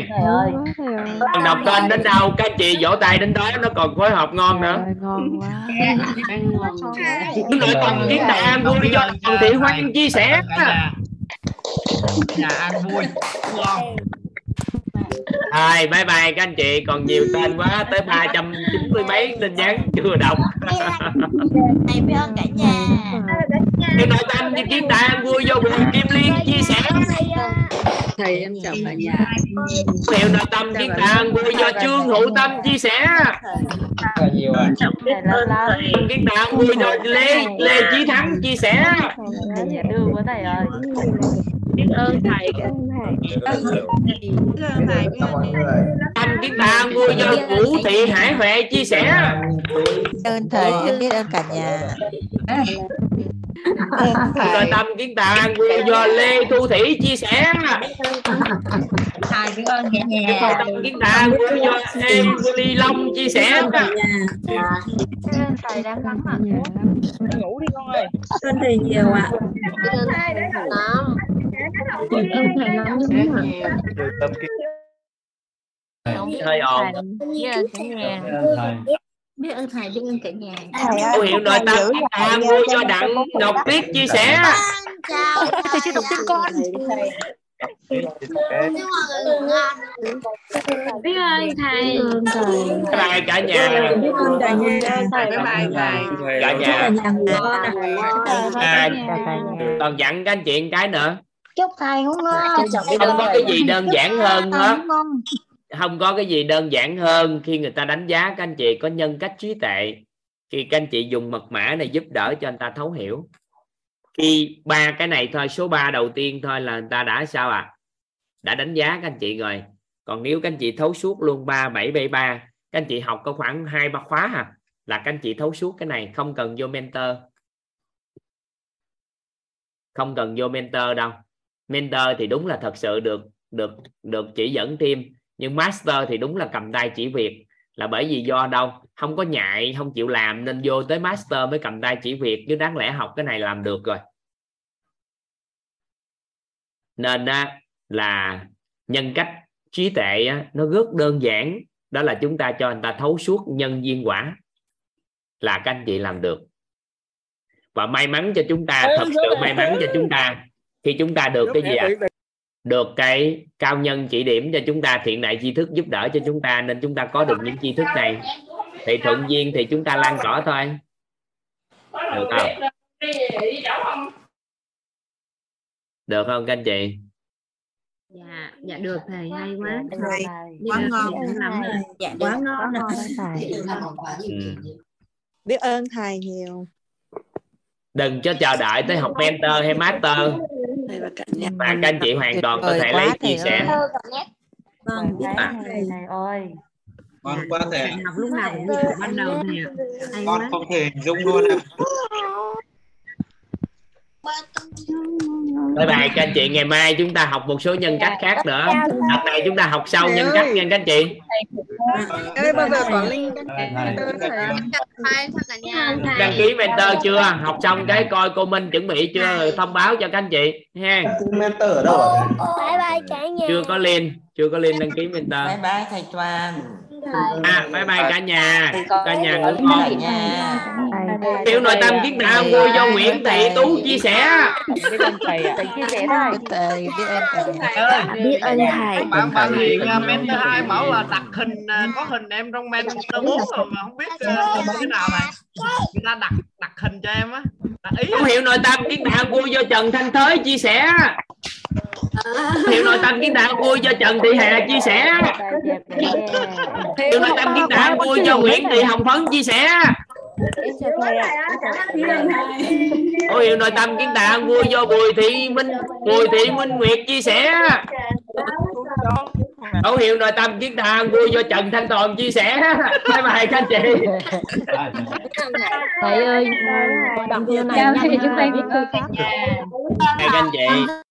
còn đọc tên đến đâu các chị vỗ tay đến đó nó còn phối hợp ngon nữa ngon quá nội tâm kiến tạo an vui do Trần Thị Hoan chia sẻ nhà ăn vui ngon Rồi bye bye các anh chị. Còn nhiều tên quá Tới 390 mấy tin nhắn chưa đọc. Thầy biết ơn cả nhà. Cái nội tâm như kiến tạo vui do Bùi Kim Liên chia sẻ. Thầy em chào cả nhà. Hiệu nội tâm kiến tạo vui do Trương Hữu Tâm chia sẻ. Nhiều à Kiến tạo vui do Lê Lê Chí Thắng chia sẻ. Nhà đưa của thầy ơi biết ơn thầy. Tâm kiến tạo vui do Vũ Thị Hải Huệ chia sẻ. Ơn thầy em biết ơn cả nhà. Nội tâm kiến tạo an vui do lê thu thủy chia sẻ. Thầy biết ơn cả nhà. Tâm kiến tạo an vui do em ly long chia sẻ. Thầy đang lắng mạnh ngủ đi con ơi. Ơn thầy nhiều ạ biết ơn thầy lắm hơi ồn biết ơn cả nhà biết ơn thầy biết ơn cả nhà Cô hiệu nội tâm à, mua cho đặng đọc tuyết chia sẻ thầy chưa đọc tên con biết ơn thầy bye bye cả nhà biết ơn cả nhà bye bye thầy cả nhà nhà à, còn dặn các anh chị cái nữa chúc thầy ngủ ngon không có cái gì đơn giản hơn hết. không có cái gì đơn giản hơn khi người ta đánh giá các anh chị có nhân cách trí tuệ khi các anh chị dùng mật mã này giúp đỡ cho anh ta thấu hiểu. Khi ba cái này thôi số 3 đầu tiên thôi là người ta đã sao à? Đã đánh giá các anh chị rồi. Còn nếu các anh chị thấu suốt luôn ba bảy bảy ba các anh chị học có khoảng hai ba khóa à là các anh chị thấu suốt cái này không cần vô mentor. Không cần vô mentor đâu mentor thì đúng là thật sự được được được chỉ dẫn thêm nhưng master thì đúng là cầm tay chỉ việc. Là bởi vì do đâu? Không có nhại không chịu làm nên vô tới master mới cầm tay chỉ việc chứ đáng lẽ học cái này làm được rồi. Nên là nhân cách trí tuệ á, nó rất đơn giản. Đó là chúng ta cho người ta thấu suốt nhân viên quả là các anh chị làm được. Và may mắn cho chúng ta thật sự may mắn cho chúng ta khi chúng ta được cái gì ạ? được cái cao nhân chỉ điểm cho chúng ta thiện đại tri thức giúp đỡ cho chúng ta nên chúng ta có được những tri thức này. Thì thuận duyên thì chúng ta lan tỏa thôi. Được không? Được không các anh chị? Dạ dạ được thầy hay quá. Thầy. Biết quá ơn ngon thầy lắm rồi. dạ. quá ngon ừ. biết ơn thầy nhiều. Đừng cho chờ đợi tới học mentor hay master thầy và cả nhà mà các anh chị hoàn toàn có thể lấy chia sẻ vâng biết À. thầy thầy ơi Ngon quá thầy ạ. học lúc nào cũng như ban đầu ạ hay Con quá không thể hình dung luôn ạ. bye bye các anh chị ngày mai chúng ta học một số nhân cách khác nữa. Đợt này chúng ta học sau nhân cách nha các anh chị. Ơi bao giờ có link đăng ký mentor chưa? Học xong cái coi cô Minh chuẩn bị chưa? Thông báo cho các anh chị ha. Mentor ở đâu ạ bye bye cả nhà. Chưa có link chưa có link đăng ký mentor. Bye bye thầy Toàn. À bye bye cả nhà. Cả nhà ngủ ngon tiểu nội tâm kiến tạo vui do Nguyễn Thị Tú chia sẻ. Biết ơn thầy ạ. Thầy chia sẻ thôi thầy. Biết ơn thầy. Biết ơn thầy. Bạn bạn hiền uh, mentor hai bảo là đặt hình uh, có hình em trong mentor bốn rồi mà không biết uh, cái nào này. Người ta đặt đặt hình cho em á. Ý Dấu hiệu nội tâm kiến tạo vui do Trần Thanh Thới chia sẻ. Hiệu nội tâm kiến tạo vui do Trần Thị Hà chia sẻ. Hiệu nội tâm kiến tạo vui do Nguyễn Thị Hồng Phấn chia sẻ Dấu hiệu nội tâm kiến tạo vui do Bùi Thị Minh Bùi Thị Minh Nguyệt chia sẻ. Dấu hiệu nội tâm kiến tạo vui do Trần Thanh Toàn chia sẻ. Bye bye các anh chị. Thầy ơi đọc như này nhanh thì chúng ta biết nha. thư pháp Bye các anh chị